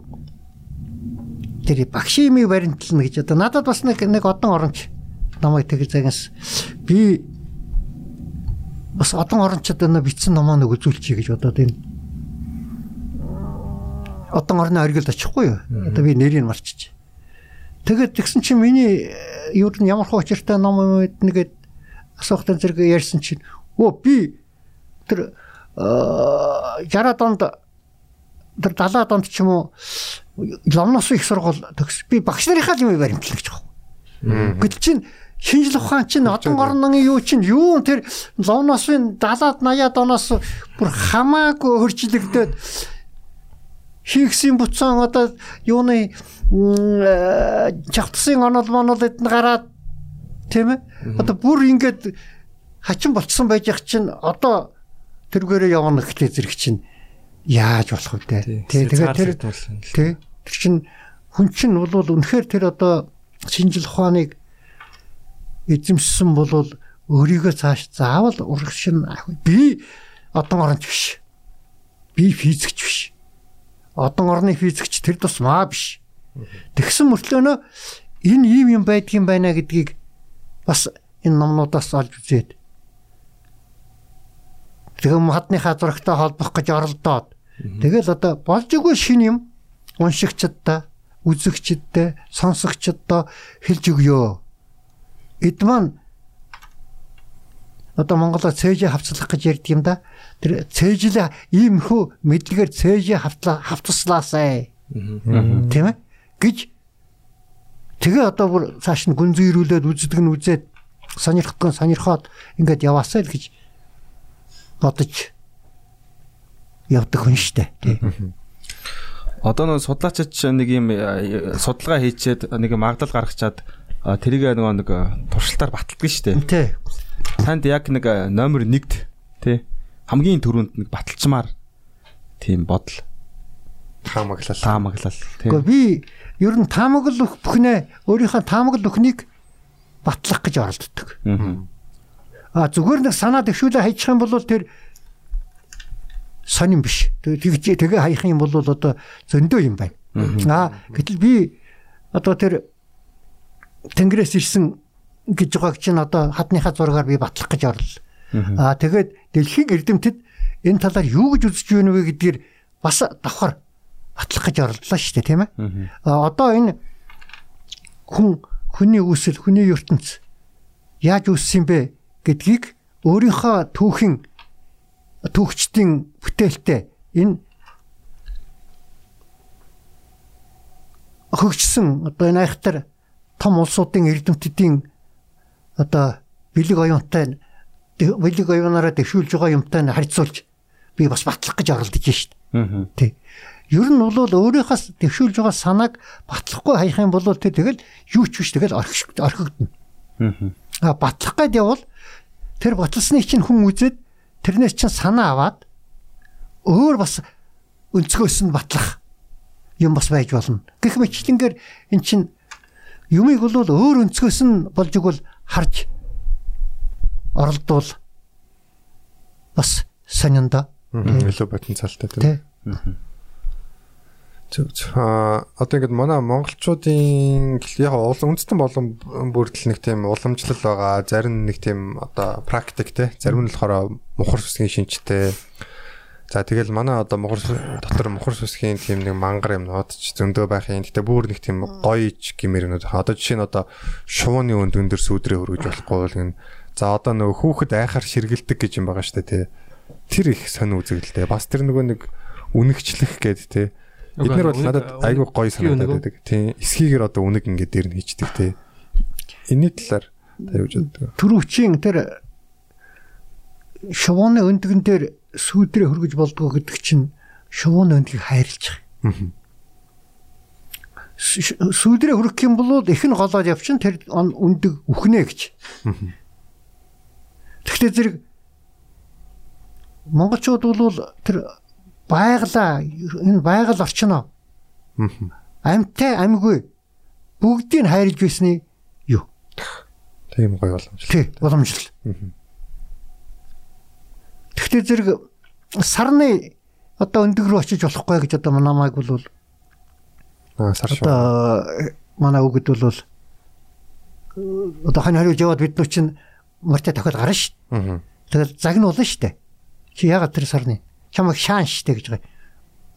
тэр багшимыг баримтлна гэж одоо. Надад бас нэг нэг одон оронч намайг тэгж загнас би бас одон орончод энэ бичсэн номоо нэг үзүүлчихье гэж бодоод энэ. Одон орны оргилд очихгүй юу? Одоо би нэрийг марчиж. Тэгээд тэгсэн чинь миний э, юу нь ямар хуучиртай ном юм бэ нэгэд асуухтан зэрэг ярьсан чинь өө би тэр э, 60 донд тэр 70 донд ч юм уу ломноос их сургууль төгс. Би багш нарынхаа юм баримтлах гэж байна. Гэтэл чинь шинжлэх ухаан чинь одон орны юу чинь юу тэр ломносын 70-ад 80-ад оноос бүр хамаагүй хөрчлөгдөд хийгсийн буцаан одоо юуны чавтсын онол монол эдэн гараад тийм ээ? Одоо бүр ингээд хачин болцсон байж ах чинь одоо тэргээрээ явна гэхдээ зэрэг чинь яаж болох вэ те? Тэгээд тэр тий тэр чинь хүн чинь бол үнэхээр тэр одоо шинжил ухааныг эзэмшсэн бол өөрийгөө цааш заавал урагшин би одон оронч биш. Би физикч биш. Одон орны физикч тэр тусмаа биш. Тэгсэн мөртлөөнөө энэ ийм юм байдгийн байна гэдгийг бас энэ номнуудаас олж үзээд. Тэгм хадныхаа зурагтай холбох гэж оролдоод тэгэл одоо болж игүй шин юм? Уншигчдаа үзэгчдээ сонсогчдоо хэлж өгөө эд маань одоо монголоор цээж хавцлах гэж ярьд юм да. Тэр цээжлээ ийм хөө мэдлэгээр цээж хавтлаа хавцслаасай тийм ээ гэж тэгээ одоо бүр цааш нь гүнзгийрүүлээд үздэг нь үзээд сонирхтгон сонирхоод ингээд яваасай л гэж бодож явдаг хүн штэ тий. Одоо нэг судлаачид нэг юм э, судалгаа хийчээд нэг магадлал гаргачаад тэрийг нөгөө нэг э, туршилтаар баталдаг шүү дээ. Тий. Танд яг нэг э, номер 1-т тий хамгийн түрүүнд нэг баталчмаар тийм бодол Таамаглал. таамаглал тий. Гэхдээ би ер нь таамаглал өх бүхнээ өөрийнхөө таамаглал өхнийг батлах гэж оролддог. Мгм. А зүгээр нэг санаа төвшүүлээ хайчих юм бол тэр сонирн биш. Тэгж тэгээ хаях юм бол одоо зөндөө юм байна. Аа гэтэл би одоо тэр тэнгэрээс ирсэн гэж байгааг чинь одоо хадныхаа зургаар би батлах гэж орлоо. Аа тэгээд дэлхийн эрдэмтэд энэ талаар юу гэж үзэж байна вэ гэдгээр бас давхар батлах гэж орлоо шүү дээ тийм ээ. Аа одоо энэ хүн хүний үүсэл хүний ертөнц яаж үүссэн бэ гэдгийг өөрийнхөө түүхийн түүхчдийн бүтээлтэй энэ хөгжсөн одоо энэ айхтар том улсуудын эрдэмтдийн одоо бэлэг оюунтай бэлэг оюунаараа дэвшүүлж байгаа юмтай харьцуулж би бас батлах гэж оролдож шít. Тий. Ер нь бол өөрийнхөө дэвшүүлж байгаа санааг батлахгүй хаях юм бол тэгэл юу ч биш тэгэл орхигдно. Аа. Батлах гээд явбал тэр баталсныг чинь хүн үзээд тэрнээс чинь санаа аваад өөр бас өнцгөөс нь батлах юм бас байж болно. Гэх мэтлэнгээр эн чинь юмыг бол өөр өнцгөөс нь болж игэл харж оролдвол бас сонинда илүү потенциалтай тийм. Зөв зөв. Аа одоо ингээд манай монголчуудын яг улам үндэстэн болон бүрдэл нэг тийм уламжлал байгаа. Зарим нэг тийм одоо практик те. Зарим нь болохоор мухар сүсгийн шинжтэй. За тэгэл манай одоо мухар дотор мухар сүсгийн тийм нэг мангар юм нодч зөндөө байх юм. Гэтэ бүр нэг тийм гоёч юм. Одоо жишээ нь одоо шувууны өнд өндөр сүудрээ хөргөж болохгүй бол гэн. За одоо нөгөө хүүхэд айхаар ширгэлдэг гэж юм байгаа штэ те. Тэр их сонь үзэгдэлтэй. Бас тэр нөгөө нэг үнэгчлэх гээд те. Бид нар бол надад айгүй гоё санагдаад байдаг. Тийм. Эсхийгээр одоо үнэг ингээд дээр нь хийчдэг те. Энийний талаар та юу гэж боддог? Төрөвчийн тэр шувууны өндгөн дээр сүүдрээ хөргөж болдгоо гэдэг чинь шувууны өндгийг хайрлаж байгаа. Сүүдрээ хөрөх юм бол их нь голоод явчин тэр өндөг үхнэ гэж. Тэгвэл зэрэг монголчууд бол тэр байгалаа энэ байгаль орчноо амьтай амьгүй бүгдийг хайрлж байсны юу? Тийм гоё боломж. Тий, боломжтой. Тэгтээ зэрэг сарны одоо өндөг рүү очиж болохгүй гэж одоо намайг бол Аа сар шүү. одоо манай үгэд бол одоо хань хариуж яваад бид нар чинь мөртөө тохиол гарна шүү. Тэгэл загнуулна шүү. Чи ягаад тэр сарны чамайг шаан штэ гэж байгаа.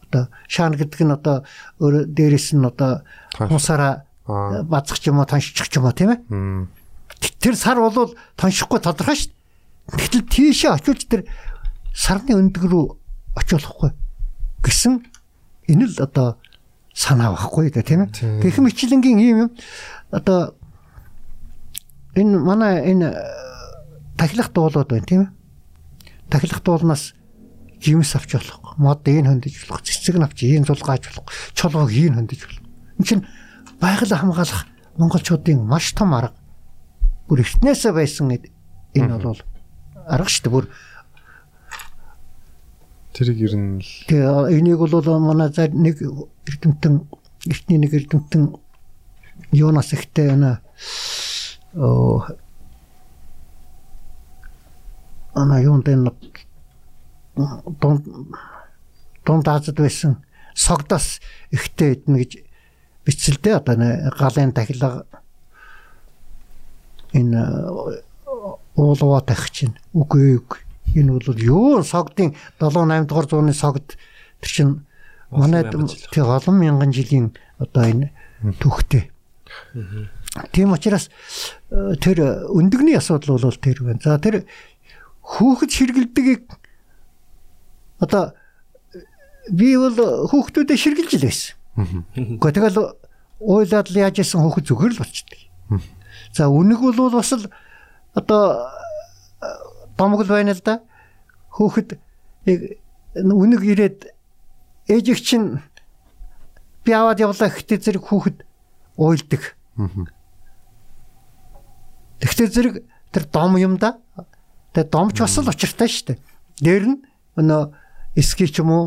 Одоо шаан гэдэг нь одоо өөр дээрэс нь одоо Тонш. хусаараа Аа. базах ч юм уу тоншчих ч юм уу тийм ээ. Тэр сар бол тоншихгүй тодорхой шүү. дээ. Гэтэл тийшээ очиж тэр сарны өндөг рүү очиулахгүй гэсэн энэ л одоо санаа байхгүй да тийм ээ. Гэх мэтлэнгийн ийм юм одоо энэ манай энэ тахилах дуулууд байна тийм ээ. Тахилах дуулнаас жимс авч болох, мод энэ хөндөж болох, цэцэг нь авч ийм зулгааж болох, чолгоог ийм хөндөж болох. Энэ чинь байгаль хамгаалах монголчуудын маш том арга. Бүр эртнээсээ байсан энэ бол арга шүү дээ. Бүр Тэрийг ер нь л тэгээ энийг бол манай за нэг эрдэмтэн эртний нэг эрдэмтэн юунаас ихтэй байна. Оо ана юун дээр дунд дунд Азад байсан. Согдос ихтэй эднэ гэж бичсэлтэй одоо галын тахилга энэ уулуу тах чинь үгүй үгүй. Энэ бол юу согдын 7 8 дугаар зууны согд тэр чинь манайд тий олон мянган жилийн одоо энэ түүхтэй. Тийм учраас э, тэр өндөгний асуудал бол тэр байна. За тэр хүүхэд ширгэлдгийг одоо би бол хүүхдүүдэд ширгэлж л байсан. Гэхдээ тэгэл уйлаад л яаж исэн хүүхэд зүгээр л болчихдээ. За үнэг бол бас л одоо домгол байна л да. Хүүхэд яг үнэг ирээд ээжиг чинь би аваад явлаа гэхдээ зэрэг хүүхэд уйлдаг. Тэгтээ зэрэг тэр дом юм да. Тэгээ домч бас л учиртай шүү дээ. Дээр нь өнөө эски ч юм уу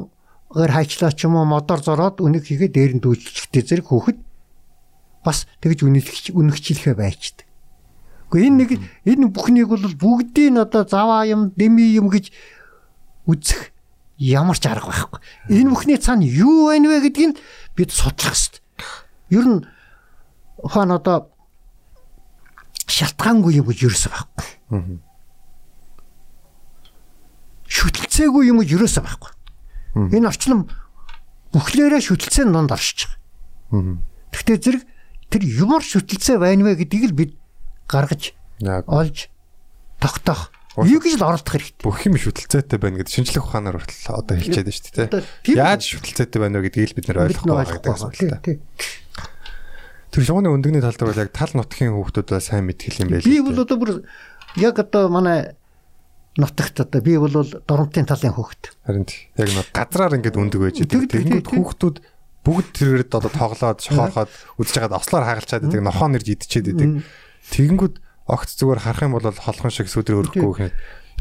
гэр хайчлаа ч юм уу модоор зороод үнэг хийгээ дээр нь дүүжилчихтэй зэрэг хүүхэд бас тэгж үнэлж үнэгчлэхэ байчдаг. Гэхдээ энэ нэг энэ бүхнийг бол бүгдийг нь одоо заваа юм, дэми юм гэж үзэх ямар ч арга байхгүй. Энэ бүхний цаана юу байна вэ гэдгийг бид судлах хэрэгтэй. Ер нь хаана одоо шалтгаангүй юм гэж ерөөсөө байхгүй. Шүтэлцээгүй юм ерөөсөө байхгүй. Энэ орчлон бүхлээрээ шүтэлцээний донд оршиж байгаа. Гэхдээ зэрэг тэр юмар шүтэлцээ байна вэ гэдгийг л бид гаргаж олж тогтоох. Юу гэж л оролдох хэрэгтэй. бүх юм шүтэлцээтэй байна гэдэг шинжлэх ухаанаар хүртэл одоо хэлчихэд байна шүү дээ. Яаж шүтэлцээтэй байна вэ гэдгийг л бид нэр ойлгохгүй байгаа гэдэг ойлгохгүй асуулт. байгаа. Тий, тий. Тэр шугууны өндөгний тал дээр бол яг тал нутгийн хүүхдүүд сайн мэдгэл юм байл. Би бол одоо бүр яг одоо манай нутагт одоо би бол дормтын талын хөөхт. Харин яг нэг газраар ингээд өндөг байж байгаа. Тэгэнгүүт хүүхдүүд бүгд тэрэгт одоо тоглоод шохоорхоод үдсэж байгаад ослоор хагалчаад байдаг, нохоон ирж идчихэд байдаг. Тэгэнгүүт огт зүгээр харах юм бол холхон шиг сүдэр өрөхгүй хэ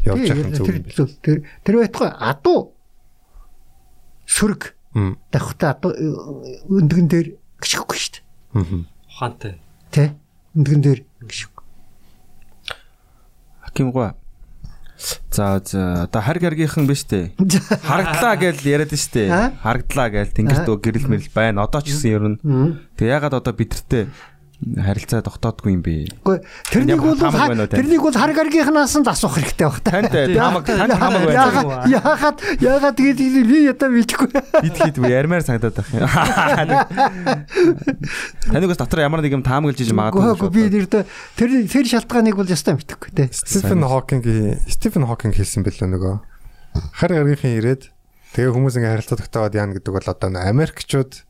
явж явах юм зөв юм биш. Тэр тэр байтугай адуу сүрэг давхтаа адуу э, өндгөн дээр гიშггүй шүү дээ. Аа. Ухаантай. Тэ? Өндгөн дээр гიშг. Хакимгуй За за одоо харг харгийнхан биш үү? Харагдлаа гэж яриад нь штэ. Аа? Харагдлаа гэж тэнгэрт гэрэл мэрэл байна. Одоо ч гэсэн ер нь. Тэг ягаад одоо бидэртээ харилцаа тогтоодгүй юм бэ? Үгүй тэрнийг бол тэрнийг бол харг аргийнхнаас нь асуух хэрэгтэй баг та. Танд хамаг танд хамаг байна. Яагаад яагаад тэгээд би ята мэдгүй. Бид вэ ярмаар санагдаад байх юм. Таныг бас дотор ямар нэг юм таамаглаж иж магадгүй. Үгүй би нэрдэ тэр тэр шалтгааныг бол ястаа мэдхгүй те. Стивен Хокинг Стивен Хокинг хэлсэн бэлээ нөгөө. Хар гаргийнхын ирээд тэгээ хүмүүс ингээ харилцаа тогтооод яана гэдэг бол одоо Америкчууд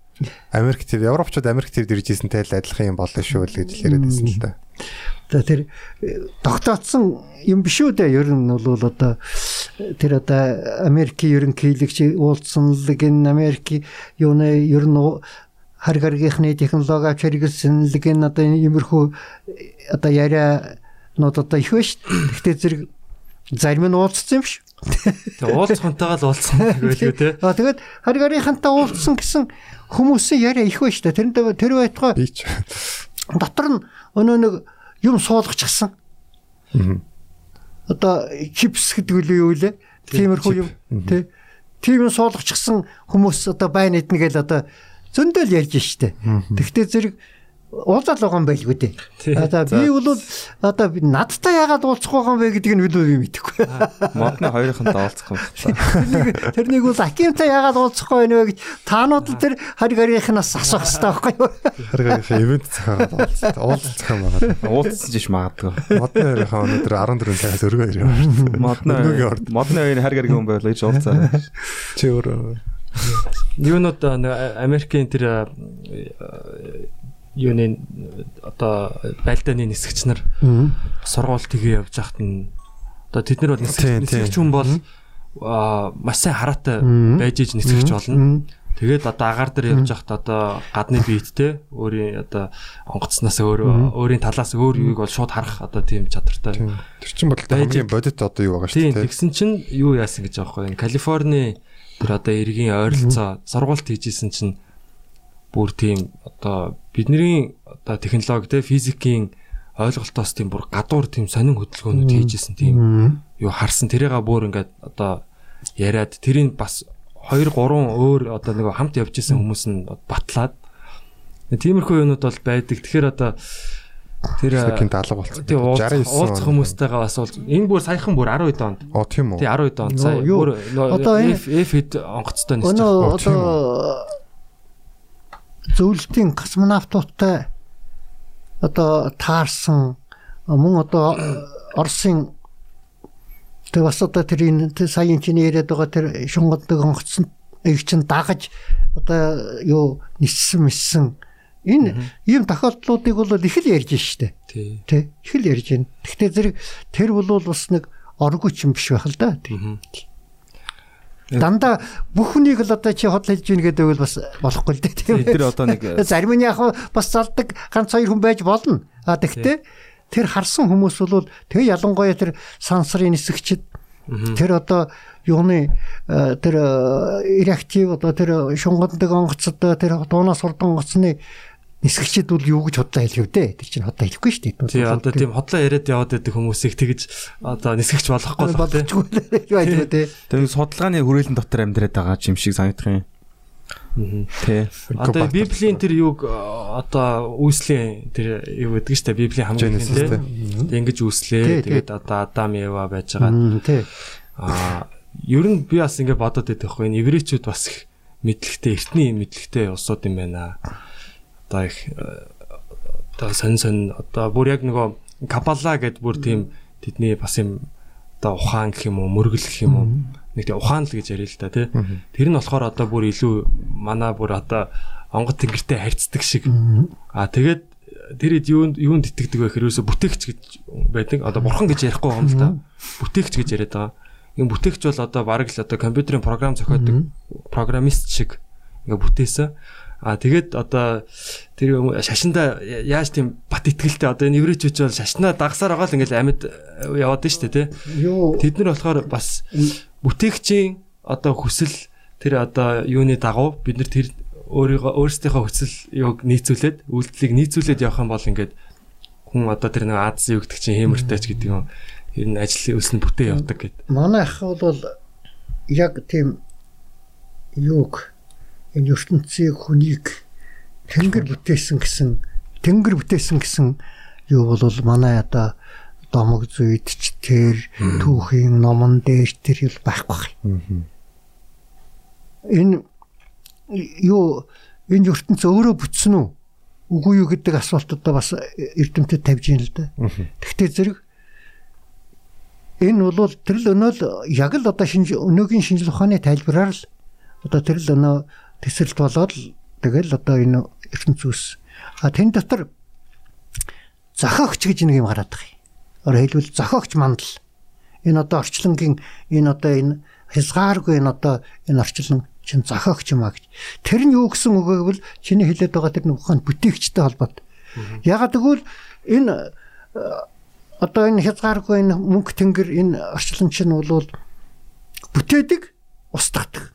Америк тэр Европчууд Америк тэр дэрж ийсэнтэй л адилхан юм болно шүү л гэж яриад байсан л да. За тэр тогтоодсон юм биш үү дээ. Ер нь бол одоо тэр одоо Америкийн ерөнхийлөгч уулзсан л гин Америк юуны ер нь хар гаргийнхны технологи авч хэрэгэлсэн л гин одоо иймэрхүү одоо яриа нууд одоо их байна шүү. дээ. Гэхдээ зэрэг зарим нь уулзсан юм биш. Тэг уулзхантайгаа л уулзсан гэвэл үү те. А тэгээд хар гаргийнхантай уулзсан гэсэн хүмүүсийн яриа их байна шүү. дээ. Тэрэнд тэр байтугай Би ч дотор нь өнөө нэг юм суулгачихсан. Одоо чипс гэдэг үл юу лээ? Тиймэрхүү юм тий. Тийм юм суулгачихсан хүмүүс одоо байна эднэ гэл одоо зөндөл ярьж штэ. Тэгвэл зэрэг уулзаал байгаа юм байлгүй дээ. Одоо би бол одоо би надтай яагаад уулзах байгаа юм бэ гэдгийг нь би мэдэхгүй. Модны хоёрынхантай уулзах юм. Тэрнийг тэрнийг бол акимтай яагаад уулзахгүй байна вэ гэж таанууд л тэр хари гарийнхнаас асуух хэрэгтэй байхгүй юу? хар гаргийнхаа ивент зохиоод уулзсан. Уулзсан юм байна. Уулзсан ч магадгүй. Модны хоёрынхаа өнөөдөр 14 цагаас өргөө ирээ. Модны Өнөөгийн орд. модны хоёрын хар гаргийн хүн байлаа гэж уулзаарай. Чи өөр Юунууд э, нэг Америкийн тэр юуны одоо байлдааны нисгч нар сургууль тгээ явж хахад нь одоо тэд нар бол нисгч Тийм, тийм. хүн бол маш сайн хараатай байж иж нисгч болно. Тэгээд одоо агаар дээр явж хахад одоо гадны биеттэй өөрийн одоо онгоцноос өөр өөрийн талаас өөр юуг бол шууд харах одоо тийм чадвартай. Тэр чинь Байж- хамгийн бодит одоо юу байгаа Тийм шүү дээ. тэгсэн чинь юу яасан гэж байхгүй. Калифорни тэр одоо иргэний ойролцоо сургуульд хийжсэн чинь бүр тийм одоо бидний одоо технологи те физикийн ойлголтоос тийм бүр гадуур тийм сонин хөдөлгөөнүүд хийжсэн тийм юу харсан тэрээга бүр ингээд одоо яриад тэрийг бас 2 3 өөр одоо нэг хамт явж исэн хүмүүс нь батлаад тиймэрхүү юмнууд бол байдаг. Тэгэхээр одоо тэр болсон. тий уулзах 69 уулзах хүмүүстэйгээ бас уулз. Энэ бүр саяхан бүр 12 онд. Оо тийм үү. Тий 12 онд сая бүр одоо энэ- F F хэд онгоцтой тийм одоо зөвлөлтийн космонавтуудтай одоо таарсан мөн одоо Оросын тэг бас одоо тэр энэ тэр саяын чинь яриад байгаа тэр шунгаддаг онгоцсон их чинь дагаж одоо юу ниссэн миссэн энэ ийм тохиолдлуудыг бол их л ярьж штэ Тий. тий их л ярьж байна. Гэхдээ зэрэг тэр бол бас нэг оргүй ч юм биш байх л да. Мгм. Дандаа бүх хүнийг л одоо чи худал хэлж гин гэдэг бол бас болохгүй л дээ тийм. Тий, тэр одоо нэг- зарим нь яг бас залдаг ганц хоёр хүн байж болно. А тэгтээ тэр харсан хүмүүс бол тэгээ ялангуяа тэр сансрын нисгчд тэр одоо юуны э, тэр э, реактив одоо тэр шунгаддаг онгоцтой тэр дуунаас урдан онгоцны нисгчд бол юу гэж худлаа хэлэв дээ. Тэр чинь худлаа хэлэхгүй шүү дээ. Тий одоо тийм хотлоо яриад яваад байдаг хүмүүсийг тэгж одоо нисгэж болохгүй л баг тий. тий. Тэр судалгааны хүрээлэн дотор амьдраад байгаа юм шиг санагдах юм. Тэ. Одоо Библийн тэр юг э, одоо үүслийн тэр юу гэдэг нь шүү дээ. Библийн хамгийн Genesis ихэнтэй. тий. Тэг ингэж үүслээ. Тий, тий. Тэгээд одоо Адам Ева байж байгаа. Тий. Аа ер нь би бас ингэ бодоод байдаг хгүй. Энэ еврейчүүд бас их мэдлэгтэй, эртний мэдлэгтэй улсууд юм байна. Одоо их э, одоо сонь сонь одоо бүр яг нөгөө Кабала гэд бүр тийм тэдний бас юм одоо ухаан гэх юм уу, мөргөл гэх юм уу. Нэг тийм ухаан л гэж яриа л да тий. Тэр нь болохоор одоо бүр илүү манай бүр одоо онгод тэнгэртэй харьцдаг шиг. Аа тэгээд тэр хэд юунд юунд итгэдэг вэ ерөөсө бүтээгч гэж байдаг. Одоо бурхан гэж ярихгүй юм л та. Бүтээгч гэж яриад байгаа. Энэ бүтээгч бол одоо бараг л одоо компьютерийн програм зохиодог программист шиг ингээ бүтээсэн. А тэгээд одоо тэр шашинда яаж тийм бат итгэлтэй одоо энэ еврейчүүд бол шашнаа дагсаар байгаа л ингээл амьд яваад нь штэ тий. Юу Тэд нар болохоор бас бүтээгчийн одоо хүсэл тэр одоо юуны дагуу бид нар тэр өөрийгөө өөрсдийнхөө хүсэл юуг нийцүүлээд үйлдэлийг нийцүүлээд явах юм бол ингээд хүн одоо тэр нэг Аз юу гэдэг чинь хэмэртэйч гэдэг юм. Тэр нь ажлын өснө бүтээ явдаг гэд. манай ах бол яг тийм юуг энэ ертөнцийг хүнийг тэнгэр бүтээсэн гэсэн тэнгэр бүтээсэн гэсэн юу бол манай одоо домог зүйдч тэр түүхийн номон дээр тэр юу байхгүй. Энэ юу энэ ертөнц өөрөө бүтсэн үү? Үгүй юу гэдэг асуулт одоо бас эрдэмтэд тавьж юм л да. Тэгтээ зэрэг энэ бол тэр л өнөө л яг л одоо шинж өнөөгийн шинжлэх ухааны тайлбараар л одоо тэр л өнөө төсөлт болоод тэгэл одоо энэ ертөнц ус. А тэн дотор зохиогч гэж нэг юм гараад байгаа юм. Өөрөөр хэлбэл зохиогч мандал. Энэ одоо орчлонгийн энэ одоо энэ хязгааргүй энэ одоо энэ орчлон чин зохиогч юм а гэж. Тэр нь юу гэсэн үг вэ гэвэл чиний хэлээд байгаа тэр нэг ухаанд бүтээгчтэй холбоотой. Ягаад гэвэл энэ одоо энэ хязгааргүй энэ мөнгө тэнгэр энэ орчлон чинь бол бүтээдэг устгадаг.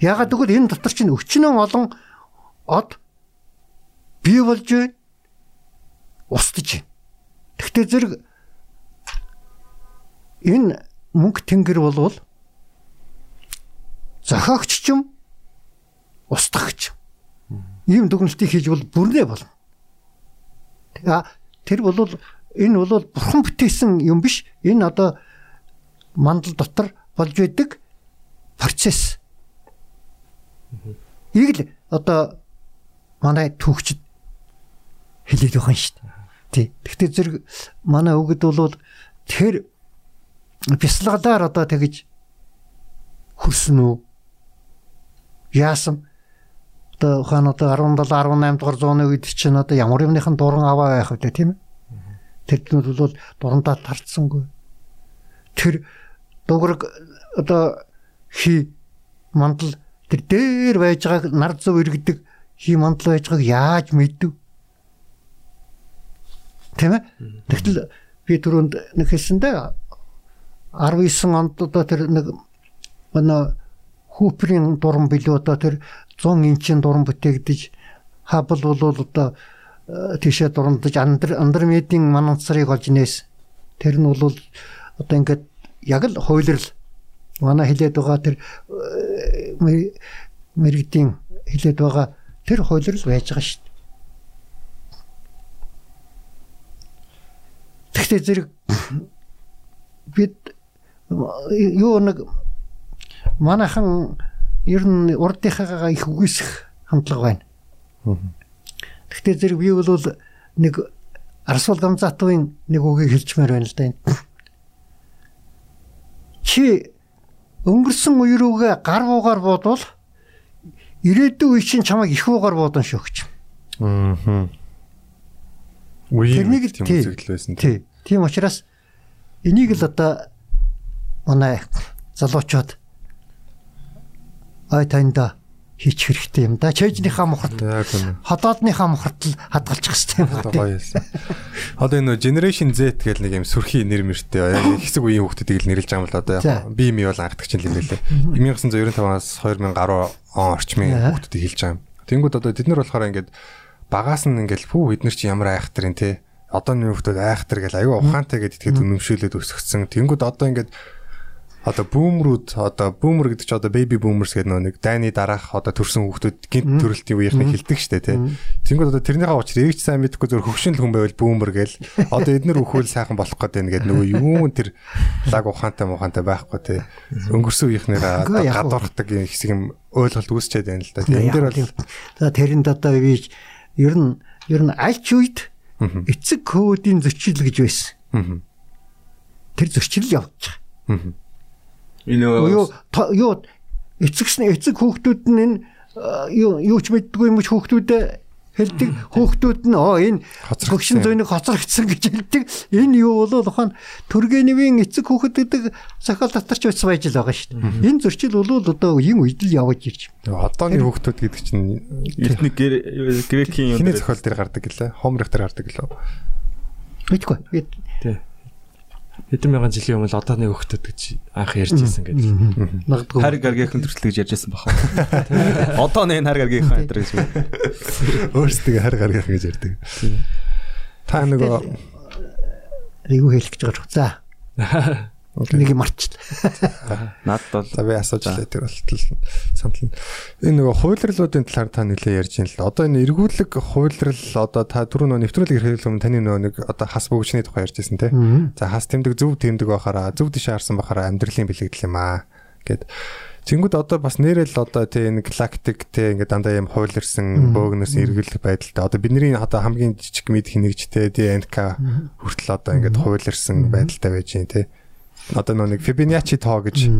Ягаад гэвэл энэ дотор чинь өчнөн олон од бий болж байна. Устж байна. Тэгтээ зэрэг энэ мөнгө тэнгэр болвол зохиогч ч юм устгагч. Ийм дүгнэлтийг хийж бол бүрнээ болно. Тэгээ тэр бол энэ бол бурхан бүтээсэн юм биш. Энэ одоо мандал дотор болж байдаг процесс. Ийг л одоо манай түүхчд хэлээд байгаа юм шүү дээ. Тий. Гэхдээ зэрэг манай өгд бол тэр бясалгалаар одоо тэгж хөрсөн үү? Яасан? Одоо хаан одоо 17 18 дугаар зууны үед чинь одоо ямар юмныхан дуран аваа байх вэ тийм ээ? Тэднүүд бол дурандаа тарцсангүй. Тэр дуграг одоо хи мандал тэр дээр байж байгааг нар зов иргэдэг хи мандал байж байгааг яаж мэдв? Тийм ээ? Тэгтэл би түрүүнд нэг хэлсэндээ 19 онд одоо тэр нэг манай хүүприйн дуран билүү одоо тэр 100 инчийн дуран бүтээгдэж хабл бол одоо э, тийшээ дурандаж андар андармедийн мананцрыг олж нээс тэр нь бол одоо ингээд яг л хуйлрал манай хилээд байгаа тэр э, мэ- мэрэгдийн хилээд байгаа тэр хуйлрал байж байгаа шүү дээ. Тэгтээ зэрэг бид юу нэг манайхан ер нь урдынхаагаа их үгүйсэх хандлага байна. Тэгтээ зэрэг би бол нэг Арсул Гамзатовын нэг үгийг хэлчмээр байна л да. энэ. Чи өнгөрсөн үе рүүгээ гар буугаар бодвол ирээдүйн үе чинь чамайг их буугаар бодон шөгч. Аа. Үеийг тийм тий. үзэгдэл байсан. Тий. Тийм учраас энийг л одоо манай залуучууд ой танда хийчих хэрэгтэй юм да. Чэйжнийхаа мухарт ходоодныхаа мухарт л хадгалчих хэрэгтэй юм байна. гоё юмсан. Одоо энэ Generation Z гэл нэг юм сүрхий нэр мэртэй хэсэг үеийн хүүхдүүдийг л нэрлэж байгаа юм л одоо яг би ми бол анхдагч юм лээ. 1995-аас 2010 он орчмын Аа. хүүхдүүдийг хэлж байгаа юм. Тэнгүүд одоо тэд нар болохоор ингээд багаас нь ингээд пүү бид нар чи ямар айхтар юм те. Одоо нэг хүүхдүүд айхтар гэл аюу ухаантай гэдээ тэгэхэд үнэмшүүлээд өсгсөн. Тэнгүүд одоо ингээд одоо бүүмрүүд одоо бүүмер гэдэг чи одоо baby boomers гэдэг нэг дайны дараах одоо төрсэн хүүхдүүд гинт төрөлтийн үеийнхний хилдэг штэ тий. Тэнгүүд одоо тэрнийхээ учрыг ч сайн мэдэхгүй зөв хөвшин л хүн байвал бүүмер гээл одоо эднэр өхөөл сайхан болох гэдэг нөгөө юу тэр лаг ухаантай мухаантай байхгүй тий. Өнгөрсөн уу. гадуурхдаг юм хэсэг юм ойлголт үүсчээд байна л да. тий. Энэ дээр бол За тэрэнд одоо би ер нь ер нь аль ч үед эцэг кодын зөрчил гэж байсан. Тэр зөрчил явж байгаа. Энэ Юу юу эцэгс эцэг хүүхдүүд нь энэ юу юу ч мэддгүй юм ч хүүхдүүдэд хэлдэг хүүхдүүд нь оо энэ юм. зөнийг хоцрогдсон гэж хэлдэг. Энэ юу бол ухаан төргэнэвийн эцэг хүүхэд гэдэг сахал татарч байсан байж л байгаа шүү дээ. Энэ зөрчил бол одоо энэ үед л явж ирж. Одооны хүүхдүүд гэдэг чинь Эртний грекийн юм дээр зохиол дээр гардаг гэлээ. Хомрих дээр гардаг гэлээ. Мэдгүй. Тий. Хэдэн мянган жилийн өмнө одооны хөхтөд гэж анх ярьж ирсэн гэдэг. Магадгүй. хар гаргийнхан төрөл гэж ярьжсэн баха. Одоо нэг хар гаргийнхан энэ гэж. Өөрсдөө хар гаргах гэж ярьдаг. Та нөгөө юу хэлэх гэж байгаа. За. Юм марчлаа. Наад бол За би асууж лээ тэр болтол санал нь. Энэ нөгөө хуулирлуудын талаар та нэлээ ярьж байна л да. Одоо энэ эргүүлэг хуулирл одоо та түрүү нөгөө нэвтрүүлэг ирэхэд өмнө таны нөгөө нэг одоо хас бөгчний тухай ярьж байсан те. За хас тэмдэг зөв тэмдэг байхаараа зөв дэше харсан байхаараа амьдралын бэлэгдэл юм аа гэд. Зингүүд одоо бас нэрэл одоо тий нэг лактик тий ингээд дандаа юм хуйлэрсэн бөөгнөөс эргэлдэх байдалтай. Одоо бидний одоо хамгийн жижиг мэд хинэгчтэй ДНК хүртэл одоо ингээд хуйлэрсэн байдалтай байж байна тий. Одоо нөө нэг Fibonacci тоо гэж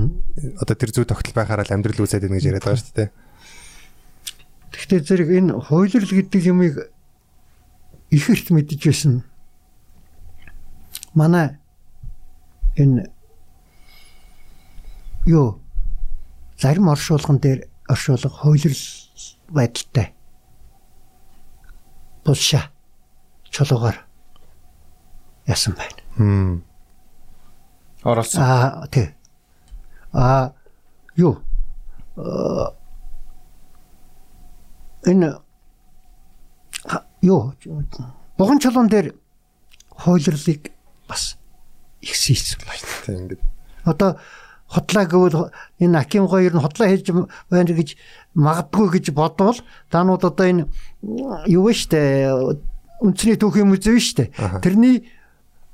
одоо тэр зүй тогтол байхаараа л амьдрал үүсээд байна гэж яриад байгаа шүү дээ. Гэхдээ зэрэг энэ хуйлрал гэдэг юмыг их эрт мэдэж байсан. Манай энэ юу зарим оршуулган дээр оршуулга хуйлрал байдалтай. Булша чулуугаар ясан байна. Оролцсон. Аа тий. Аа юу? Аа, Энэ юу? Буган чулуун дээр хойлрлыг бас их хийсэн байна. Тийм ингээд. Одоо хотлаа гэвэл энэ Аким хоёр нь хотлаа хийж байна гэж магадгүй гэж бодвол таанууд одоо энэ юу вэ штэ үндэсний түүхийн музей штэ тэрний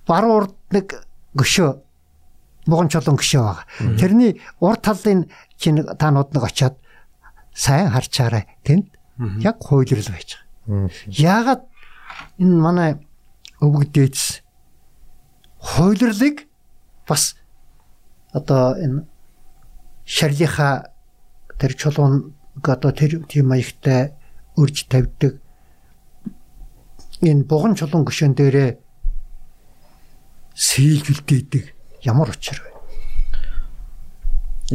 баруун урд нэг гөшөө буган чулуун гөшөө байгаа. Тэрний урд талын чинь таанууд нэг очиад сайн харчаарай. Тэнд яг хуйлрал байж байгаа. Яагаад энэ манай өвөг дээдс хуйлрлыг бас одоо энэ шарлиха тэр чулуун одоо тэр тийм маягтай өрж тавьдаг энэ буган чулуун гүшэн дээрээ сийлгэлдээдэг ямар учир вэ?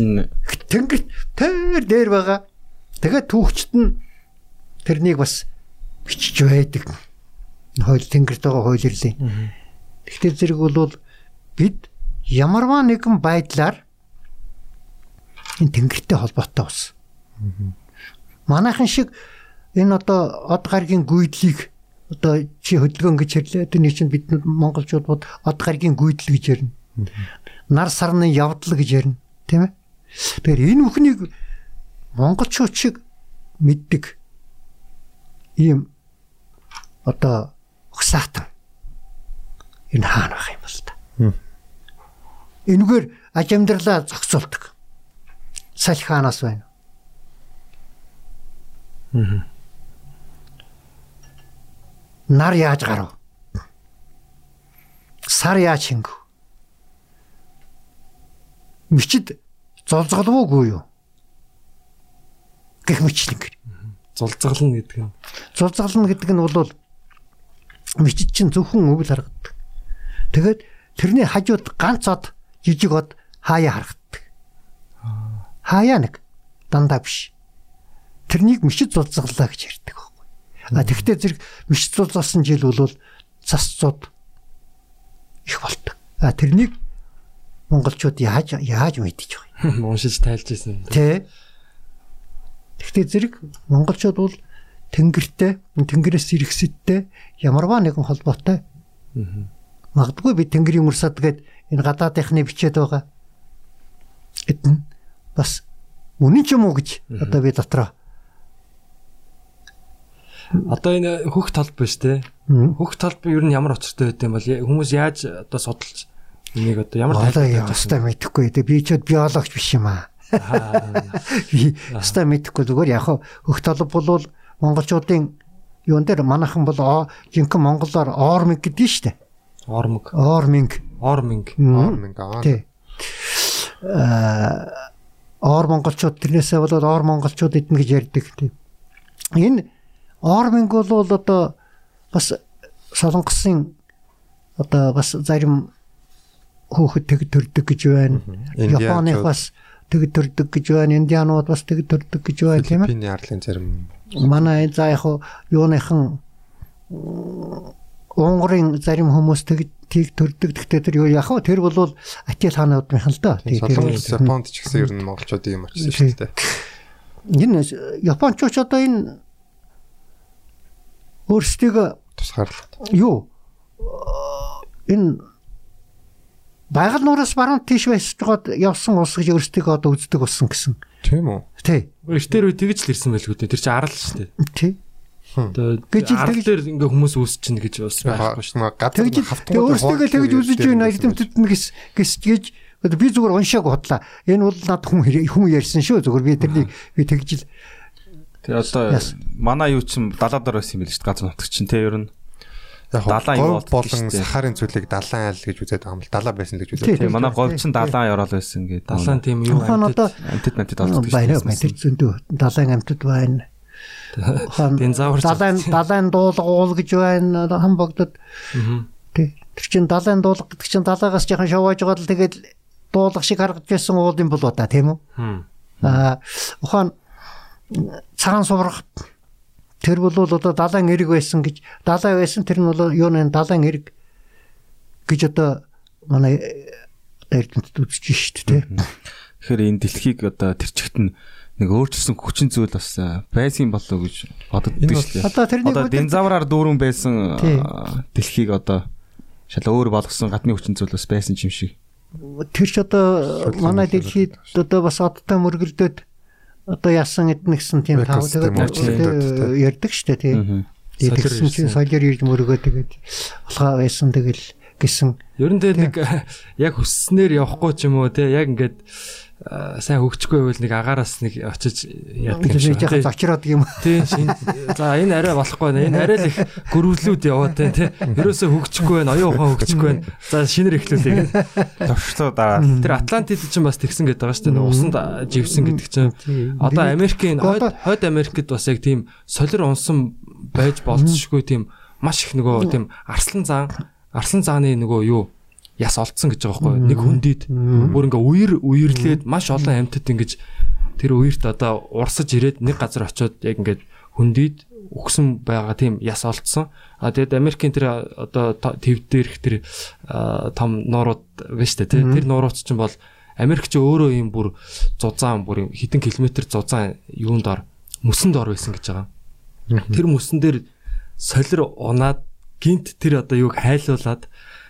Энэ Тэнгэр тэр дээр байгаа. Тэгээд түүхчт нь тэрнийг бас бичиж байдаг. Хойл тэнгэрт байгаа хойлрлын. Тэгтээ зэрэг бол бид ямарваа нэгэн байдлаар энэ тэнгэртэй холбоотой ус. Манайхан шиг энэ одоо од гаргийн гүйдлийг одоо чи хөдөлгөөн гэж хэрлээ. Тэр нэг чинь бид монголчууд бод од гаргийн гүйдэл гэж ярина. Нар сарны явдал гэж ярина. Тийм ээ? Тэгэхээр энэ бүхнийг монголчууд шиг мэддэг ийм одоо өгсаатан энэ хаана байх юм бол та. Энэгээр аж амьдралаа зохицуулдаг. Салхи хаанаас байна? Нар яаж гарав? Сар яаж хингв? Мичид золзголвоогүй юу? Гэх мэтлэн гэр. Зулцгална гэдэг нь. Зулзгална гэдэг нь бол мичид чинь зөвхөн өвөл харагддаг. Тэгээд тэрний хажууд ганц од жижиг од хаяа харагддаг. Хаяа нэг дандаа биш. Тэрнийг мичид зулзгалаа гэж ярьдаг байхгүй. А тэгвэл зэрэг мичид зулзалсан жил бол цасцууд их болдог. А тэрнийг монголчууд яаж яаж мэдчих вэ? Уншиж тайлж ирсэн. Тэ. Тэгтээ зэрэг монголчууд бол тэнгэртэй, тэнгэрээс ирэхсэдтэй ямарваа нэгэн холбоотой. Магадгүй би тэнгэрийн урсад гээд энэ гадаадынхны бичээд байгаа. Эдэн бас үнэн ч юм уу гэж одоо би дотроо Одоо энэ хөх толб биш те. Хөх толб ер нь ямар очиртой байд юм бол хүмүүс яаж одоо судалж энийг одоо ямар одоо тайлбарлаж ястаа мэдэхгүй. Тэгээ би ч биологч биш юм аа. Би ястаа мэдэхгүй зүгээр яг хөх толб бол монголчуудын юун дээр манайхан бол жинхэнэ монголоор оорминг гэдэг нь шүү дээ. орминг. Мгм. Орминг аа. Тий. Аа оор монголчууд тэрнээсээ болоод оор монголчууд эднэ гэж ярьдаг тийм. Энэ орминг бол одоо бас солонгосын одоо бас зарим хөөхд тэг төрдөг гэж байна. Японых бас тэг төрдөг гэж байна. Индианууд бас тэг төрдөг гэж байна тийм ээ. Филиппиний арлын зарим Манай за яг юуныхан Унгарын зарим хүмүүс тэг тийг төрдөг. Гэхдээ тэр юу яг тэр бол Атил хаануудын л да. Тий, тэр- Солонгос, Японд ч гэсэн ер нь монголчуудын юм очсон шүү дээ. Энэ Японч одоо энэ өөрсдөө Тусгаарлалт. юу энэ байгаль нураас баруун тийш байж байгаад явсан улс гэж өөрсдөө одоо үздэг болсон гэсэн. Тийм үү? Тий. Эртээр үе тэгж л ирсэн байлгүй дээ. Тэр чинь арал шүү дээ. Тий. Л арал тэгж- дээр ингээ хүмүүс үүсчин гэж бас байхгүй шүү. Гадаг Тэгж өөрсдөө тэгж үзэж байна эдэмтэд нь гэс гэж одоо би зүгээр уншааг бодлаа. Энэ бол над хүн хүн ярьсан шүү. Зүгээр би тэрний би тэгж л Тэгээ одоо манай юу ч юм далаа дор байсан юм биш газар нутг чинь те ер нь Яг далайн болдог болон шүү дээ. сахарын зүйлийг далайн айл гэж үзээд байгаа юм л далаа байсан гэж үзээд. тэгээ манай говь чинь далаа орол байсан гэдэг. Далайн тийм юу антид мантид олддог баяраа мэтэр зөндөө далайн амтд байна. Динзавр далайн далайн дуулга уул гэж байна. Хамбогдод тий. Тэр чин далайн дуулга гэдэг чин далаагаас жоохон шавааж байгаа л тэгээд дуулга шиг харагдаж байсан уул юм болоо та тийм үү? Аа ухаан цагаан суврах тэр бол одоо далайн эрэг байсан гэж далай байсан тэр нь бол юу нэ далайн эрэг гэж одоо манай эрдэмтэд үзэж шít те. Тэгэхээр энэ дэлхийг одоо тэр чигт нь нэг өөрчилсөн хүчин зүйл бас а, байсан болоо гэж боддог Энэ шүү дээ. Одоо тэрний Одоо динзавраар дүүрэн байсан а, дэлхийг одоо шал өөр болгосон гадны хүчин зүйл бас байсан юм шиг. тэр ч одоо манай дэлхийд одоо бас одтой мөргөлдөд одоо яасан эдэн гэсэн тийм тав тэгээд ярьдаг штэ тий. Тэгсэн чинь солиор ирж мөргөө тэгээд алгаа байсан тэгэл гэсэн. Ер нь тэгээ нэг яг хүсснээр явахгүй ч юм уу те яг ингээд сайн хөгжихгүй байвал нэг агаараас нэг очиж яадаг юм шиг. жахад очроод юм. тий шин. За энэ арай болохгүй байна. Энэ арай л их гөрвлүүд яваа те тий. Ерөөсөө хөгжихгүй байна оюун ухаан хөгжихгүй байна. За шинээр эхлүүлээ. Гэдэг Товчлоо дараа. тэр Атлантид чинь бас тэгсэн гэдэг байгаа шүү дээ. Усанд живсэн гэдэг чинь. Одоо Америкийн хойд Америкт бас яг тийм солир унсан байж болцсошгүй тийм маш их нөгөө тийм арслан зан арслан зааны нөгөө юу яс олцсон гэж байгаа байхгүй нэг хүндийд бүр ингээ үер үерлээд маш олон амьтад ингэж тэр үерт одоо урсаж ирээд нэг газар очиод яг ингээд хүндийд өгсөн байгаа тийм яс олцсон а тэгэд Америкийн тэр одоо төв дээрх тэр том нуурууд шүү дээ тий. Тэр нуурууд чинь бол Америк ч өөрөө юм бүр зузаан бүр хэдэн километр зузаан юунд ор мөсөнд ор байсан гэж байгаа. Тэр мөсөн дээр солир унаад гинт тэр одоо юуг хайлуулад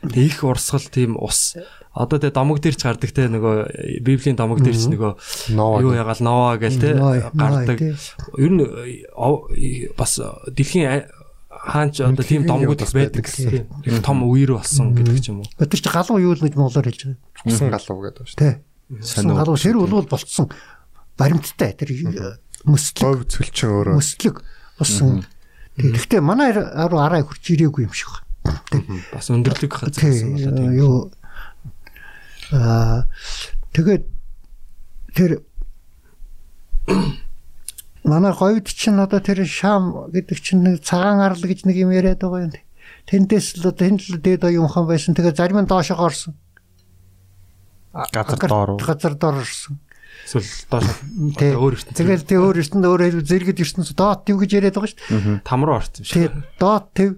тэг их урсгал тийм ус одоо тэг домог дээр ч гардаг те нөгөө библийн домог дээр ч нөгөө юу ягаал новаа гэл те гардаг ер нь э, э, бас дэлхийн хаанч одоо тийм домгууд их байдаг гэсэн. Тийм том үер болсон гэдэг ч юм уу. Тэр чи галуу юу л гэж монголоор хэлж байгаа. Усан галуу гэдэг шүү. Тий. Сонио. Галуу шир бол болцсон баримттай тэр мөслөг Говь цөлчин өөрөө. мөслөг болсон. Тий. Гэхдээ манай аруу араа хурж ирээгүй юм шиг байна. Бас өндөрлөг газар Тий. гэсэн болоо тийм. Юу аа тэгээд тэр манай говьд чинь одоо тэр шам гэдэг чинь нэг цагаан арал гэж нэг юм яриад байгаа юм. Тэндээс л одоо тэнд л дээд оюун ухаан байсан. Тэгээд зарим нь доошоо орсон. Газар доор. Газар доор орсон. Эсвэл доош өөр ертөнц. Тэгэл тий өөр ертөнд өөр хэлбэл зэрэгд ертөнц доот төв гэж яриад байгаа шүү дээ. там руу орсон Тий шиг. доот төв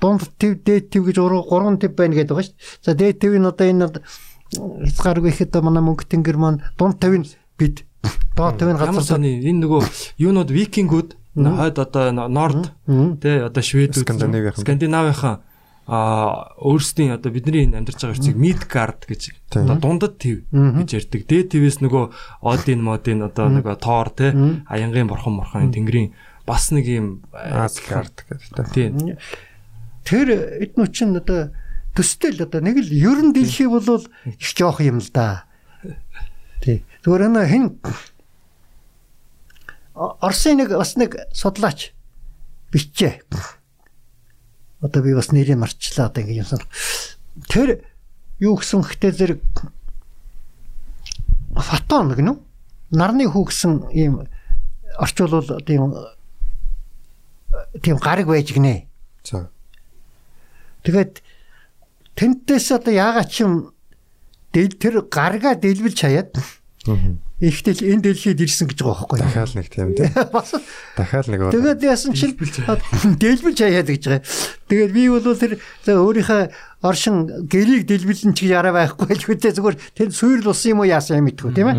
дунд төв дээд төв гэж гурван гурван төв байна гэдэг байгаа шүү дээ. За дээд төв нь одоо энэ хязгааргүй ихэд манай мөнгө тэнгэр маань дунд төв нь бид. Доот төв нь газар сони энэ нөгөө юунууд викингүүд хойд одоо норд тий одоо шведүүд скандинавийнхан а өөрсдийн одоо бидний энэ амьдарч байгаа хэвчийг Midgard гэж одоо дундад төв гэж ярьдаг. Дээд твээс нөгөө Один модын одоо нөгөө Тоор тий аянгийн борхон морхон тэнгэрийн бас нэг юм Асгард гэдэг. тий тэр эднүү чинь одоо төстэй л одоо нэг л ерөн дэлхий бол их жоох юм л да. Тий. Зүгээр нэ хэн О- Оросын нэг бас нэг судлаач бичээ. Одоо би бас нэрийг марчлаа одоо ингэ юмсан. Тэр юу гэсэн хтэй зэрэг фотон гэнэ үү? нарны хүүгсэн ийм орчуулвал тийм тийм гариг байж гинэ. За. Тэгээд тентээс одоо яагаад ч юм дэл тэр гаргаа дэлбэлж хаяад ихтэл энэ дэлхийд ирсэн гэж байгаа байхгүй? Дахиад нэг тийм тий. Бас Дахиад нэг тэгээд яасан чинь дэлбэлж хаяад гэж байгаа. Тэгээд би бол тэр өөрийнхөө оршин гэрийг дэлбэлэн ч гэж араа байхгүй л хөтэ зүгээр тэнд суурь болсон юм уу яасан юм мэдгүй тийм ээ.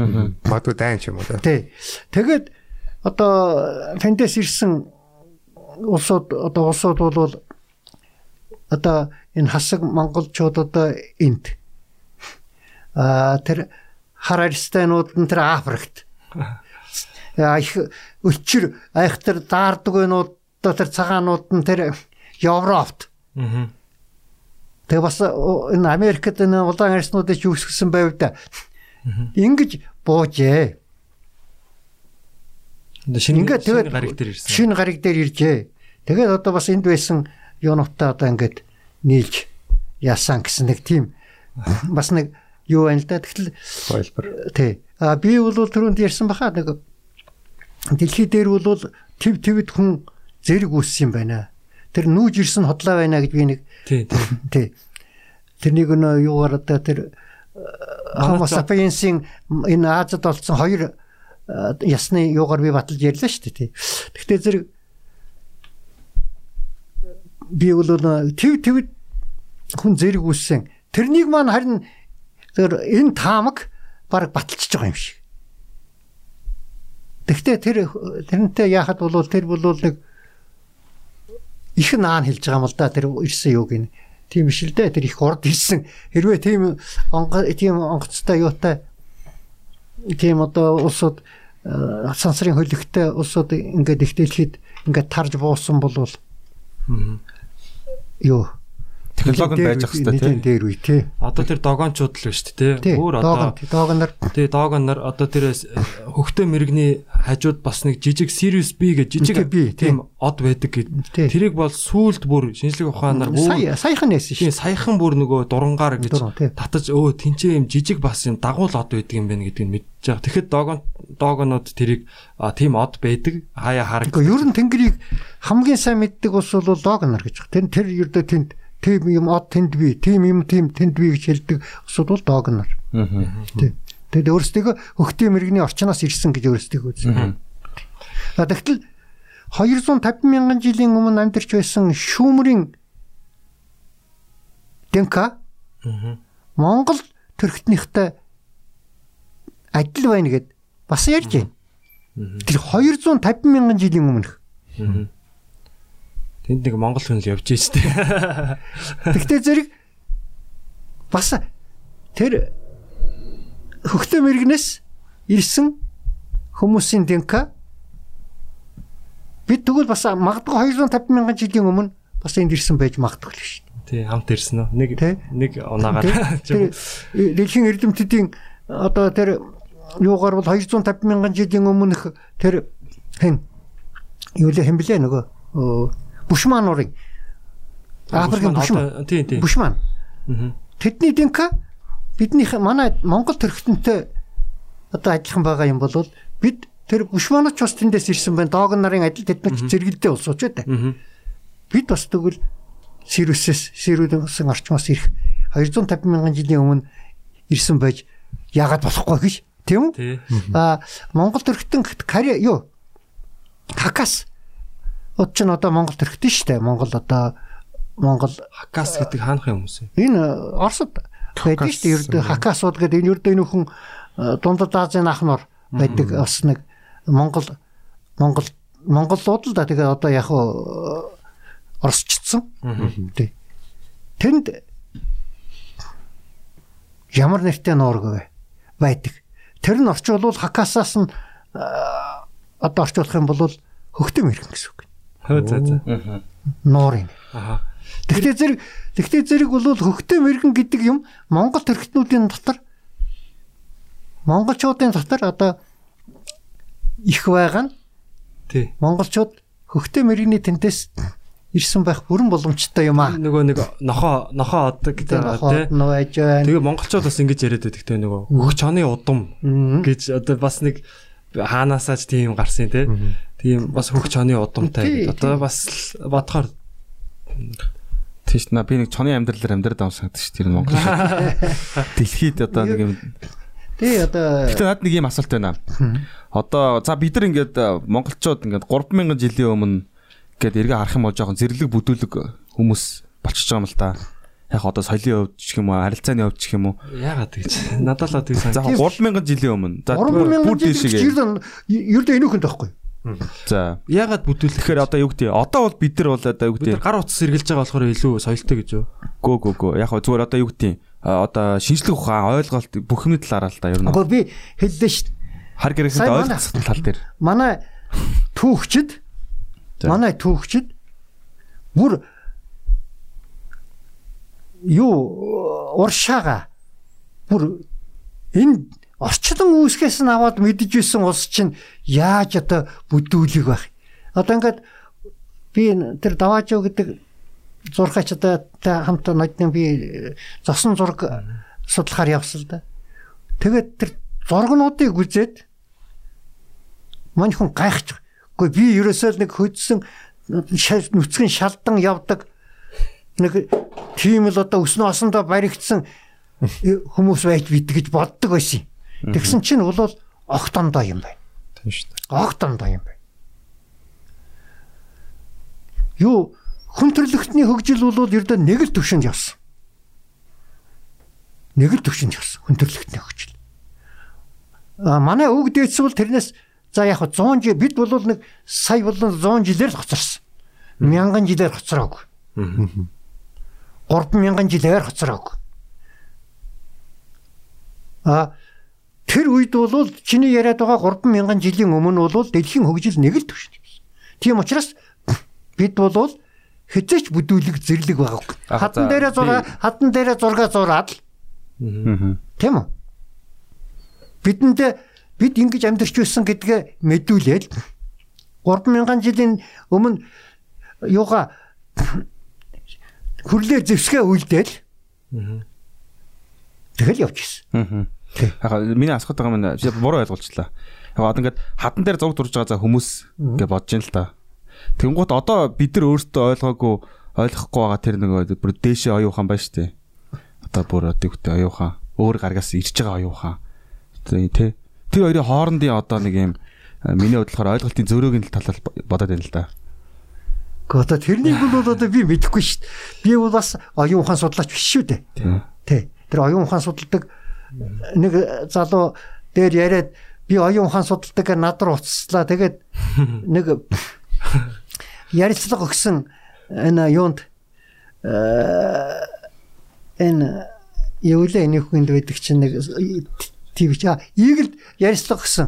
Магадгүй дайн ч юм уу тий. Тэгээд одоо тэндээс ирсэн улсууд одоо улсууд бол одоо энэ хасаг монголчууд одоо энд а тэр Харарстанууд нь тэр Африкт их өчр айхтар даардгуйнууд одоо тэр цагаанууд нь тэр Европт. Тэгээ бас энэ Америкт энэ улаан арснуудыг юу өсгсөн байв да. Ингиж буужээ. Шинэ гариг дээр ирсэн. шинэ гариг дээр иржээ. Тэгээд одоо бас энд байсан юунуудтай одоо ингээд нийлж яасан гэсэн нэг тийм бас нэг юу байна л да. Тэгтэл Хойлбор. тий. А би бол түрүүнд ярьсан баха нэг дэлхий дээр бол төв твд хүн зэрэг үүссэн юм байна. Тэр нүүж ирсэн хотлоо байна гэж би нэг Тий, тий. Тэрнийг нөө юугаар одоо тэр Homo sapiens-ийн энэ Азад олцсон хоёр ясны юугаар би баталж ярьлаа шүү дээ тий. Гэхдээ зэрэг би бол төв төв хүн зэрэг үүссэн. Тэрнийг маань харин тэр энэ таамаг баг баталчихж байгаа юм шиг. Гэхдээ тэр тэрнтэй яхад бол тэр бол нэг их наан хэлж байгаа юм л да тэр ирсэн юу гин. Тийм биш л дээ тэр их урд ирсэн. Хэрвээ тийм онго тийм онгоцтой юутай тийм одоо улсууд э, сансрын хөлөгтэй улсууд ингээд их дэлхийд ингээд тарж буусан бол юу Технологи нь байж ах хэвээр тийм тий. дээр үе тий. Одоо тэр догоончууд л байна шүү дээ, тий. Өөр одоо Доогон доогонор тий догоонор одоо тэр хөхтөө мэрэгний хажууд бас нэг жижиг Sirius B гэж жижиг тийм од байдаг гэд. Тий. Тэрийг бол сүулт бүр шинжлэх ухаанаар сая саяхан нээсэн шүү. саяхан бүр нөгөө дурангаар гэж татаж өө тэнцээ юм жижиг бас юм дагуул од байдаг юм байна гэдгийг мэдчихэж байгаа. Тэгэхэд догоон догоонууд тэрийг тийм од байдаг. Хаяа хараг. Гэхдээ ер нь тэнгэрийг хамгийн сайн мэддэг ус бол доогонор гэж байна. Тэр тэр ердөө тэнд тийм юм од тэнд би, тийм юм тийм тэнд би гэж хэлдэг усуд бол доогонор. Тийм. Тэгэд өөрсдөө хөхтийн мэрэгний орчноос ирсэн гэж өөрсдөө үзсэн. А тэгтэл 250 мянган жилийн өмнө амьдарч байсан шүүмрийн Дэнка Монгол төрхтнийхтэй адил байна гэд бас ярьж байна. Тэр 250 мянган жилийн өмнөх. Тэнд нэг монгол хүн л явж дээ. Тэгтээ зэрэг бас тэр хөхтөө мэрэгнээс ирсэн хүмүүсийн дэнка бид тэгвэл бас магадгүй 250 мянган жилийн өмнө бас энд ирсэн байж магадгүй л шүү Тий хамт ирсэн үү? Нэг нэг унаагаар. дээ. Тэр дэлхийн эрдэмтдийн одоо тэр юугаар бол 250 мянган жилийн өмнөх тэр хэн юу л хэм блэ нөгөө оо, Бушман нурын Африкийн бушман Тий, тий. Бушман Мгм. Тэдний дэнка бидний манай Монгол төрхтөнтэй одоо адилхан байгаа юм бол бид тэр бушманоч бас тэндээс ирсэн байна. Доог нарын адил тэднүүд зэрэгэлдээ улсууч. Мгм. Бид бас тэгвэл Сирусээс Сирүүдсэн орчмоос ирэх 250 мянган жилийн өмнө ирсэн байж яагаад болохгүй гэж тийм үү? А Монгол төрхтөн карьер юу? Хакас Од ч н одоо Монгол төрхтөн шүү дээ. Монгол одоо Монгол Хакас гэдэг хаанах юм хүмүүс юм? Энэ Оросд байдаг шүү дээ. Ердөө Хакасууд гэдэг энэ ердөө нөхөн дундад Азийн ахнаар байдаг бас нэг Монгол Монгол Монголууд л да тэгээ одоо яг уу орсчдсан. Тий. Тэнд ямар нэртэй нуург вэ? байдаг. Тэр нь орчуулвал Хакасаас нь одоо орчуулах юм бол хөхтөм ирэх гэсэн үг. Хөө за за. Нуурын. Аха. Тэгтээ зэрэг тэгтээ зэрэг бол хөхтөө мэрэгэн гэдэг юм Монгол төрхтнүүдийн дотор монголчуудын дотор одоо их байгаа нь Тий. монголчууд хөхтөө мэрэгний тентээс ирсэн байх бүрэн боломжтой юм аа. нөгөө нэг нохоо нохоо одог гэдэг хоод тий. Тэгээ монголчууд бас ингэж яриад байдаг те нөгөө хөх чоны удам гэж одоо бас нэг хаанаасаач тийм гарсан те. Тийм бас хөх чоны удамтай. Одоо бас л бодохоор тийш на би нэг чоны амьдралаар амьдраад байгаа санагдаж шүү дээ Монгол. Дэлхийд одоо нэг юм Тий одоо Гэтэ над нэг юм асуулт байна. Одоо за бид нар ингээд э, монголчууд ингээд 3000 жилийн өмнө ингээд эргээ харах юм бол жоохон зэрлэг бүдүүлэг хүмүүс болчихж байгаа юм л та. Яг одоо соёлын хувьд ч юм уу, харилцааны хувьд ч юм уу. яагаад гэж надад л тийм За санагдав. 3000 жилийн өмнө. За 3000 бүр жил дээшээ. ердөө ердөө энүүхэн тахгүй. За Яагаад бүтүүлэх тэгэхээр одоо юу гэдэг одоо бол бид нар бол одоо юу бид нар гэдэг гар утас сэргэлж байгаа болохоор илүү соёлтой гэж юу? гөө гөө гөө яг хөө зүгээр одоо юу гэдэг одоо шинжлэх ухаан ойлголт бүх юмны талаараа л та ер нь Гэхдээ би хэллээ шүү. хар гэрэхэд Сайн манай. ойлголцох тал дээр. Манай түүхчид За. манай түүхчид бүр юу уршаага бүр энэ орчлон үүсгээс нь аваад мэдж исэн улс чинь яаж одоо бүдүүлэг байх. Одоо ингээд би тэр даваажоо гэдэг зурхаач одоо та хамт нодны би э, зосон зураг судлахаар явсан л да. Тэгээд тэр зургнуудыг үзээд мань хүн гайхаж. Гэхдээ би ерөөсөө л нэг хөдсөн нүцгэн шалдан явдаг нэг тийм л одоо өснө осондоо баригдсан э, хүмүүс байж бит гэж боддог байсан. Тэгсэн чинь бол огт ондоо юм байна. Тийм шүү дээ. Огт ондоо юм байна. Юу хүн төрлөختний хөгжил бол ердөө нэг л төвшөнд явсан. Нэг л төвшөнд явсан хүн төрлөختний хөгжил. А манай өвөг дээдс бол тэрнээс за яг 100 жил бид бол нэг сая болон 100 жилээр л хоцорсон. Мянган жилээр хоцроог. 3000 жилээр хоцроог. А тэр үед бол чиний яриад байгаа 3000 жилийн өмнө бол дэлхийн хөгжил нэг л явсан. Тийм учраас бид бол хизээч бүдүүлэг зэрлэг байгаагүй. Аа, Хатан дээрээ зураг хатан дээрээ зураг зураад л тийм үү? Бидэнд бид ингэж амьдарч байсан гэдгээ мэдүүлээд 3000 жилийн өмнө юугаа хүрлээ зэвсгээ үйлдээл тэгэл. Аа. Яг миний асуух байгаа маань би буруу ойлголцлаа. Яг одоо ингээд хатан дээр зуг дурж байгаа за хүмүүс гэж бодож ин л та. Тэнгуут одоо бид нар өөрсдөө ойлгоогүй ойлгохгүй байгаа тэр нэг бүр дээшээ оюухан байна дээ. Одоо бүр одоо үгтэй оюухан өөр гаргаас ирж байгаа оюухан. Тэ тэр хоёрын хоорондын одоо нэг юм миний бодлохоор ойлголтын зөрөөгийн талаар бодоод байна л да. Гэхдээ одоо тэрнийг бол одоо би мэдэхгүй шүү дээ. Би бол бас оюун ухаан судлаач биш шүү дээ. Тий. Тэр оюун ухаан судалдаг нэг залуу дээр яриад би оюун ухаан судалдаг над руу уцслаа. Тэгээд нэг ярилцлага өгсөн энэ юунд э, энэ юу лээ энэ хүнд байдаг чинь нэг тийм ч ийгэл ярилцлага өгсөн.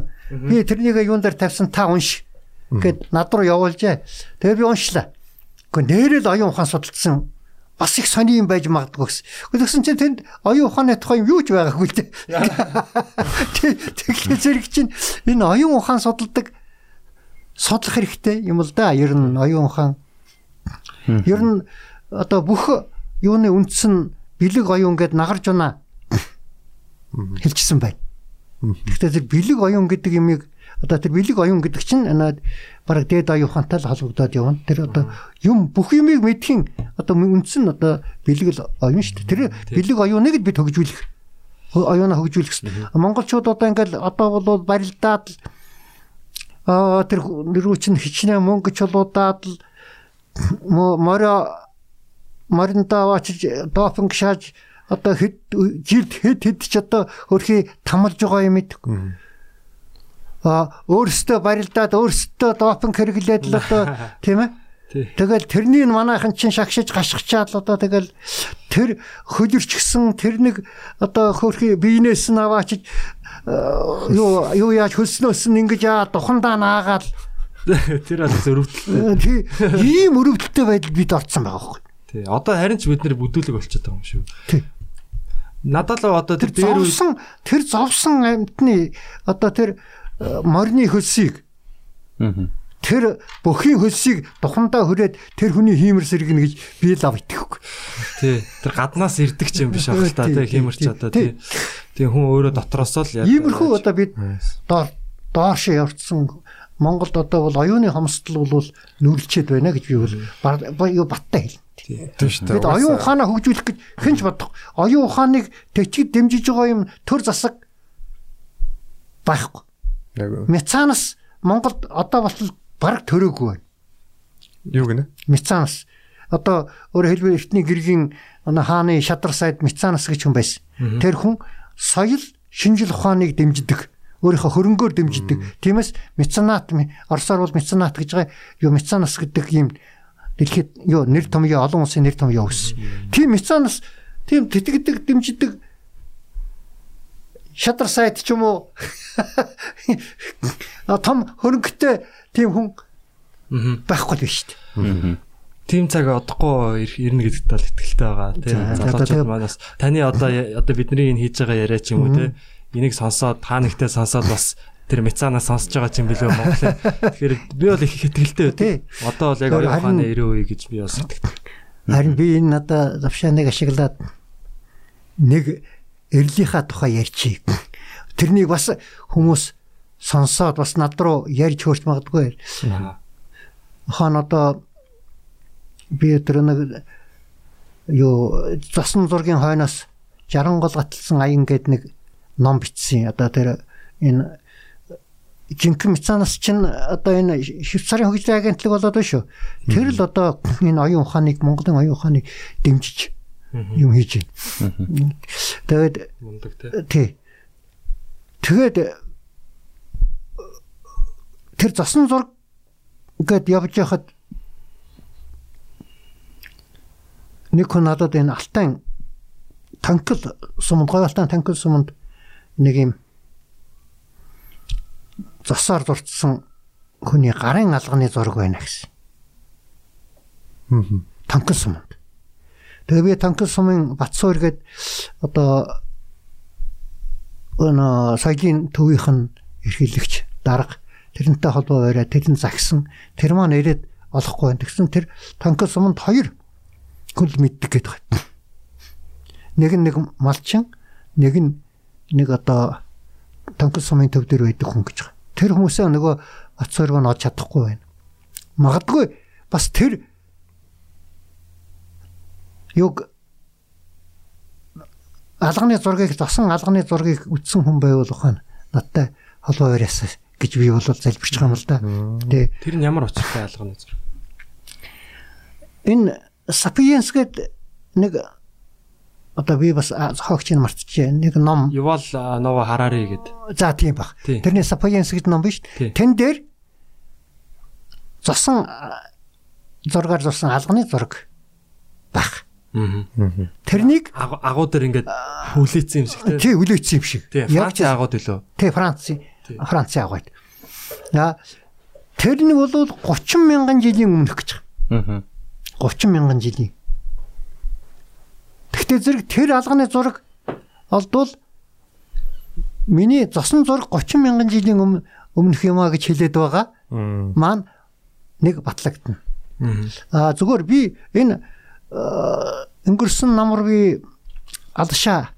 Би тэрнийг юун дээр тавьсан та унш гэд над руу явуулжээ. Тэгээ би уншлаа. Гэхдээ нэрэл оюун ухаан судалсан бас их сони юм байж магадгүй гэсэн. Гэхдээ чинь тэнд оюун ухааны тухай юу ч байгаагүй л дээ. Тэгэхээр зэрэг чинь энэ оюун ухаан судалдаг судлах хэрэгтэй юм л да. Ер нь оюун ухаан. Ер нь одоо бүх юуны үндэс нь бэлэг оюун гэд нагарч байна. Хэлчихсэн байна. Гэхдээ тэр бэлэг оюун гэдэг юмыг одоо тэр бэлэг оюун гэдэг чинь энэ бараг дээд оюухантай л холбогдоод явна. Тэр одоо юм бүх юмыг мэдхийн одоо үндэс нь одоо бэлэг л оюун шүү дээ. Тэр бэлэг оюуныг л бид хөгжүүлэх оюунаа хөгжүүлэх гэсэн. Монголчууд одоо ингээл одоо бол барилдаад л аа тэр нэрүү чинь хичнээн мөнгө чулуудаад л мо- морио моринда очиж допинг шааж одоо хэд жилд хэд хэд ч одоо хөрхий тамалж байгаа юм мэдгүй. А өөрөөсөө барилдаад өөрөөсөө допинг хэрэглээд л одоо тийм ээ. Тэгэл тэрний манайхан чинь шагшиж гашгачаад одоо тэгэл тэр хөлөрч гисэн тэр нэг одоо хөрхий биенээс нь аваачиж э, юу юу яаж хөлснөөс нь ингэж аа духандаа наагаад Тэр бол зөрөвдөлтэй. э, ийм өрөвдөлтөй байдал бид орцсон байгаа байхгүй. Тий. Одоо харин ч бид нэр бүдүүлэг болчиход байгаа юм шүү. Тий. Надад л одоо Тэр дээр зовсон тэр зовсон амьтны одоо тэр морины хөлсийг тэр бүхийн хөлсийг духандаа хүрээд тэр хүний хиймэр сэргэнэ гэж би лав итгэхгүй. Тий. Тэр гаднаас ирдэг ч юм биш ах л та Тий, тий, одоо тий. тий. Тий хүн өөрөө дотроосоо л яг Иймэрхүү одоо бид доор доош явцсан Монголд одоо бол оюуны хомсдол бол нүрэлчээд байна гэж би бол юу баттай хэлнэ. Тийм шүү дээ. Бид оюун ухаанаа хөгжүүлэх гэж хинч бодох. Оюун ухааныг тэтгэж дэмжиж байгаа юм төр засаг байхгүй. Яг Мецанас Монголд одоо болтол бараг төрөөгүй байна. юу гэнэ? Мецанас одоо өөрөөр хэлбэл эртний гэргийн хааны шадар сайд Мецанас гэж хүн байсан. Тэр хүн соёл шинжил ухааныг дэмждэг. Өөрийнхөө хөрөнгөөр дэмждэг. Тиймээс меценат Оросоор бол меценат гэж байгаа юу мецанас гэдэг юм дэлхийд юу нэр томьёо олон улсын нэр томьёо өссөн. Тийм мецанас тийм тэтгэдэг дэмждэг шадар сайд ч юм уу а, том хөрөнгөтэй тийм хүн байхгүй л биш шүү дээ. Тим цаг одохгүй ир- ирнэ гэдэгт бол итгэлтэй байгаа тий. За, Залуучууд манаас таны одоо одоо бидний энэ хийж байгаа яриа ч юм уу тий. Энийг сонсоод та нэгтээ сонсоод бас тэр мецанаа сонсож байгаа юм билүү Монголын. Тэгэхээр би бол их итгэлтэй Тий. үү. Одоо бол яг оюун ухааны харин- ирээ үе гэж би бас итгэдэг. Харин би энэ надаа завшааныг ашиглаад нэг эрлийнхаа тухай ярьчих. Тэрнийг бас хүмүүс сонсоод бас над руу ярьж хөрч магадгүй. Хаан одоо би тэр нэг юу зосон зургийн хойноос 60 гол гаталсан аян гэдэг нэг ном бичсэн. Одоо тэр энэ жинхэнэ мецанас чинь одоо энэ Швейцарын хөгжлийн агентлаг болоод байна шүү. Тэр л одоо энэ оюун ухааныг Монголын оюун ухааныг дэмжиж юм хийж байна. Тэгээд Мундаг тий. Тэгээд тэр зосон зураг гээд явж яхад нэг хүн надад энэ алтан танкл суманд гой алтан танкл суманд нэг юм зосоор зурцсан хүний гарын алганы зураг байна гэсэн. Танкл суманд. Тэгээ би танкл сумын Батсуур гээд одоо өнөө соёлын төвийнх нь эрхийлэгч дарга тэрнтэй холбоо бариад тэрэн загсан тэр маань ирээд олохгүй байна. Тэгсэн тэр танкл суманд хоёр хүл мэддэг гэдэг байна. Нэг нь нэг малчин, нэг нь нэг одоо танкл сумын төв дээр байдаг хүн гэж байгаа. Тэр хүмүүсээ нөгөө Батсуур маань олж чадахгүй байна. Магадгүй бас тэр юг алганы зургийг зосон алганы зургийг үтсэн хүн байвал ухаана надтай холбоо яриасаа гэж би бол залбирч байгаа юм л да. Тэгээ Тэр нь ямар учиртай алганы зураг. энэ Sapiens гээд нэг одоо би бас нь мартчихжээ. Нэг ном Ювал Нова Харари гэдэг. за тийм баг. Тэрний Sapiens гэдэг ном биш. Тэн дээр зосон зургаар зурсан алганы зураг баг. Тэрнийг Агуу дээр ингээд хүлээсэн юм шиг тий. тий үлээсэн юм шиг. Францын агууд илүү. Тий Францын. Францын агууд. На тэр нь бол 30 мянган жилийн өмнөх гэж байгаа. 30 мянган жилийн. Тэгтээ зэрэг тэр алганы зураг олдвол миний зосон зураг 30 мянган жилийн өмнө өмнөх юмаа гэж хэлээд байгаа. Маань нэг батлагдана. Аа зүгээр би энэ өнгөрсөн намар би алшаа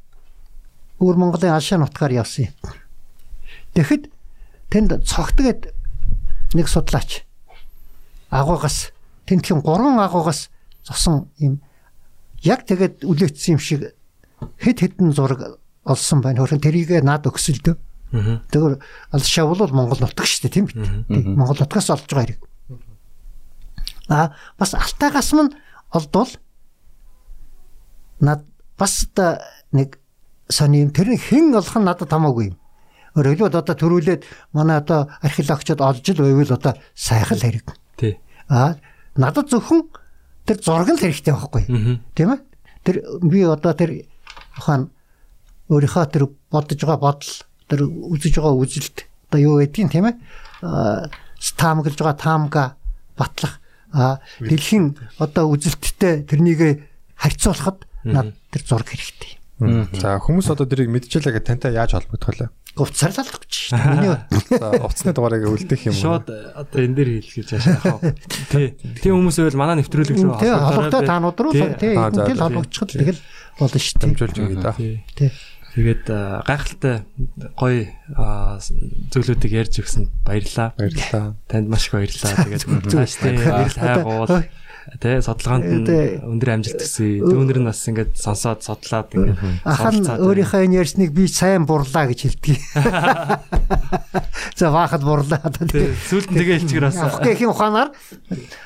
өвөр Монголын алшаа нутгаар явсан юм. Тэгэхэд тэнд цогтгээд нэг судлаач агуугаас тентхийн гурван агуугаас зосон юм яг тэгээд үлээсэн юм шиг хэд хэдэн зураг олсон байна. Хөрхөн тэрийгэ наад өгсөлдөө. Тэгэхээр алшаа бол Монгол нутаг шүү дээ тийм бит. Монгол нутгаас олж байгаа хэрэг. А бас алтаагаас мань олдвол над бас та нэг сони юм тэр хэн олох нь надад хамаагүй юм. Өөрөөр хэлбэл одоо төрүүлээд манай одоо археологчид олж л байвал одоо сайхан л хэрэг. Тий. А надад зөвхөн тэр зураг л хэрэгтэй байхгүй. Тийм ээ? Тэр би одоо тэр хаан өөрийнхөө тэр бодож байгаа бодол тэр үзэж байгаа үзэлт одоо юу гэдгийг тийм ээ? Таамаглаж байгаа таамга батлах дэлхийн одоо үзэлттэй тэрнийг харьцуулахад над тэр зураг хэрэгтэй. За хүмүүс одоо тэрийг мэдчихлээ гэж тантай яаж холбогдох вэ? Говцар лалах гэж шүү дээ. Миний. За уцсны дугаарыг үлдэх юм уу? Шууд одоо энэ дээр хэлэх гэж яашаа? Тий. Тийм хүмүүс байвал манай нэвтрүүлэг рүү Тэ холбогдоо таанууд руу Тий. тий тий. холбогдчиход тэгэл болно шүү дээ. дамжуулж өгье да. Тий. Тий. Тэгээд а, гайхалтай гоё а, с- зүйлүүдийг ярьж өгсөнд баярлалаа. Баярлалаа. Танд маш их баярлалаа. Тэгээд цаашдаа эрэл хайгуул тий судалгаанд өндөр амжилт төсөй. Дүүнэр нь бас ингээд сонсоод содлаад ингээд суралцаад өөрийнхөө энэ ярьсныг би сайн бурлаа гэж хэлдэг. За баахад бурлаа одоо тий. Сүүлд нь тэгээ хэлчихэр бас Авах гэхийн ухаанаар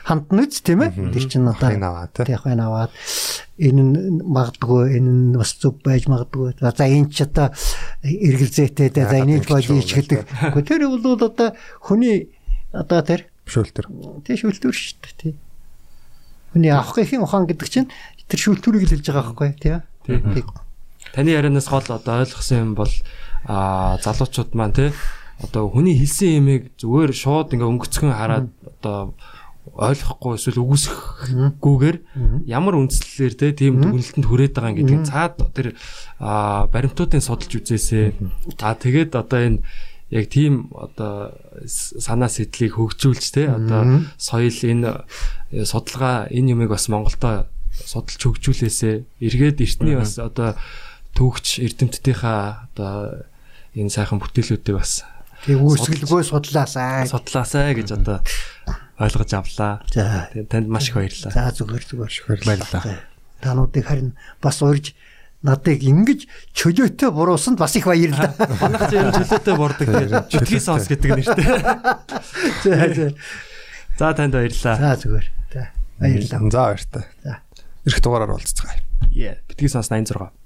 хандна үз тийм ээ. Тэр чинь одоо тий. яг байна аваад энэ нь магадгүй энэ нь бас зүг байж магадгүй. За энэ ч одоо эргэл зээтэй за энийг болж. Гэхдээ тэр бол одоо хүний одоо тэр Шүүлтэр. тий шүлтүр шүү дээ тий. Хүний авах гэхийн ухаан гэдэг чинь тэр шүлтүрийг л хэлж байгаа байхгүй тий. Тий. Таны ярианаас гол одоо ойлгосон юм бол а залуучууд маань те одоо хүний хэлсэн юмыг зүгээр шууд ингээ өнгөцгөн хараад одоо ойлгохгүй эсвэл үгүйсэхгүйгээр ямар үндслэлээр те тийм дүгнэлтэнд хүрээд байгаа юм гэдгийг цаад тэр баримтуудын судалж үзээсээ. А тэгээд одоо энэ яг тийм одоо санаа сэтлийг хөгжүүлж те одоо соёл энэ э, судалгаа энэ юмыг бас Монголдо судалж хөгжүүлээсээ эргээд эртний бас одоо төгч эрдэмтдийнхаа одоо энэ сайхан бүтээлүүдийг бас Тэг үүсгэлгүй судлаасаа. судлаасаа гэж одоо ойлгож авлаа. За танд маш их баярлалаа. за зүгээр зүгээр Шүхэр баярлалаа. Тануудыг харин бас урьж надыг ингэж чөлөөтэй буруусанд бас их баярлалаа. Манайх ч ер нь чөлөөтэй бордог тийм. Чөтгий сонс гэдэг нэртэй. За за. За танд баярлалаа. За зүгээр. За баярлалаа. За баяртай. За. Ирэх дугаараар уулзцгаая. Битгий сонс 86.